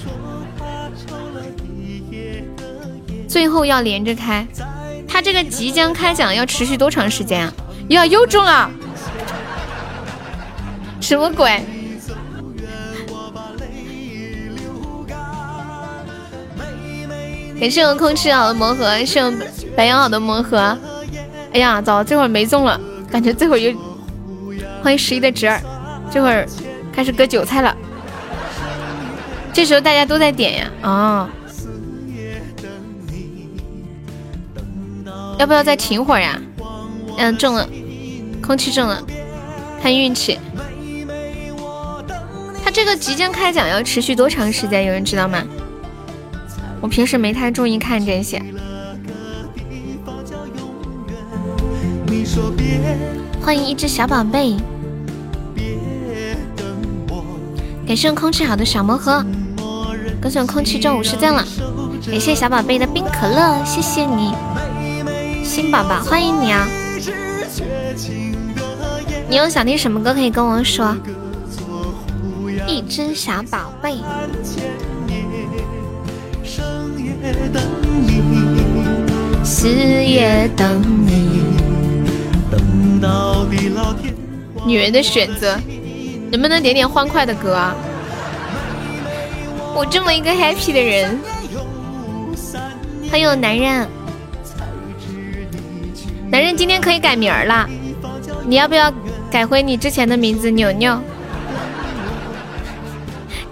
最后要连着开。他这个即将开奖要持续多长时间啊？呀，又中了！什么鬼？感谢我空气好的魔盒，谢我白羊好的魔盒。哎呀，早，这会儿没中了，感觉这会儿又欢迎十一的侄儿，这会儿开始割韭菜了。这时候大家都在点呀，啊，要不要再停会儿呀？嗯，中了，空气中了，看运气。他这个即将开奖要持续多长时间？有人知道吗？我平时没太注意看这些。欢迎一只小宝贝，感谢空气好的小魔盒，恭喜空气中五十赞了，感谢小宝贝的冰可乐，谢谢你，新宝宝欢迎你啊！你有想听什么歌可以跟我说。一只小宝贝。四月等你。等到地老天荒女人的选择，能不能点点欢快的歌啊？我这么一个 happy 的人，还有男人，男人今天可以改名儿了，你要不要改回你之前的名字？牛牛，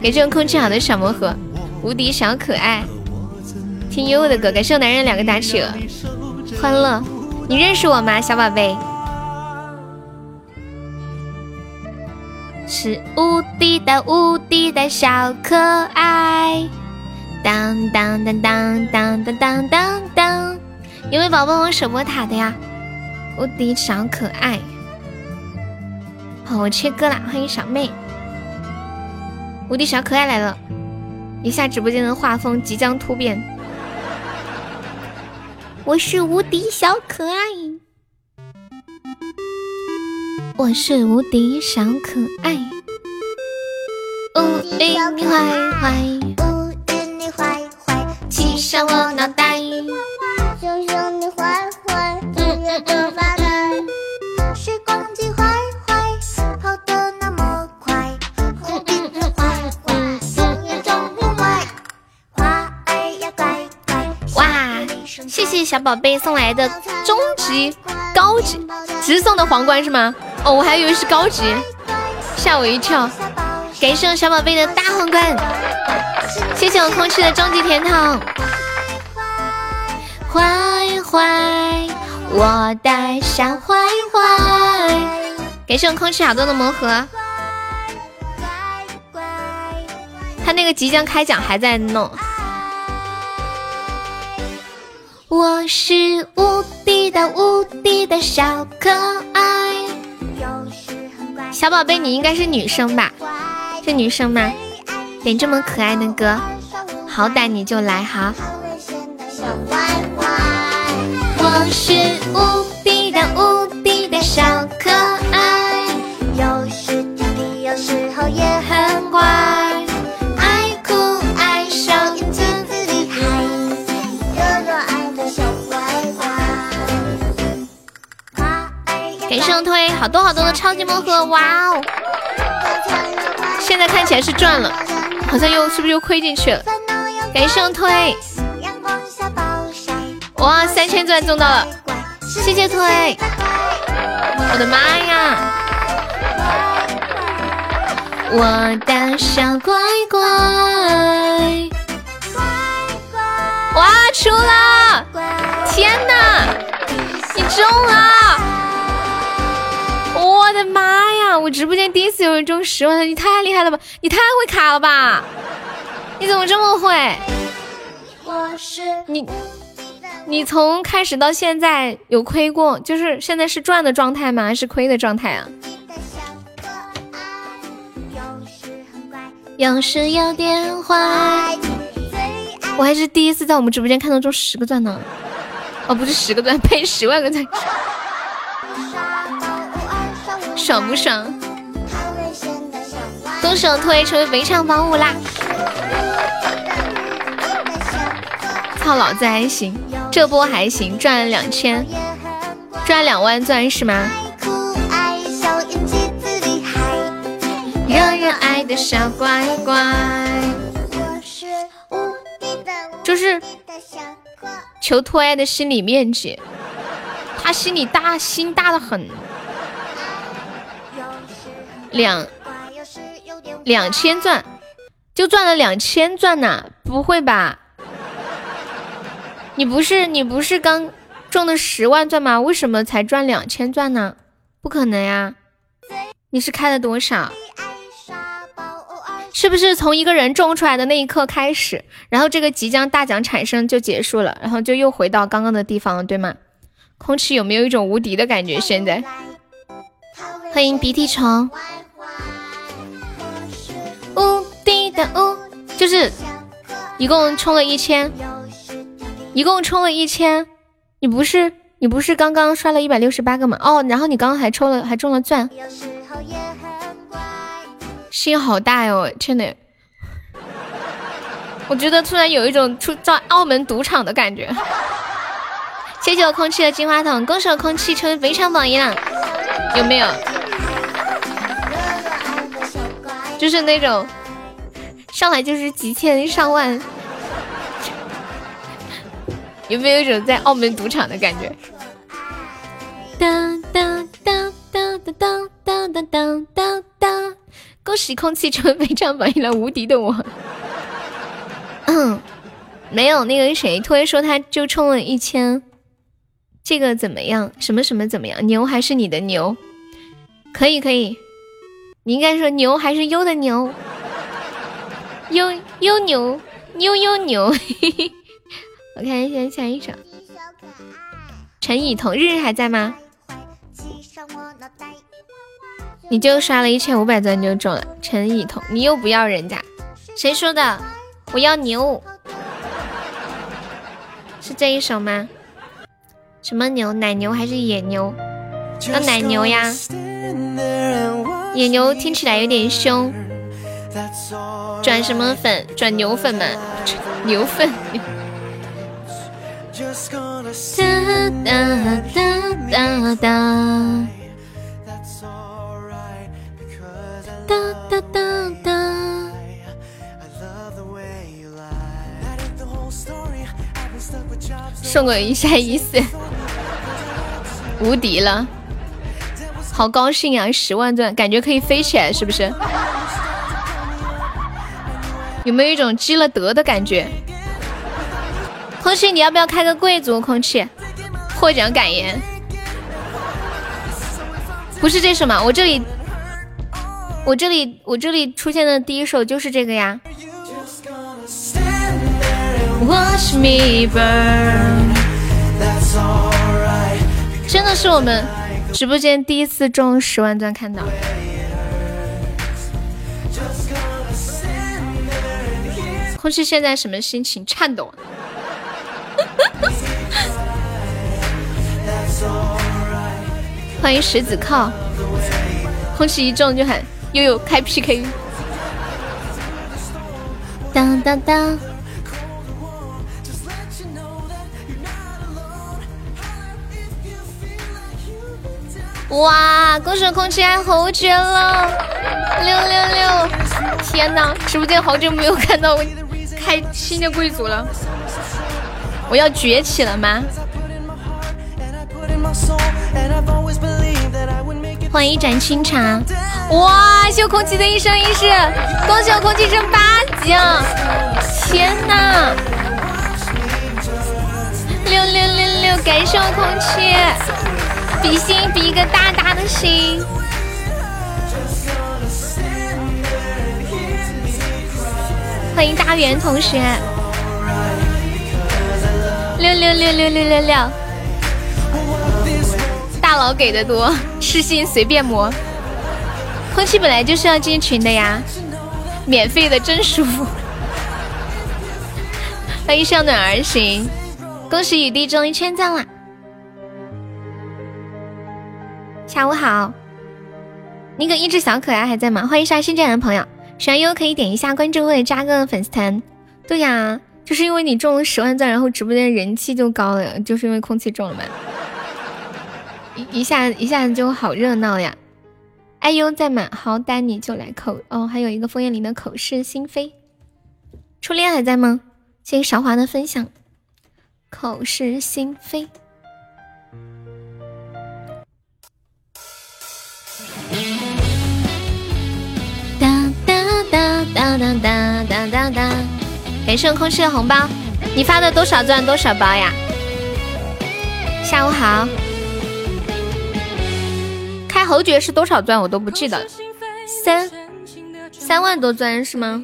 给这种空气好的小魔盒，无敌小可爱，听悠悠的歌，感谢我男人两个打企鹅，欢乐，你认识我吗，小宝贝？是无敌的无敌的小可爱，当当当当当当当当当，有没有宝宝我守波塔的呀？无敌小可爱，好，我切歌啦！欢迎小妹，无敌小可爱来了，一下直播间的画风即将突变，我是无敌小可爱。我是无敌小可爱，无敌你坏坏，无敌你坏坏，骑上我脑袋，谢谢小宝贝送来的终极高级直送的皇冠是吗？哦，我还以为是高级，吓我一跳！感谢我小宝贝的大皇冠，谢谢我空气的终极甜筒。坏坏，我的小坏坏。感谢我空气好多的魔盒。他那个即将开奖还在弄。我是无敌的无敌的小可爱。小宝贝，你应该是女生吧？是女生吗？点这么可爱的歌，好歹你就来哈！我是无敌的无给上推好多好多的超级魔盒，哇哦！现在看起来是赚了，好像又是不是又亏进去了？感谢上推，哇，三千钻中到了，谢谢推！我的妈呀！我的小乖乖，哇，出了！天哪，你中了！我的妈呀！我直播间第一次有人中十万，你太厉害了吧！你太会卡了吧！你怎么这么会？我是你你从开始到现在有亏过？就是现在是赚的状态吗？还是亏的状态啊？有时有点坏。我还是第一次在我们直播间看到中十个钻呢。哦，不是十个钻，呸，十万个钻。爽不爽？动手推成为围场宝物啦！操老子还行，这波还行，赚了两千，赚两万钻是吗？惹人爱的小乖乖，就是求托爱的心理面积，他心里大，心大的很。两两千钻，就赚了两千钻呐？不会吧？你不是你不是刚中的十万钻吗？为什么才赚两千钻呢？不可能呀！你是开了多少？是不是从一个人中出来的那一刻开始，然后这个即将大奖产生就结束了，然后就又回到刚刚的地方了，对吗？空气有没有一种无敌的感觉？现在，欢迎鼻涕虫。无敌的无，就是一共充了一千，一共充了一千。你不是你不是刚刚刷了一百六十八个吗？哦，然后你刚刚还抽了还中了钻，心好大哟！天呐，我觉得突然有一种出在澳门赌场的感觉。谢谢我空气的金话筒，恭喜我空气成为非常榜一了，有没有？就是那种上来就是几千上万，有没有一种在澳门赌场的感觉？当当当当当当当当当当！恭喜空气成为非常榜一了，无敌的我。嗯，没有那个谁，突然说他就充了一千，这个怎么样？什么什么怎么样？牛还是你的牛？可以可以。你应该说牛还是优的牛，优优牛，牛优牛。我看一下下一首。陈以彤，日日还在吗？你就刷了一千五百钻就中了。陈以彤，你又不要人家，谁说的？我要牛，是这一首吗？什么牛？奶牛还是野牛？要奶牛呀。野牛听起来有点凶，转什么粉？转牛粉吗？牛粉。哒哒哒哒哒。哒哒哒哒。送我一下一思，无敌了。好高兴啊！十万钻，感觉可以飞起来，是不是？有没有一种积了德的感觉？空气，你要不要开个贵族？空气，获奖感言，不是这首吗？我这里，我这里，我这里出现的第一首就是这个呀。真的是我们。直播间第一次中十万钻，看到。空气现在什么心情？颤抖。欢迎石子靠。空气一中就喊悠悠开 PK。当当当。哇！恭喜空气爱侯爵了，六六六！天哪，直播间好久没有看到开新的贵族了，我要崛起了吗？欢迎一盏清茶！哇！谢空气的一生一世，恭喜我空气升八级啊！天哪！六六六六！感谢我空气。比心，比一个大大的心。欢迎大圆同学，六六六六六六六，大佬给的多，痴心随便磨。空气本来就是要进群的呀，免费的真舒服。欢迎向暖而行，恭喜雨滴中一千赞了。下午好，那个一只小可爱还在吗？欢迎刷新进来的朋友，喜欢优可以点一下关注或者加个粉丝团。对呀，就是因为你中了十万钻，然后直播间人气就高了，就是因为空气中了嘛，一 一下一下子就好热闹呀！哎呦，在吗？好，丹你就来口哦，还有一个枫叶林的口是心非，初恋还在吗？谢谢韶华的分享，口是心非。哒哒哒哒哒哒！没剩空气的红包，你发的多少钻多少包呀？下午好，开侯爵是多少钻我都不记得，三三万多钻是吗？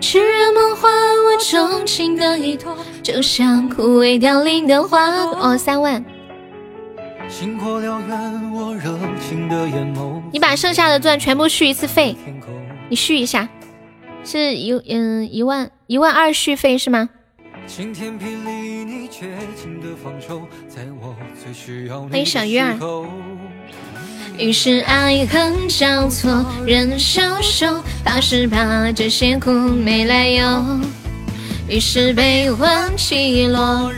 痴人梦话，我钟情的一托，就像枯萎凋零的花。哦，三万。你把剩下的钻全部续一次费。你续一下，是一嗯一万一万二续费是吗？欢迎小鱼儿。于是爱恨交错，人消瘦，怕是怕这些苦没来由。于是悲欢起落。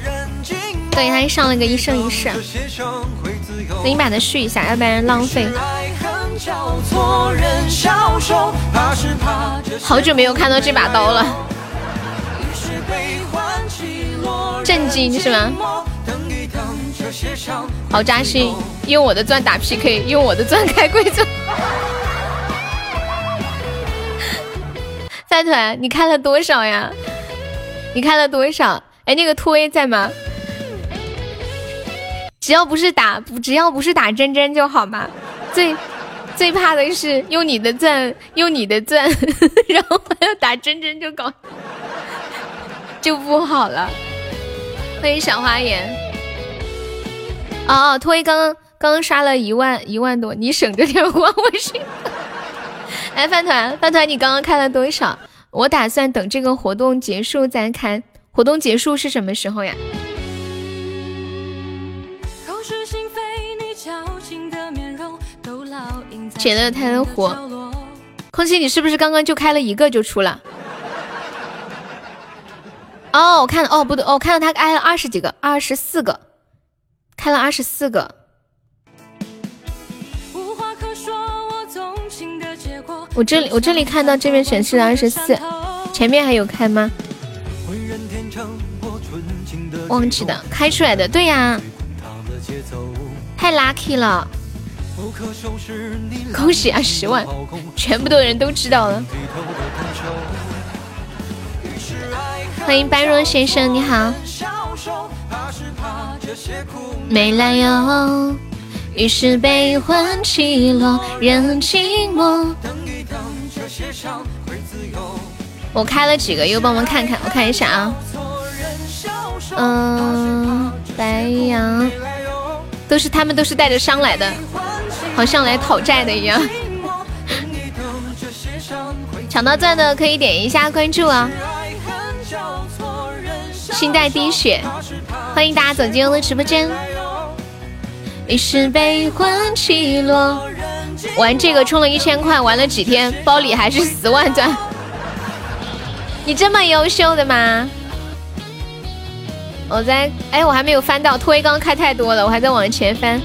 对，他上了个一生一世。等你把它续一下，要不然浪费。好久没有看到这把刀了，震惊是吗？好扎心，用我的钻打 PK，用我的钻开规则。饭团，你开了多少呀？你开了多少？哎，那个突 A 在吗？只要不是打，只要不是打真真就好嘛。最。最怕的是用你的钻，用你的钻，然后还要打真真就搞，就不好了。欢迎小花颜。哦哦，托一刚刚刚刷了一万一万多，你省着点花，我心。哎饭团饭团，你刚刚开了多少？我打算等这个活动结束再开。活动结束是什么时候呀？写的太火，空气，你是不是刚刚就开了一个就出了？哦，我看哦不对，哦，看到他开了二十几个，二十四个，开了二十四个。我这里我这里看到这边显示了二十四，前面还有开吗？忘记的，开出来的，对呀，太 lucky 了。恭喜啊，十万！全部的人都知道了。欢迎般若先生，你好。没来由，于是悲欢起落，人寂寞。我开了几个？又帮忙看看，我看一下啊。嗯，白羊，都是他们，都是带着伤来的。好像来讨债的一样，抢到钻的可以点一下关注啊！心带滴血，欢迎大家走进我的直播间。于是悲欢起落，玩这个充了一千块，玩了几天，包里还是十万钻。你这么优秀的吗？我在，哎，我还没有翻到，推刚开太多了，我还在往前翻。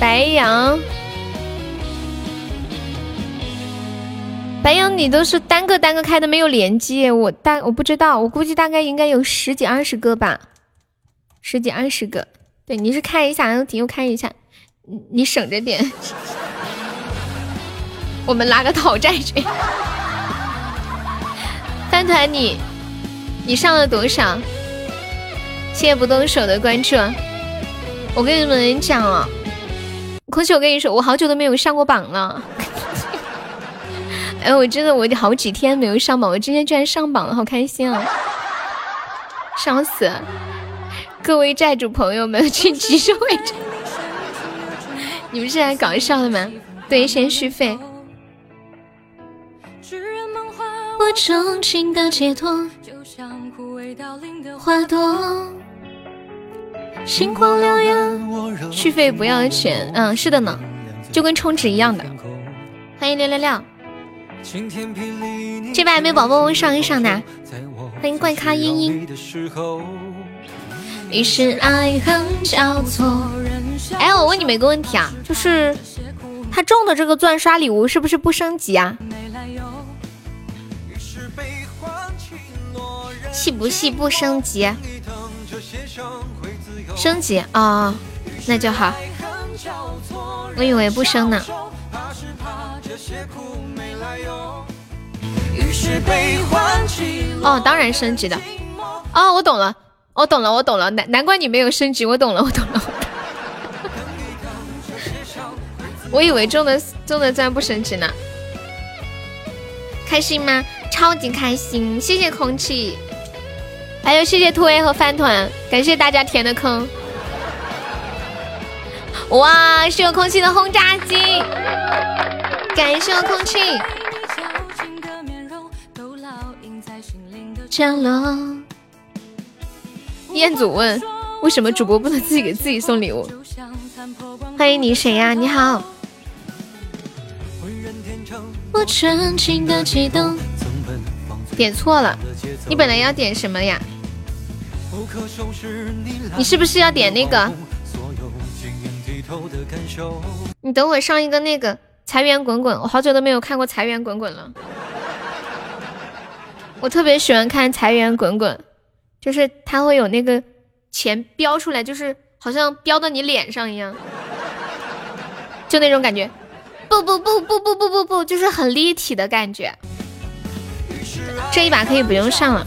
白羊，白羊，你都是单个单个开的，没有连击。我大我不知道，我估计大概应该有十几二十个吧，十几二十个。对，你是开一下，然后又开一下，你你省着点。我们拉个讨债去。饭团，你你上了多少？谢谢不动手的关注。我跟你们讲啊。空气，我跟你说，我好久都没有上过榜了。哎，我真的，我好几天没有上榜，我今天居然上榜了，好开心啊！笑死！各位债主朋友们，请及时回。你们是来搞笑的吗？对，先续费。我钟情的解脱，就像枯萎凋零的花朵。星光燎原，续费不要钱。嗯，是的呢，就跟充值一样的。欢迎六六六。这边还没有宝宝上一上的，欢迎怪咖嘤嘤。于是爱恨交错。哎，我问你们一个问题啊，就是他中的这个钻刷礼物是不是不升级啊？气不气不升级？升级啊，那就好。我以为不升呢。哦，当然升级的。哦，我懂了，我懂了，我懂了。难难怪你没有升级，我懂了，我懂了。我以为中的中的钻不升级呢。开心吗？超级开心！谢谢空气，还有谢谢兔 A 和饭团，感谢大家填的坑。哇，是有空气的轰炸机，感谢我空气。降落。彦祖问：为什么主播不能自己给自己送礼物？欢迎你，谁呀？你好。我纯情的悸动。点错了，你本来要点什么呀？你是不是要点那个？你等会上一个那个财源滚滚，我好久都没有看过财源滚滚了。我特别喜欢看财源滚滚，就是它会有那个钱飙出来，就是好像飙到你脸上一样，就那种感觉。不不不不不不不不，就是很立体的感觉。这一把可以不用上了。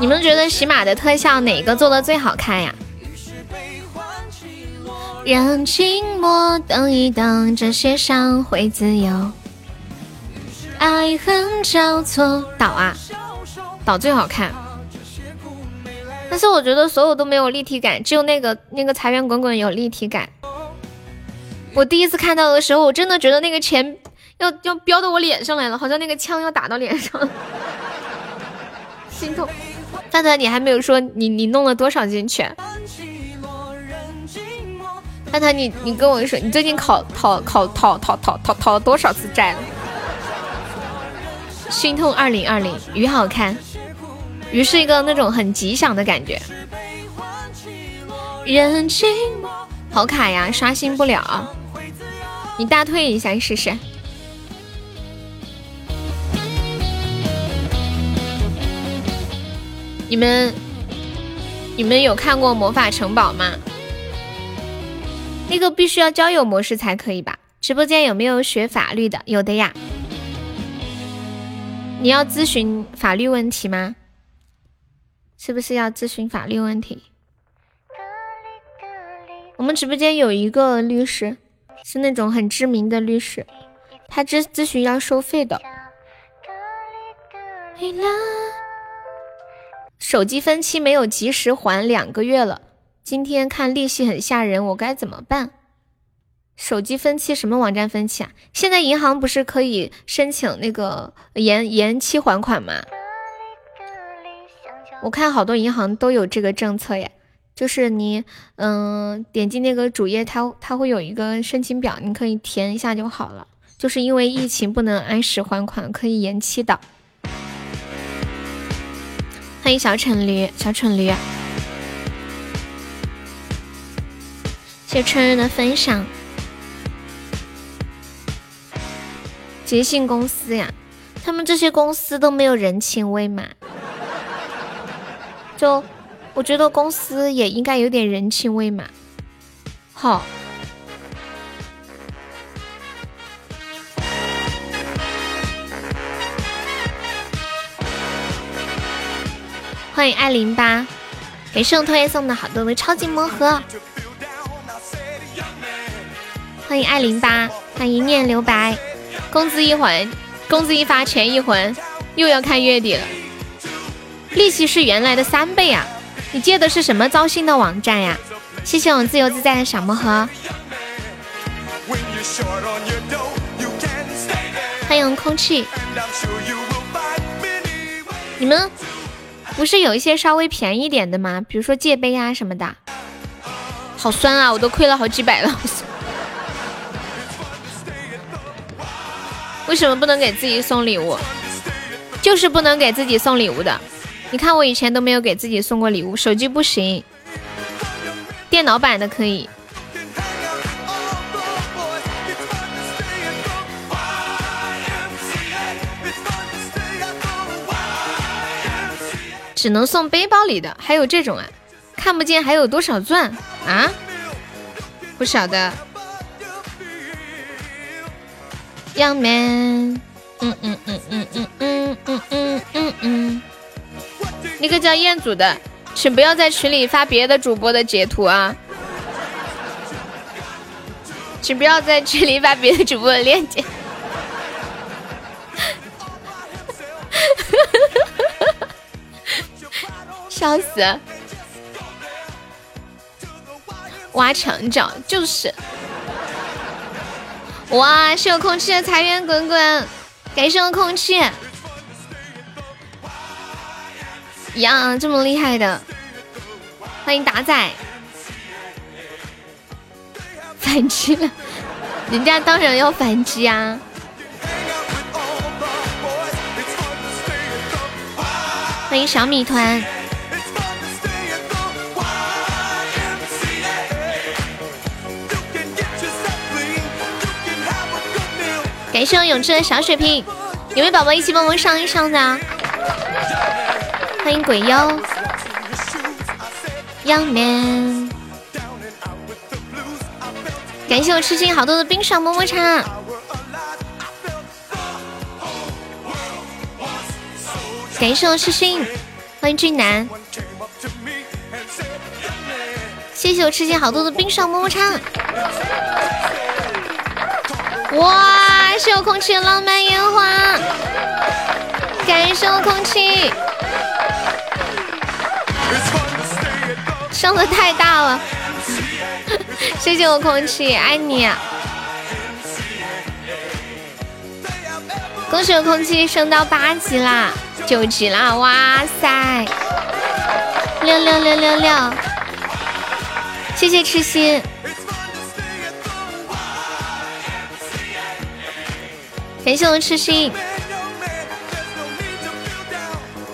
你们觉得喜马的特效哪个做的最好看呀？让静默等一等，这些伤会自由。爱恨交错，岛啊，倒最好看。但是我觉得所有都没有立体感，只有那个那个财源滚滚有立体感。我第一次看到的时候，我真的觉得那个钱要要飙到我脸上来了，好像那个枪要打到脸上，心痛。范特，你还没有说你你弄了多少斤犬？范特，你你跟我说，你最近考讨考讨讨讨讨讨了多少次债了？心痛二零二零鱼好看，鱼是一个那种很吉祥的感觉。好卡呀，刷新不了，你大退一下试试。你们你们有看过魔法城堡吗？那个必须要交友模式才可以吧？直播间有没有学法律的？有的呀。你要咨询法律问题吗？是不是要咨询法律问题？我们直播间有一个律师，是那种很知名的律师，他咨咨询要收费的。手机分期没有及时还两个月了，今天看利息很吓人，我该怎么办？手机分期什么网站分期啊？现在银行不是可以申请那个延延期还款吗？我看好多银行都有这个政策呀，就是你嗯点击那个主页，它它会有一个申请表，你可以填一下就好了。就是因为疫情不能按时还款，可以延期的。欢迎小蠢驴，小蠢驴，谢春日的分享。捷信公司呀，他们这些公司都没有人情味嘛？就我觉得公司也应该有点人情味嘛。好，欢迎爱零八，给圣推送的好多的超级魔盒。欢迎爱零八，欢迎念留白。工资一还，工资一发钱一还，又要看月底了。利息是原来的三倍啊！你借的是什么糟心的网站呀？谢谢我自由自在的小魔盒。欢迎空气。你们不是有一些稍微便宜点的吗？比如说借杯啊什么的。好酸啊！我都亏了好几百了。为什么不能给自己送礼物？就是不能给自己送礼物的。你看我以前都没有给自己送过礼物，手机不行，电脑版的可以。只能送背包里的，还有这种啊？看不见还有多少钻啊？不晓得。杨梅，嗯嗯嗯嗯嗯嗯嗯嗯嗯嗯。那个叫彦祖的，请不要在群里发别的主播的截图啊！请不要在群里发别的主播的链接。哈，哈哈笑死！挖墙角就是。哇，是有空气的财源滚滚，感谢我空气。呀，这么厉害的，欢迎达仔。反击了，人家当然要反击啊！欢迎小米团。感谢我永志的小血瓶，有没有宝宝一起帮忙上一上的？欢迎鬼妖，杨面。感谢我吃进好多的冰爽么么茶。感谢我痴心，欢迎俊男。谢谢我吃进好多的冰爽么么茶。哇！是我空气浪漫烟花，感谢我空气，升的太大了，谢谢我空气，爱你。恭喜我空气升到八级啦，九级啦！哇塞，六六六六六，谢谢痴心。感谢我痴心，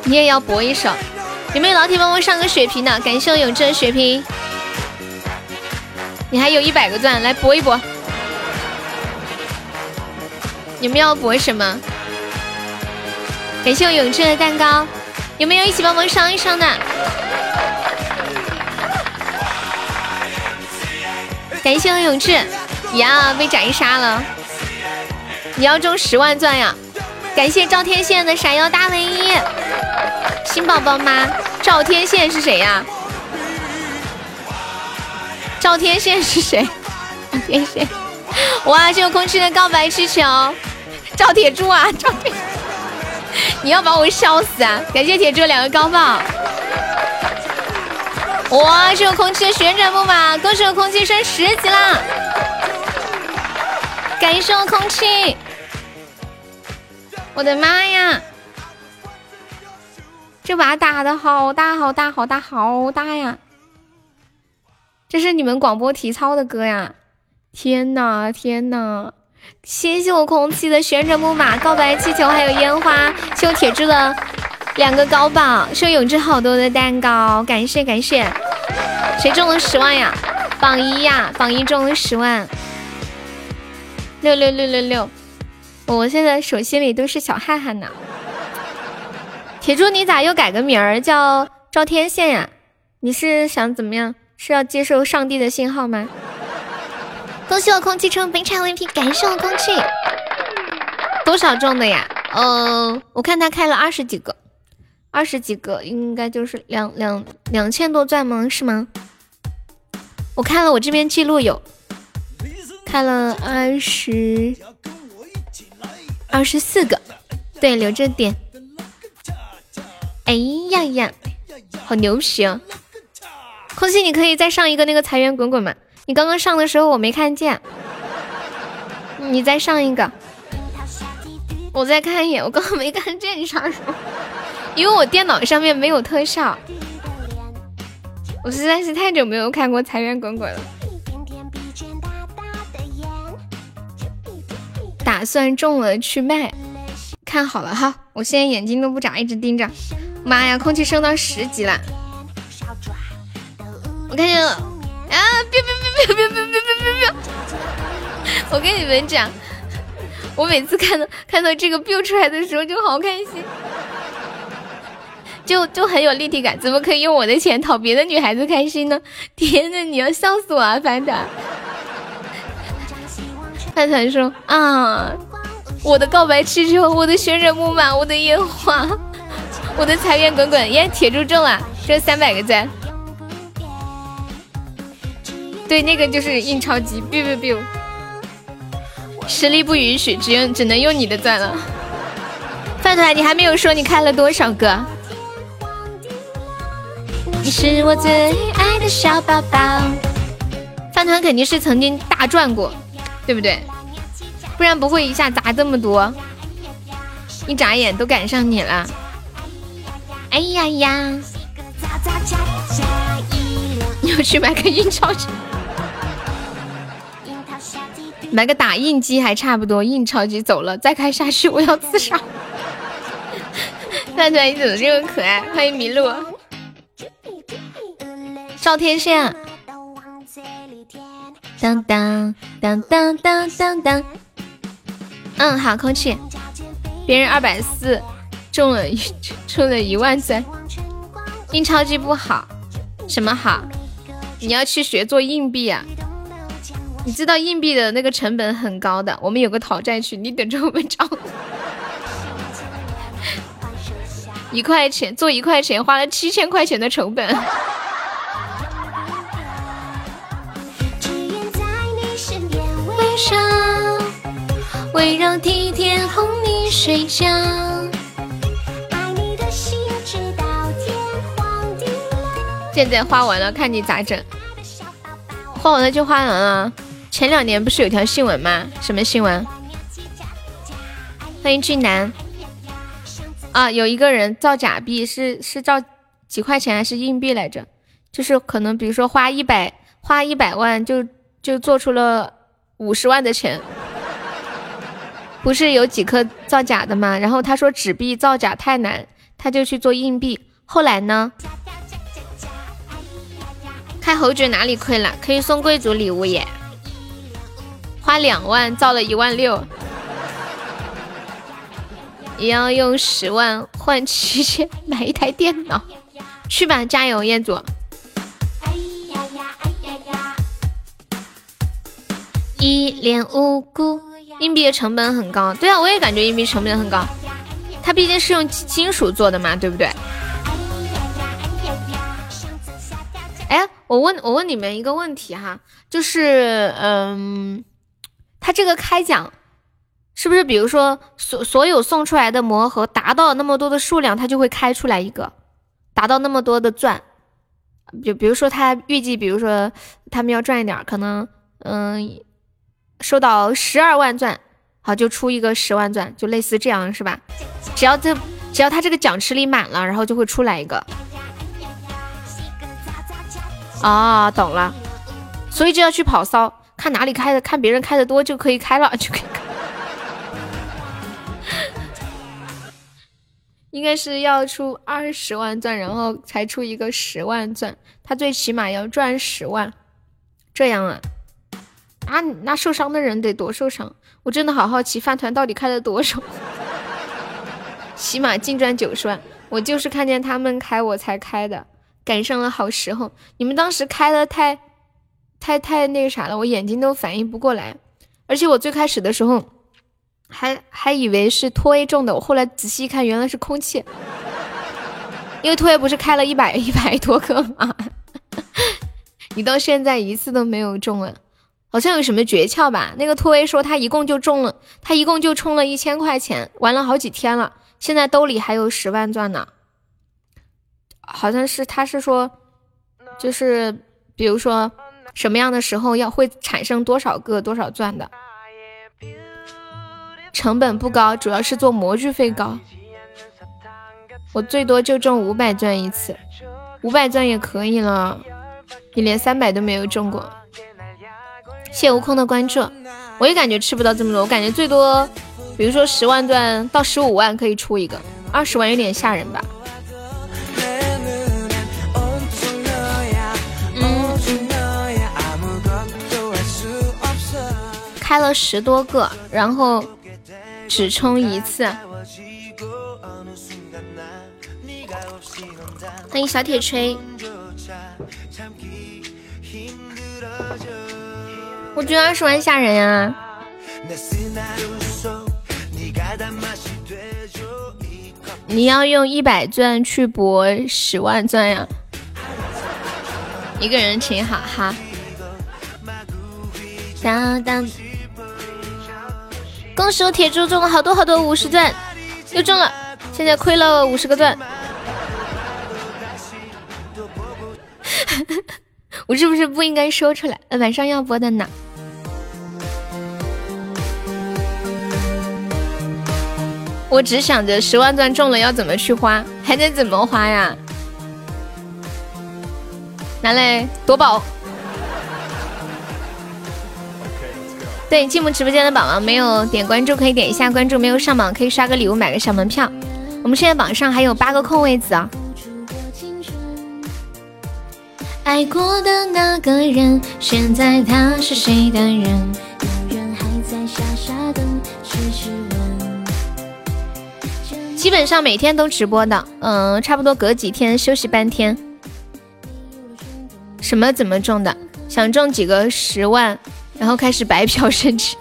你也要搏一手？有没有老铁帮我上个血瓶的？感谢我永志血瓶，你还有一百个钻，来搏一搏。你们要搏什么？感谢我永志的蛋糕，有没有一起帮忙上一上的？感谢我永志，呀，被斩杀了。你要中十万钻呀！感谢赵天线的闪耀大唯一，新宝宝吗？赵天线是谁呀？赵天线是谁？赵天线，哇！这个空气的告白气球，赵铁柱啊！赵铁，你要把我笑死啊！感谢铁柱两个高爆，哇！这有空气的旋转木马，恭喜我空气升十级啦！感谢我空气。我的妈呀！这把打的好大好大好大好大呀！这是你们广播体操的歌呀！天呐天呐！谢谢我空气的旋转木马、告白气球还有烟花，谢我铁柱的两个高榜，谢我永志好多的蛋糕，感谢感谢！谁中了十万呀？榜一呀！榜一中了十万！六六六六六！我现在手心里都是小汗汗呢。铁柱，你咋又改个名儿叫赵天线呀？你是想怎么样？是要接受上帝的信号吗？恭喜我空气成本场 VP，感谢我空气。多少中的呀？呃，我看他开了二十几个，二十几个应该就是两两两千多钻吗？是吗？我看了我这边记录有开了二十。二十四个，对，留着点。哎呀呀，好牛皮哦！空气，你可以再上一个那个财源滚滚吗？你刚刚上的时候我没看见，你再上一个，我再看一眼，我刚刚没看见你上什么，因为我电脑上面没有特效。我实在是太久没有看过财源滚滚了。打算中了去卖，看好了哈，我现在眼睛都不眨，一直盯着。妈呀，空气升到十级了！我看见了啊！别别别别别别别别别！我跟你们讲，我每次看到看到这个 biu 出来的时候就好开心，就就很有立体感。怎么可以用我的钱讨别的女孩子开心呢？天呐，你要笑死我啊，饭团！饭团说啊，我的告白气球，我的旋转木马，我的烟花，我的财源滚滚，耶！铁柱中了，这三百个赞。对，那个就是印钞机，biu biu biu。实力不允许，只用只能用你的钻了。饭团，你还没有说你开了多少个？你是我最爱的小宝宝。饭团肯定是曾经大赚过，对不对？不然不会一下砸这么多。一眨眼都赶上你了。哎呀呀！你要去买个印钞机。买个打印机还差不多，印钞机走了，再开下去我要自杀。饭团你怎么这么可爱？欢迎麋鹿，赵天线，当当当当当当当。嗯，好，空气，别人二百四中了一中了一万三，印钞机不好，什么好？你要去学做硬币啊。你知道硬币的那个成本很高的，我们有个讨债群，你等着我们找。一块钱做一块钱，花了七千块钱的成本。温柔体贴哄你睡觉。现在花完了，看你咋整。花完了就花完了。前两年不是有条新闻吗？什么新闻？欢迎俊男啊！有一个人造假币，是是造几块钱还是硬币来着？就是可能比如说花一百花一百万，就就做出了五十万的钱。不是有几颗造假的吗？然后他说纸币造假太难，他就去做硬币。后来呢？开侯爵哪里亏了？可以送贵族礼物耶！花两万造了一万六，也要用十万换七千买一台电脑，去吧，加油，彦祖！一脸无辜，硬币的成本很高，对啊，我也感觉硬币成本很高，它毕竟是用金属做的嘛，对不对？哎，我问我问你们一个问题哈，就是嗯。他这个开奖，是不是比如说所所有送出来的魔盒达到那么多的数量，他就会开出来一个，达到那么多的钻，就比如说他预计，比如说他们要赚一点，可能嗯收到十二万钻，好就出一个十万钻，就类似这样是吧？只要这只要他这个奖池里满了，然后就会出来一个。哦，懂了，所以就要去跑骚。看哪里开的，看别人开的多就可以开了，就可以开。应该是要出二十万钻，然后才出一个十万钻，他最起码要赚十万。这样啊？啊，那受伤的人得多受伤？我真的好好奇，饭团到底开了多少？起码净赚九十万。我就是看见他们开我才开的，赶上了好时候。你们当时开的太……太太那个啥了，我眼睛都反应不过来，而且我最开始的时候还还以为是托 A 中的，我后来仔细一看，原来是空气，因为托 A 不是开了一百一百多个吗？你到现在一次都没有中啊？好像有什么诀窍吧？那个托 A 说他一共就中了，他一共就充了一千块钱，玩了好几天了，现在兜里还有十万钻呢。好像是他是说，就是比如说。什么样的时候要会产生多少个多少钻的？成本不高，主要是做模具费高。我最多就中五百钻一次，五百钻也可以了。你连三百都没有中过。谢悟空的关注，我也感觉吃不到这么多，我感觉最多，比如说十万钻到十五万可以出一个，二十万有点吓人吧。开了十多个，然后只充一次。欢迎小铁锤。我觉得二十万吓人呀！你要用一百钻去博十万钻呀？一个人挺好哈。当当，恭喜我铁柱中了好多好多五十钻，又中了，现在亏了五十个钻。我是不是不应该说出来？晚上要播的呢。我只想着十万钻中了要怎么去花，还得怎么花呀？拿来夺宝。对，进我们直播间的宝宝没有点关注，可以点一下关注；没有上榜，可以刷个礼物，买个小门票。我们现在榜上还有八个空位子啊。爱过的那个人，现在他是谁的人？基本上每天都直播的，嗯，差不多隔几天休息半天。什么怎么中的？想中几个十万，然后开始白嫖升职。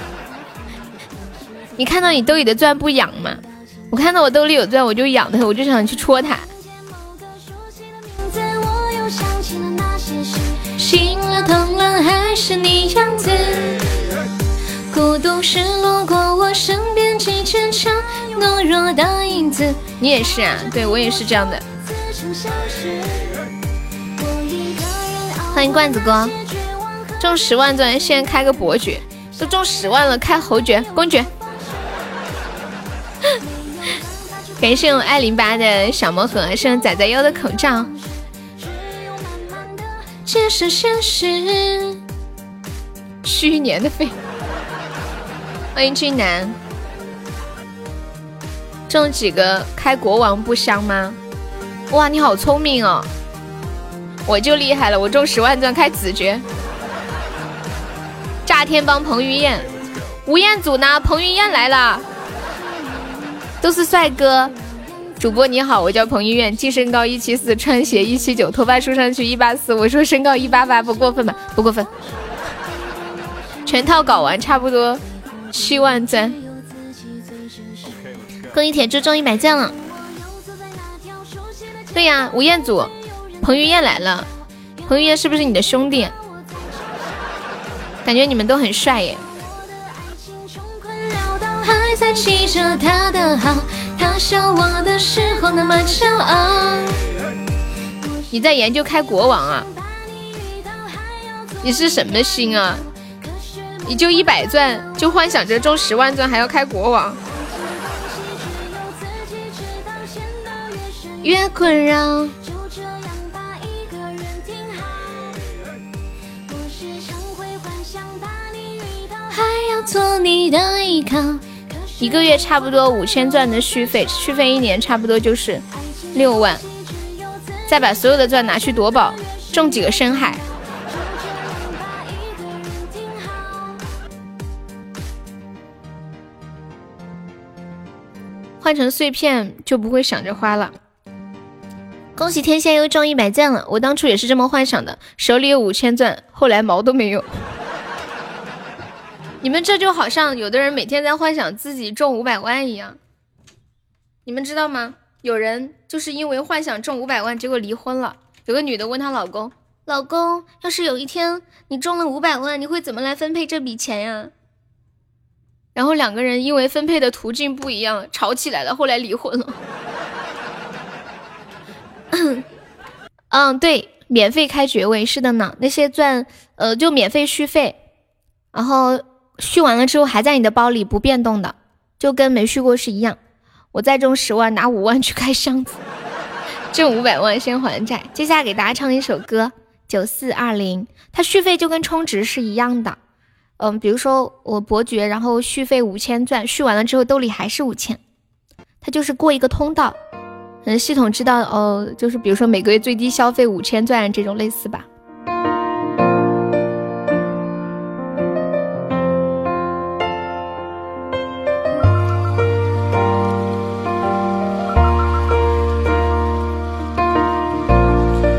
你看到你兜里的钻不痒吗？我看到我兜里有钻，我就痒的，我就想去戳它。心了痛了，还是你样子。孤独是路过我身边几圈场懦弱的影子。你也是啊，对我也是这样的。欢迎罐子哥，中十万钻，先开个伯爵，都中十万了，开侯爵、公爵。感谢我爱零八的小魔盒，谢仔仔优的口罩。这是现实，虚年的费。欢迎俊南，中几个开国王不香吗？哇，你好聪明哦！我就厉害了，我中十万钻开子爵，炸天帮彭于晏，吴彦祖呢？彭于晏来了，都是帅哥。主播你好，我叫彭于晏，净身高一七四，穿鞋一七九，头发梳上去一八四。我说身高一八八，不过分吧？不过分。全套搞完差不多。七万赞，恭喜铁柱中一百钻了。对呀，吴彦祖，彭于晏来了。彭于晏是不是你的兄弟？感觉你们都很帅耶。还在记着他的好，他笑我的时候那么骄傲你在研究开国王啊？你是什么星啊？你就一百钻，就幻想着中十万钻还要开国王。越困扰。还要做你的依靠。一个月差不多五千钻的续费，续费一年差不多就是六万。再把所有的钻拿去夺宝，中几个深海。换成碎片就不会想着花了。恭喜天仙又中一百钻了，我当初也是这么幻想的，手里有五千钻，后来毛都没有。你们这就好像有的人每天在幻想自己中五百万一样，你们知道吗？有人就是因为幻想中五百万，结果离婚了。有个女的问她老公：“老公，要是有一天你中了五百万，你会怎么来分配这笔钱呀？”然后两个人因为分配的途径不一样吵起来了，后来离婚了。嗯，对，免费开爵位是的呢，那些钻呃就免费续费，然后续完了之后还在你的包里不变动的，就跟没续过是一样。我再中十万拿五万去开箱子，挣五百万先还债。接下来给大家唱一首歌，九四二零，它续费就跟充值是一样的。嗯，比如说我伯爵，然后续费五千钻，续完了之后兜里还是五千，他就是过一个通道，嗯，系统知道哦，就是比如说每个月最低消费五千钻这种类似吧。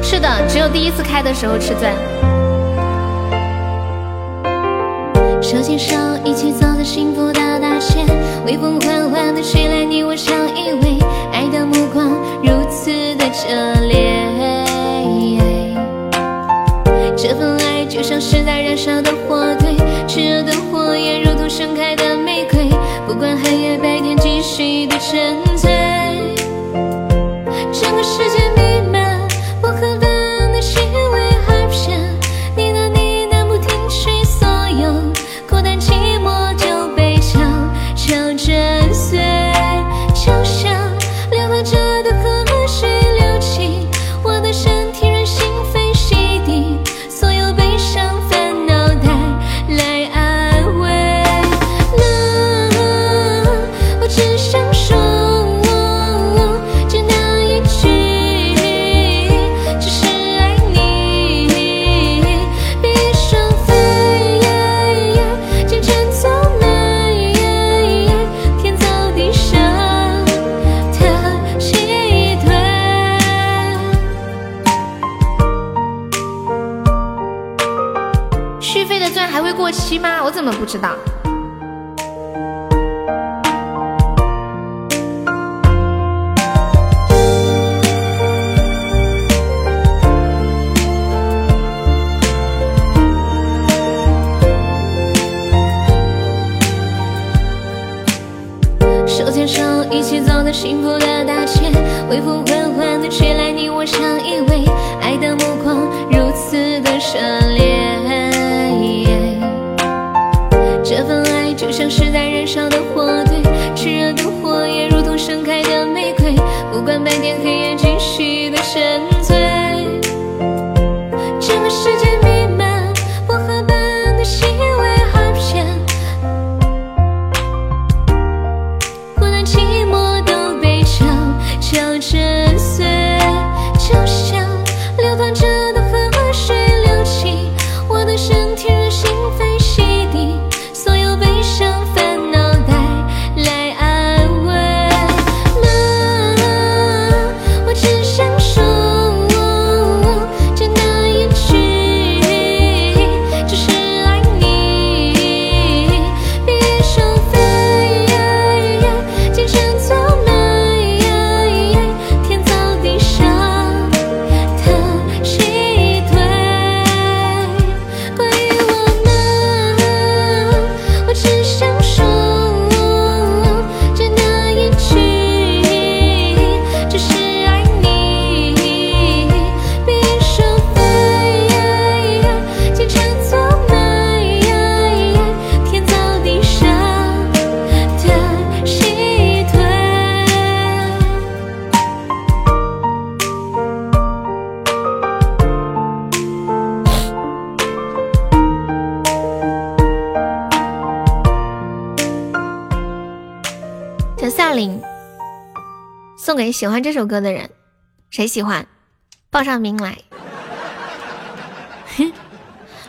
是的，只有第一次开的时候吃钻。手牵手，一起走在幸福的大街，微风缓缓的吹来，你我相依偎，爱的目光如此的热烈。这份爱就像是在燃烧的火堆，炽热的火焰如同盛开的玫瑰，不管黑夜白天，继续的沉醉。整个世界首歌的人，谁喜欢？报上名来。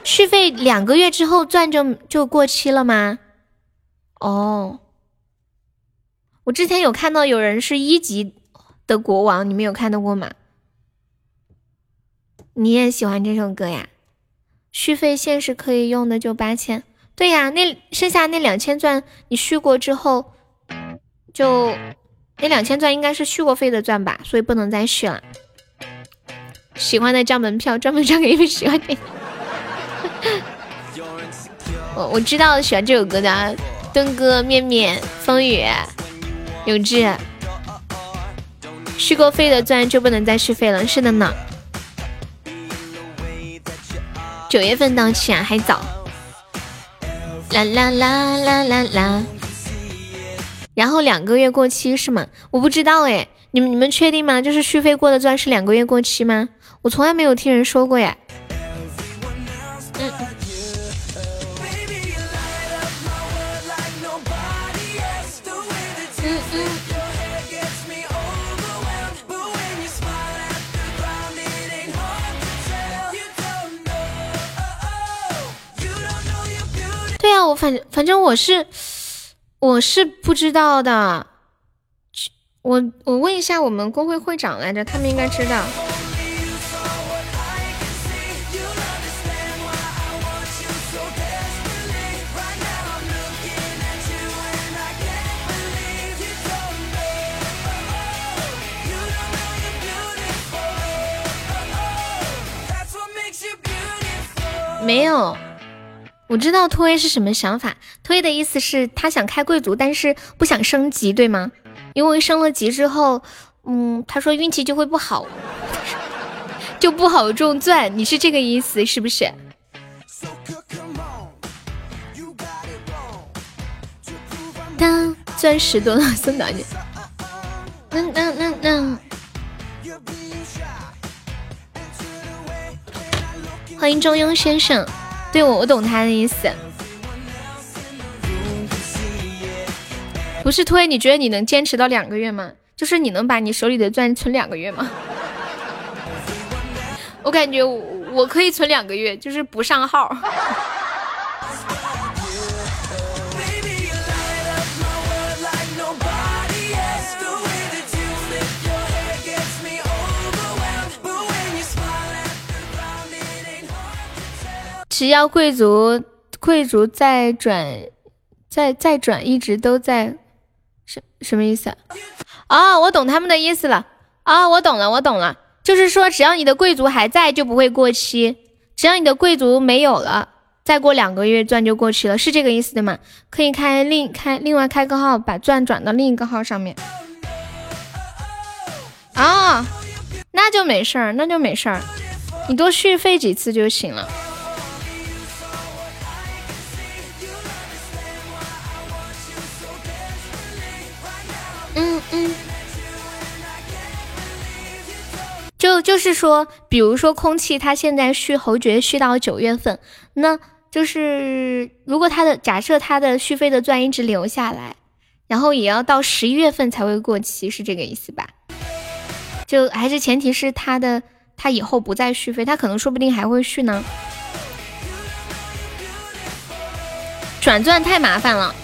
续费两个月之后钻就就过期了吗？哦，我之前有看到有人是一级的国王，你们有看到过吗？你也喜欢这首歌呀？续费限时可以用的，就八千。对呀，那剩下那两千钻你续过之后，就那两千钻应该是续过费的钻吧，所以不能再续了。喜欢的交门票，专门交给一位喜欢的。我我知道喜欢这首歌的墩哥、面面、风雨、永志，续过费的钻就不能再续费了。是的呢，九月份到期啊，还早。啦啦啦啦啦啦。然后两个月过期是吗？我不知道哎你们你们确定吗？就是续费过的钻是两个月过期吗？我从来没有听人说过耶嗯嗯嗯。对啊我反反正我是我是不知道的。我我问一下我们工会会长来着，他们应该知道。没有，我知道推是什么想法。推的意思是他想开贵族，但是不想升级，对吗？因为升了级之后，嗯，他说运气就会不好，就不好中钻。你是这个意思是不是？当钻石多了送哪里？嗯嗯嗯嗯。欢迎中庸先生，对我我懂他的意思，不是推，你觉得你能坚持到两个月吗？就是你能把你手里的钻存两个月吗？我感觉我我可以存两个月，就是不上号。只要贵族，贵族再转，再再转，一直都在，什什么意思？啊，我懂他们的意思了。啊，我懂了，我懂了，就是说只要你的贵族还在，就不会过期；只要你的贵族没有了，再过两个月钻就过期了，是这个意思的吗？可以开另开另外开个号，把钻转到另一个号上面。啊，那就没事儿，那就没事儿，你多续费几次就行了。嗯嗯，就就是说，比如说空气，他现在续侯爵续到九月份，那就是如果他的假设他的续费的钻一直留下来，然后也要到十一月份才会过期，是这个意思吧？就还是前提是他的他以后不再续费，他可能说不定还会续呢。转钻太麻烦了，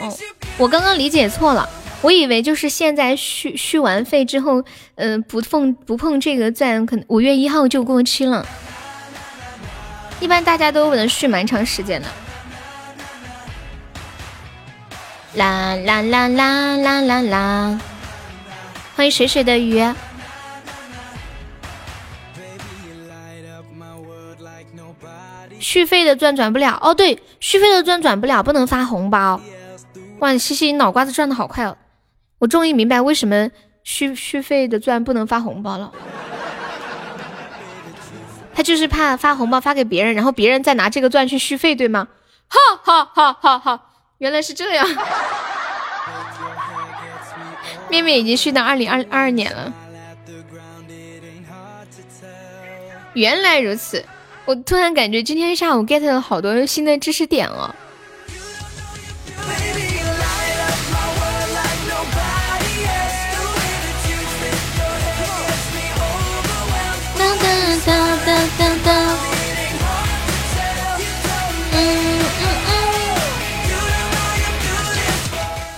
哦，我刚刚理解错了。我以为就是现在续续完费之后，嗯，不碰不碰这个钻，可能五月一号就过期了。一般大家都能续蛮长时间的。啦啦啦啦啦啦啦！欢迎水水的鱼。续费的钻转不了哦，对，续费的钻转不了，不能发红包。哇，西西脑瓜子转的好快哦！我终于明白为什么续续费的钻不能发红包了，他就是怕发红包发给别人，然后别人再拿这个钻去续费，对吗？哈哈哈哈哈！原来是这样，面面已经续到二零二二年了，原来如此！我突然感觉今天下午 get 了好多新的知识点哦。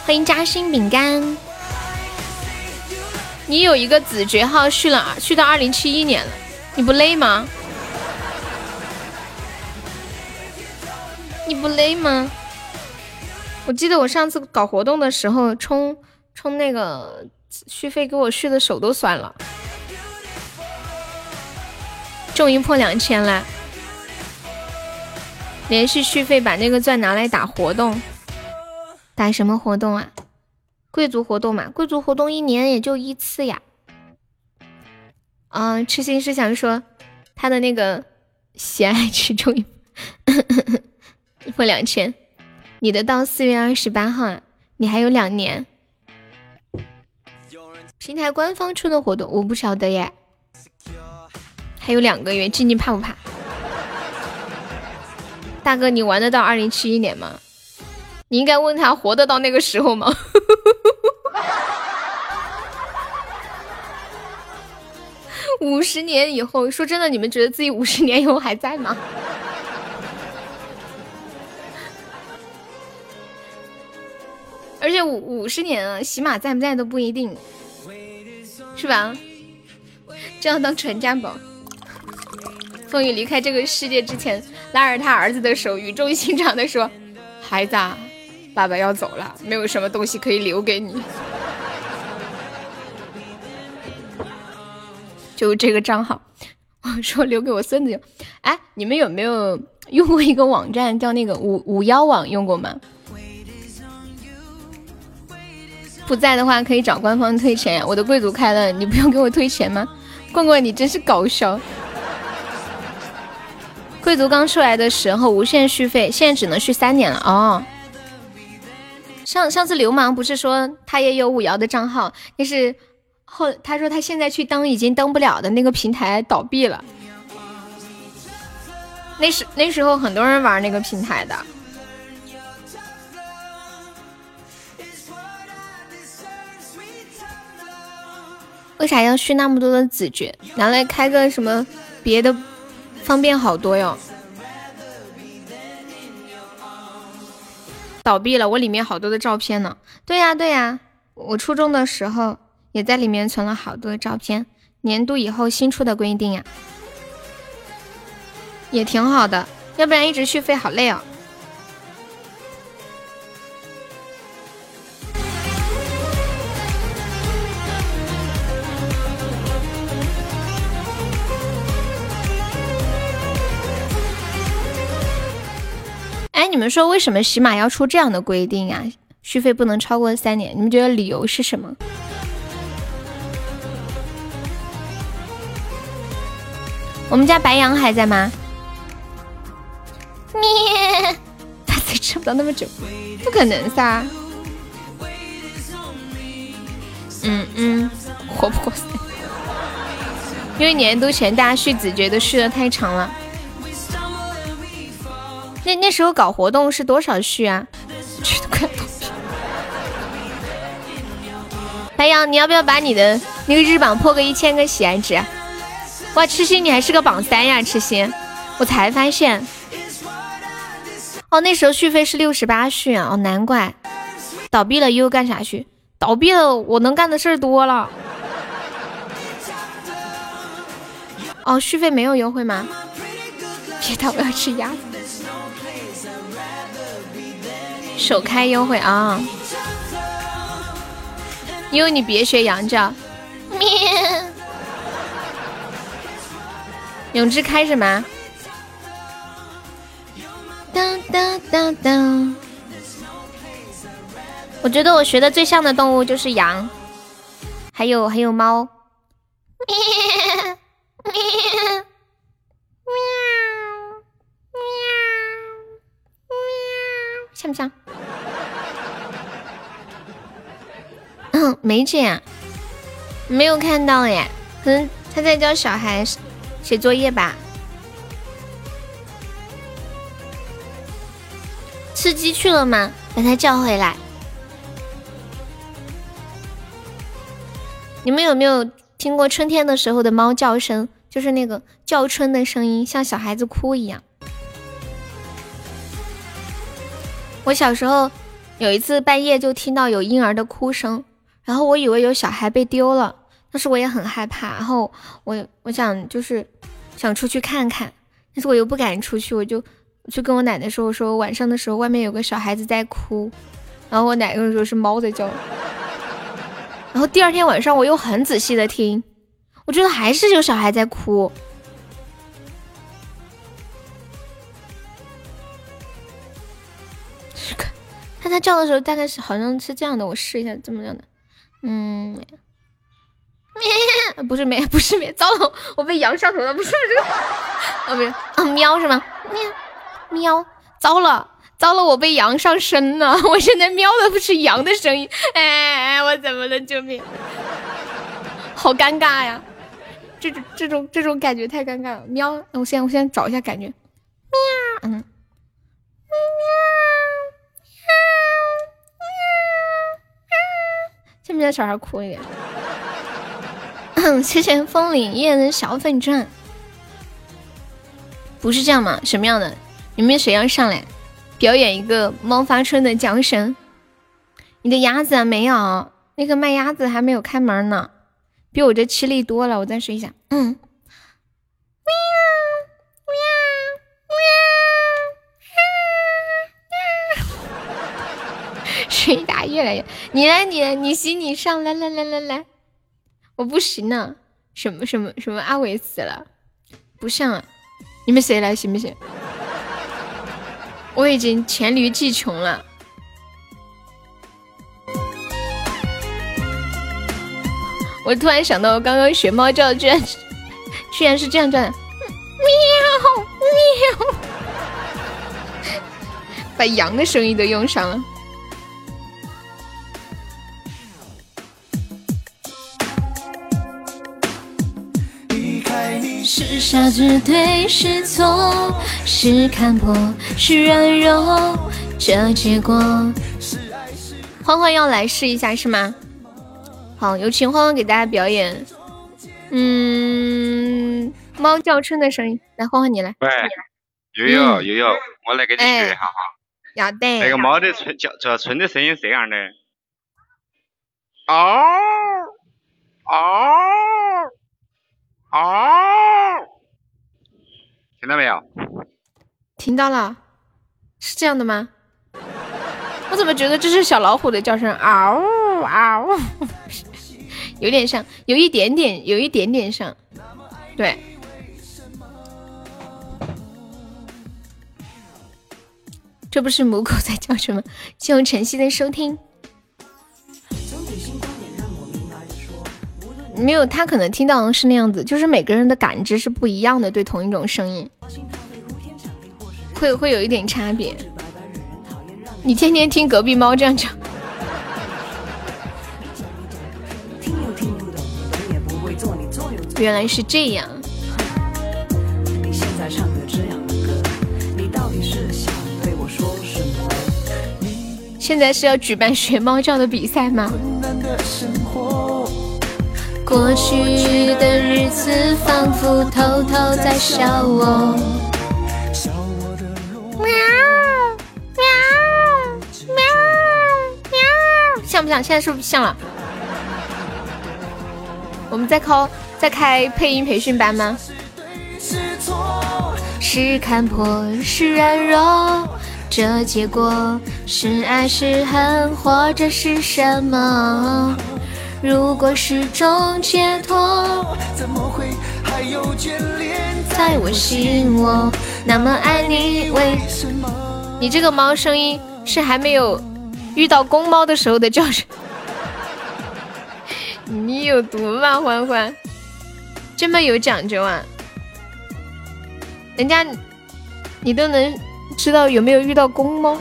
欢迎夹心饼干，你有一个子爵号续了续到二零七一年了，你不累吗？你不累吗？我记得我上次搞活动的时候充充那个续费，给我续的手都酸了。终于破两千了，连续续费把那个钻拿来打活动，打什么活动啊？贵族活动嘛，贵族活动一年也就一次呀。嗯，痴心是想说他的那个喜爱值终于破两千，你的到四月二十八号啊，你还有两年。平台官方出的活动我不晓得耶。还有两个月，静静怕不怕？大哥，你玩得到二零七一年吗？你应该问他活得到那个时候吗？五十年以后，说真的，你们觉得自己五十年以后还在吗？而且五五十年啊，喜马在不在都不一定，是吧？这样当传家宝。风雨离开这个世界之前，拉着他儿子的手，语重心长的说：“孩子，爸爸要走了，没有什么东西可以留给你。”就这个账号，我说留给我孙子用。哎，你们有没有用过一个网站叫那个五五幺网？用过吗？不在的话可以找官方退钱。我的贵族开了，你不用给我退钱吗？棍棍，你真是搞笑。贵族刚出来的时候无限续费，现在只能续三年了哦。上上次流氓不是说他也有五幺的账号，但是。后他说他现在去登已经登不了的那个平台倒闭了。那时那时候很多人玩那个平台的。为啥要续那么多的子爵？拿来开个什么别的，方便好多哟。倒闭了，我里面好多的照片呢。对呀对呀，我初中的时候。也在里面存了好多照片，年度以后新出的规定呀，也挺好的，要不然一直续费好累哦。哎，你们说为什么喜马要出这样的规定呀？续费不能超过三年，你们觉得理由是什么？我们家白羊还在吗？咩，他才吃不到那么久，不可能噻。嗯嗯，活不过三，因为年度前大家续子觉得续的太长了。那那时候搞活动是多少续啊？续的快 白羊，你要不要把你的那个日榜破个一千个喜爱值？哇，痴心你还是个榜三呀，痴心！我才发现，哦，那时候续费是六十八续啊，哦，难怪倒闭了又干啥去？倒闭了我能干的事儿多了。哦，续费没有优惠吗？别打，我要吃鸭子。首开优惠啊！因为你别学杨叫，咩。永志开什么？当当当当！我觉得我学的最像的动物就是羊，还有还有猫。喵喵喵喵，像不像？没剪，没有看到耶，可能他在教小孩。写作业吧，吃鸡去了吗？把他叫回来。你们有没有听过春天的时候的猫叫声？就是那个叫春的声音，像小孩子哭一样。我小时候有一次半夜就听到有婴儿的哭声，然后我以为有小孩被丢了。但是我也很害怕，然后我我想就是想出去看看，但是我又不敢出去，我就去跟我奶奶说，我说晚上的时候外面有个小孩子在哭，然后我奶奶说是猫在叫，然后第二天晚上我又很仔细的听，我觉得还是有小孩在哭，看他叫的时候大概是好像是这样的，我试一下怎么样的，嗯。咩，不是咩，不是咩，糟了，我被羊上头了，不是这个，啊不是啊喵是吗？喵喵，糟了糟了，我被羊上身了，我现在喵的不是羊的声音，哎，我怎么了？救命！好尴尬呀，这种这种这种感觉太尴尬了。喵，我先我先找一下感觉，喵，嗯，喵你家，小孩哭一点。谢谢风铃夜的小粉钻，不是这样吗？什么样的？你们谁要上来表演一个猫发春的叫声？你的鸭子啊没有？那个卖鸭子还没有开门呢，比我这吃力多了。我再试一下，嗯。水打越来越，你来你你行你上来来来来来，我不行呢，什么什么什么阿伟死了，不上了，你们谁来行不行？我已经黔驴技穷了。我突然想到，我刚刚学猫叫，居然居然是这样叫的，喵喵，把羊的声音都用上了。是傻是对是错，是看破是软弱，这结果。欢欢要来试一下是吗？好，有请欢欢给大家表演。嗯，猫叫春的声音，来，欢欢你来。喂，悠悠悠悠，我来给你学一下哈。要得。那个猫的春叫叫春的声音是这样的。嗷嗷嗷，听到没有？听到了，是这样的吗？我怎么觉得这是小老虎的叫声？嗷呜嗷呜。有点像，有一点点，有一点点像，对。这不是母狗在叫什么？谢谢晨曦的收听。没有，他可能听到的是那样子，就是每个人的感知是不一样的，对同一种声音，会会有一点差别。你天天听隔壁猫这样讲。原来是这样。现在是要举办学猫叫的比赛吗？过去的日子仿佛偷偷在笑我。喵喵喵喵，像不像？现在是不是像了？我们再靠。在开配音培训班吗？是看破是软弱，这结果是爱是恨，或者是什么？如果是种解脱，怎么会还有眷恋在我心窝？那么爱你，为什么？你这个猫声音是还没有遇到公猫的时候的叫声。你有毒吧，欢欢？这么有讲究啊！人家你都能知道有没有遇到公猫？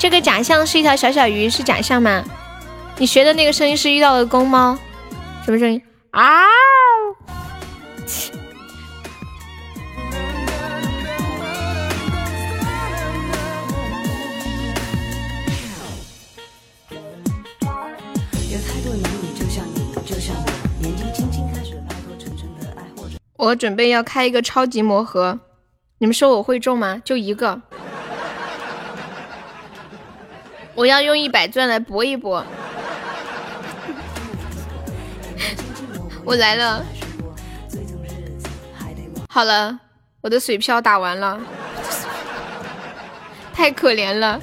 这个假象是一条小小鱼，是假象吗？你学的那个声音是遇到了公猫，什么声音啊？我准备要开一个超级魔盒，你们说我会中吗？就一个，我要用一百钻来搏一搏。我来了，好了，我的水漂打完了，太可怜了。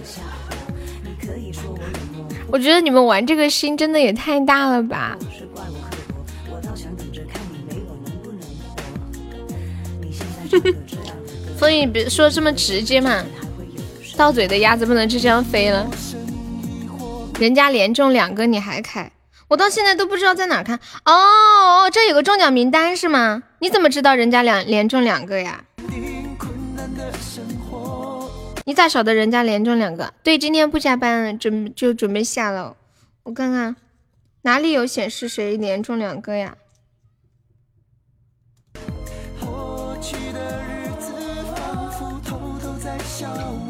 我觉得你们玩这个心真的也太大了吧。所以别说这么直接嘛，到嘴的鸭子不能就这样飞了。人家连中两个你还开，我到现在都不知道在哪看。哦哦，这有个中奖名单是吗？你怎么知道人家两连中两个呀？你咋晓得人家连中两个？对，今天不加班，准就准备下了。我看看哪里有显示谁连中两个呀？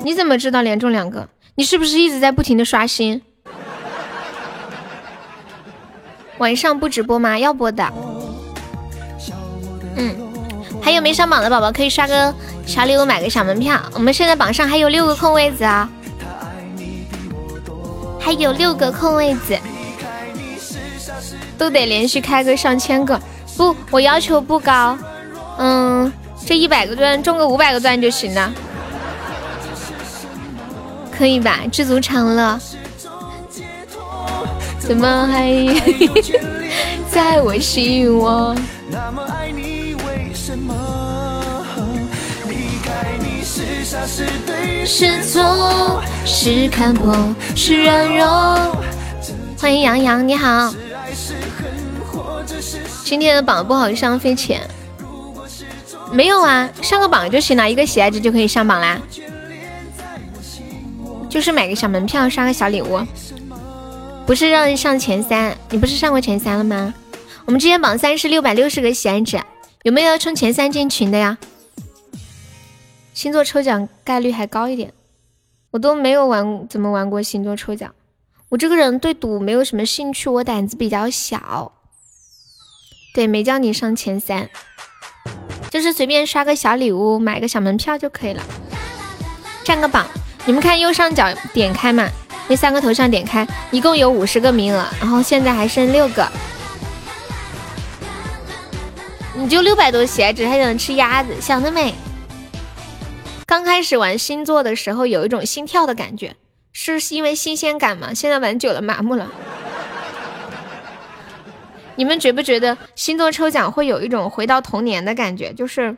你怎么知道连中两个？你是不是一直在不停的刷新？晚上不直播吗？要播的。嗯，还有没上榜的宝宝可以刷个小礼物，买个小门票。我们现在榜上还有六个空位子啊，还有六个空位子，都得连续开个上千个。不，我要求不高，嗯，这一百个钻中个五百个钻就行了，可以吧？知足常乐。怎么还在我心窝？是错是看破是软弱。欢迎杨洋，你好。今天的榜不好上，费钱。没有啊，上个榜就行了，一个喜爱值就可以上榜啦。就是买个小门票，刷个小礼物。不是让你上前三，你不是上过前三了吗？我们之前榜三是六百六十个喜爱值，有没有要冲前三进群的呀？星座抽奖概率还高一点，我都没有玩怎么玩过星座抽奖。我这个人对赌没有什么兴趣，我胆子比较小。对，没叫你上前三，就是随便刷个小礼物，买个小门票就可以了，占个榜。你们看右上角点开嘛。那三个头像点开，一共有五十个名额，然后现在还剩六个，你就六百多血，值，还想吃鸭子，想得美！刚开始玩星座的时候有一种心跳的感觉，是因为新鲜感吗？现在玩久了麻木了。你们觉不觉得星座抽奖会有一种回到童年的感觉？就是，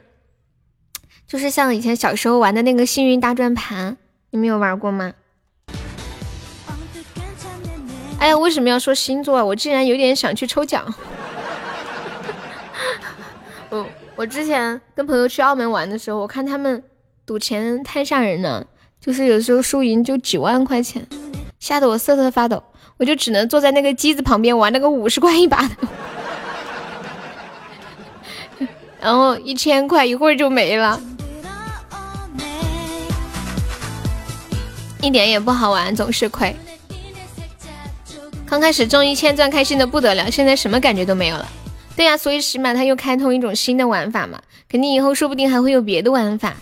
就是像以前小时候玩的那个幸运大转盘，你们有玩过吗？哎呀，为什么要说星座啊？我竟然有点想去抽奖。我我之前跟朋友去澳门玩的时候，我看他们赌钱太吓人了，就是有时候输赢就几万块钱，吓得我瑟瑟发抖。我就只能坐在那个机子旁边玩那个五十块一把的，然后一千块一会儿就没了，一点也不好玩，总是亏。刚开始中一千钻开心的不得了，现在什么感觉都没有了。对呀，所以起码它又开通一种新的玩法嘛，肯定以后说不定还会有别的玩法。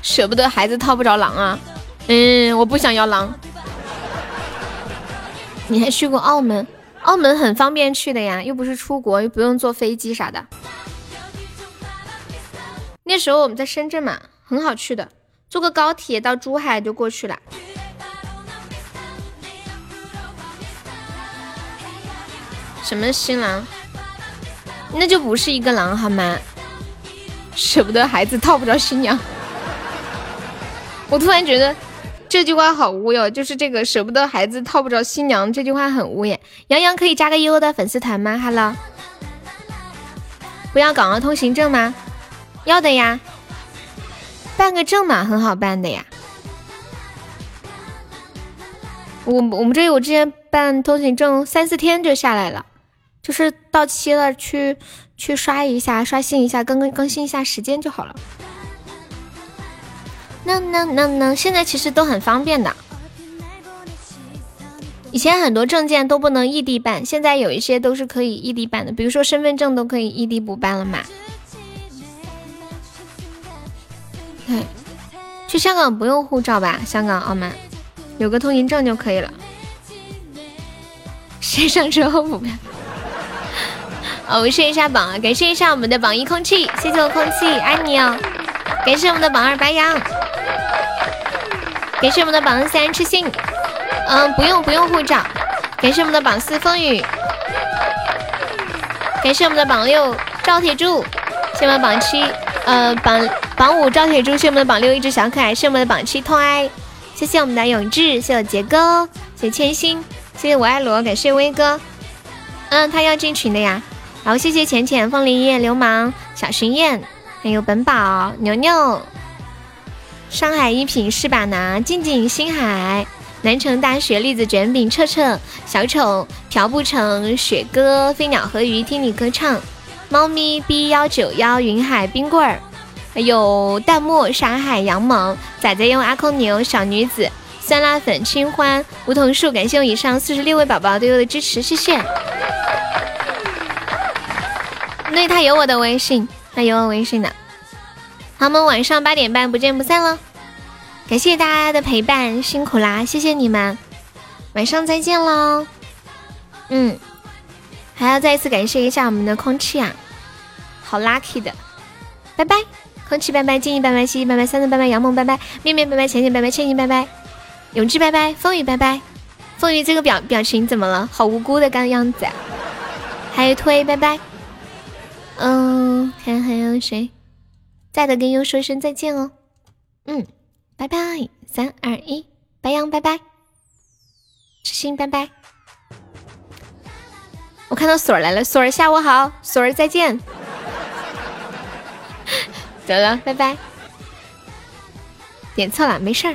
舍不得孩子套不着狼啊，嗯，我不想要狼。你还去过澳门？澳门很方便去的呀，又不是出国，又不用坐飞机啥的。那时候我们在深圳嘛，很好去的，坐个高铁到珠海就过去了。什么新郎？那就不是一个狼好吗？舍不得孩子套不着新娘。我突然觉得这句话好污哟，就是这个舍不得孩子套不着新娘这句话很污耶。杨洋可以加个悠悠的粉丝团吗？Hello，不要港澳通行证吗？要的呀。办个证嘛，很好办的呀。我我们这里我之前办通行证三四天就下来了，就是到期了去去刷一下，刷新一下，更更更新一下时间就好了。能能能能，现在其实都很方便的。以前很多证件都不能异地办，现在有一些都是可以异地办的，比如说身份证都可以异地补办了嘛。对，去香港不用护照吧？香港、澳门有个通行证就可以了。谁上车后补票。哦，我试一下榜啊！感谢一下我们的榜一空气，谢谢我空气，爱你哦！感谢我们的榜二白羊，感谢我们的榜三痴心，嗯，不用不用护照。感谢我们的榜四风雨，感谢我们的榜六赵铁柱，谢我们榜七。呃，榜榜五赵铁柱，谢我们的榜六一只小可爱，是我们的榜七痛爱，谢谢我们的永志，谢我杰哥，谢谢千心，谢谢我爱罗，感谢威哥，嗯，他要进群的呀，然后谢谢浅浅、风铃叶、流氓、小巡燕，还有本宝、牛牛、上海一品是把拿、静静、星海、南城大学栗子卷饼、彻彻、小丑、朴不成、雪哥、飞鸟和鱼听你歌唱。猫咪 B 幺九幺云海冰棍儿，有弹幕沙海杨萌仔仔用阿空牛小女子酸辣粉清欢梧桐树，感谢我以上四十六位宝宝对我的支持，谢谢。对他有我的微信，他有我微信的。好，我们晚上八点半不见不散喽！感谢大家的陪伴，辛苦啦，谢谢你们，晚上再见喽。嗯，还要再一次感谢一下我们的空气啊，好 lucky 的，拜拜，空气拜拜，静怡拜拜，西西拜拜，三三拜拜，杨梦拜拜，面面拜拜，浅浅拜拜，倩倩拜拜，永志拜拜，风雨拜拜，风雨这个表表情怎么了？好无辜的干样子，还有推拜拜，嗯，看还有谁？在的，跟优说声再见哦，嗯，拜拜，三二一，白羊拜拜，痴心拜拜。我看到锁儿来了，锁儿下午好，锁儿再见，走了，拜拜，点错了，没事儿。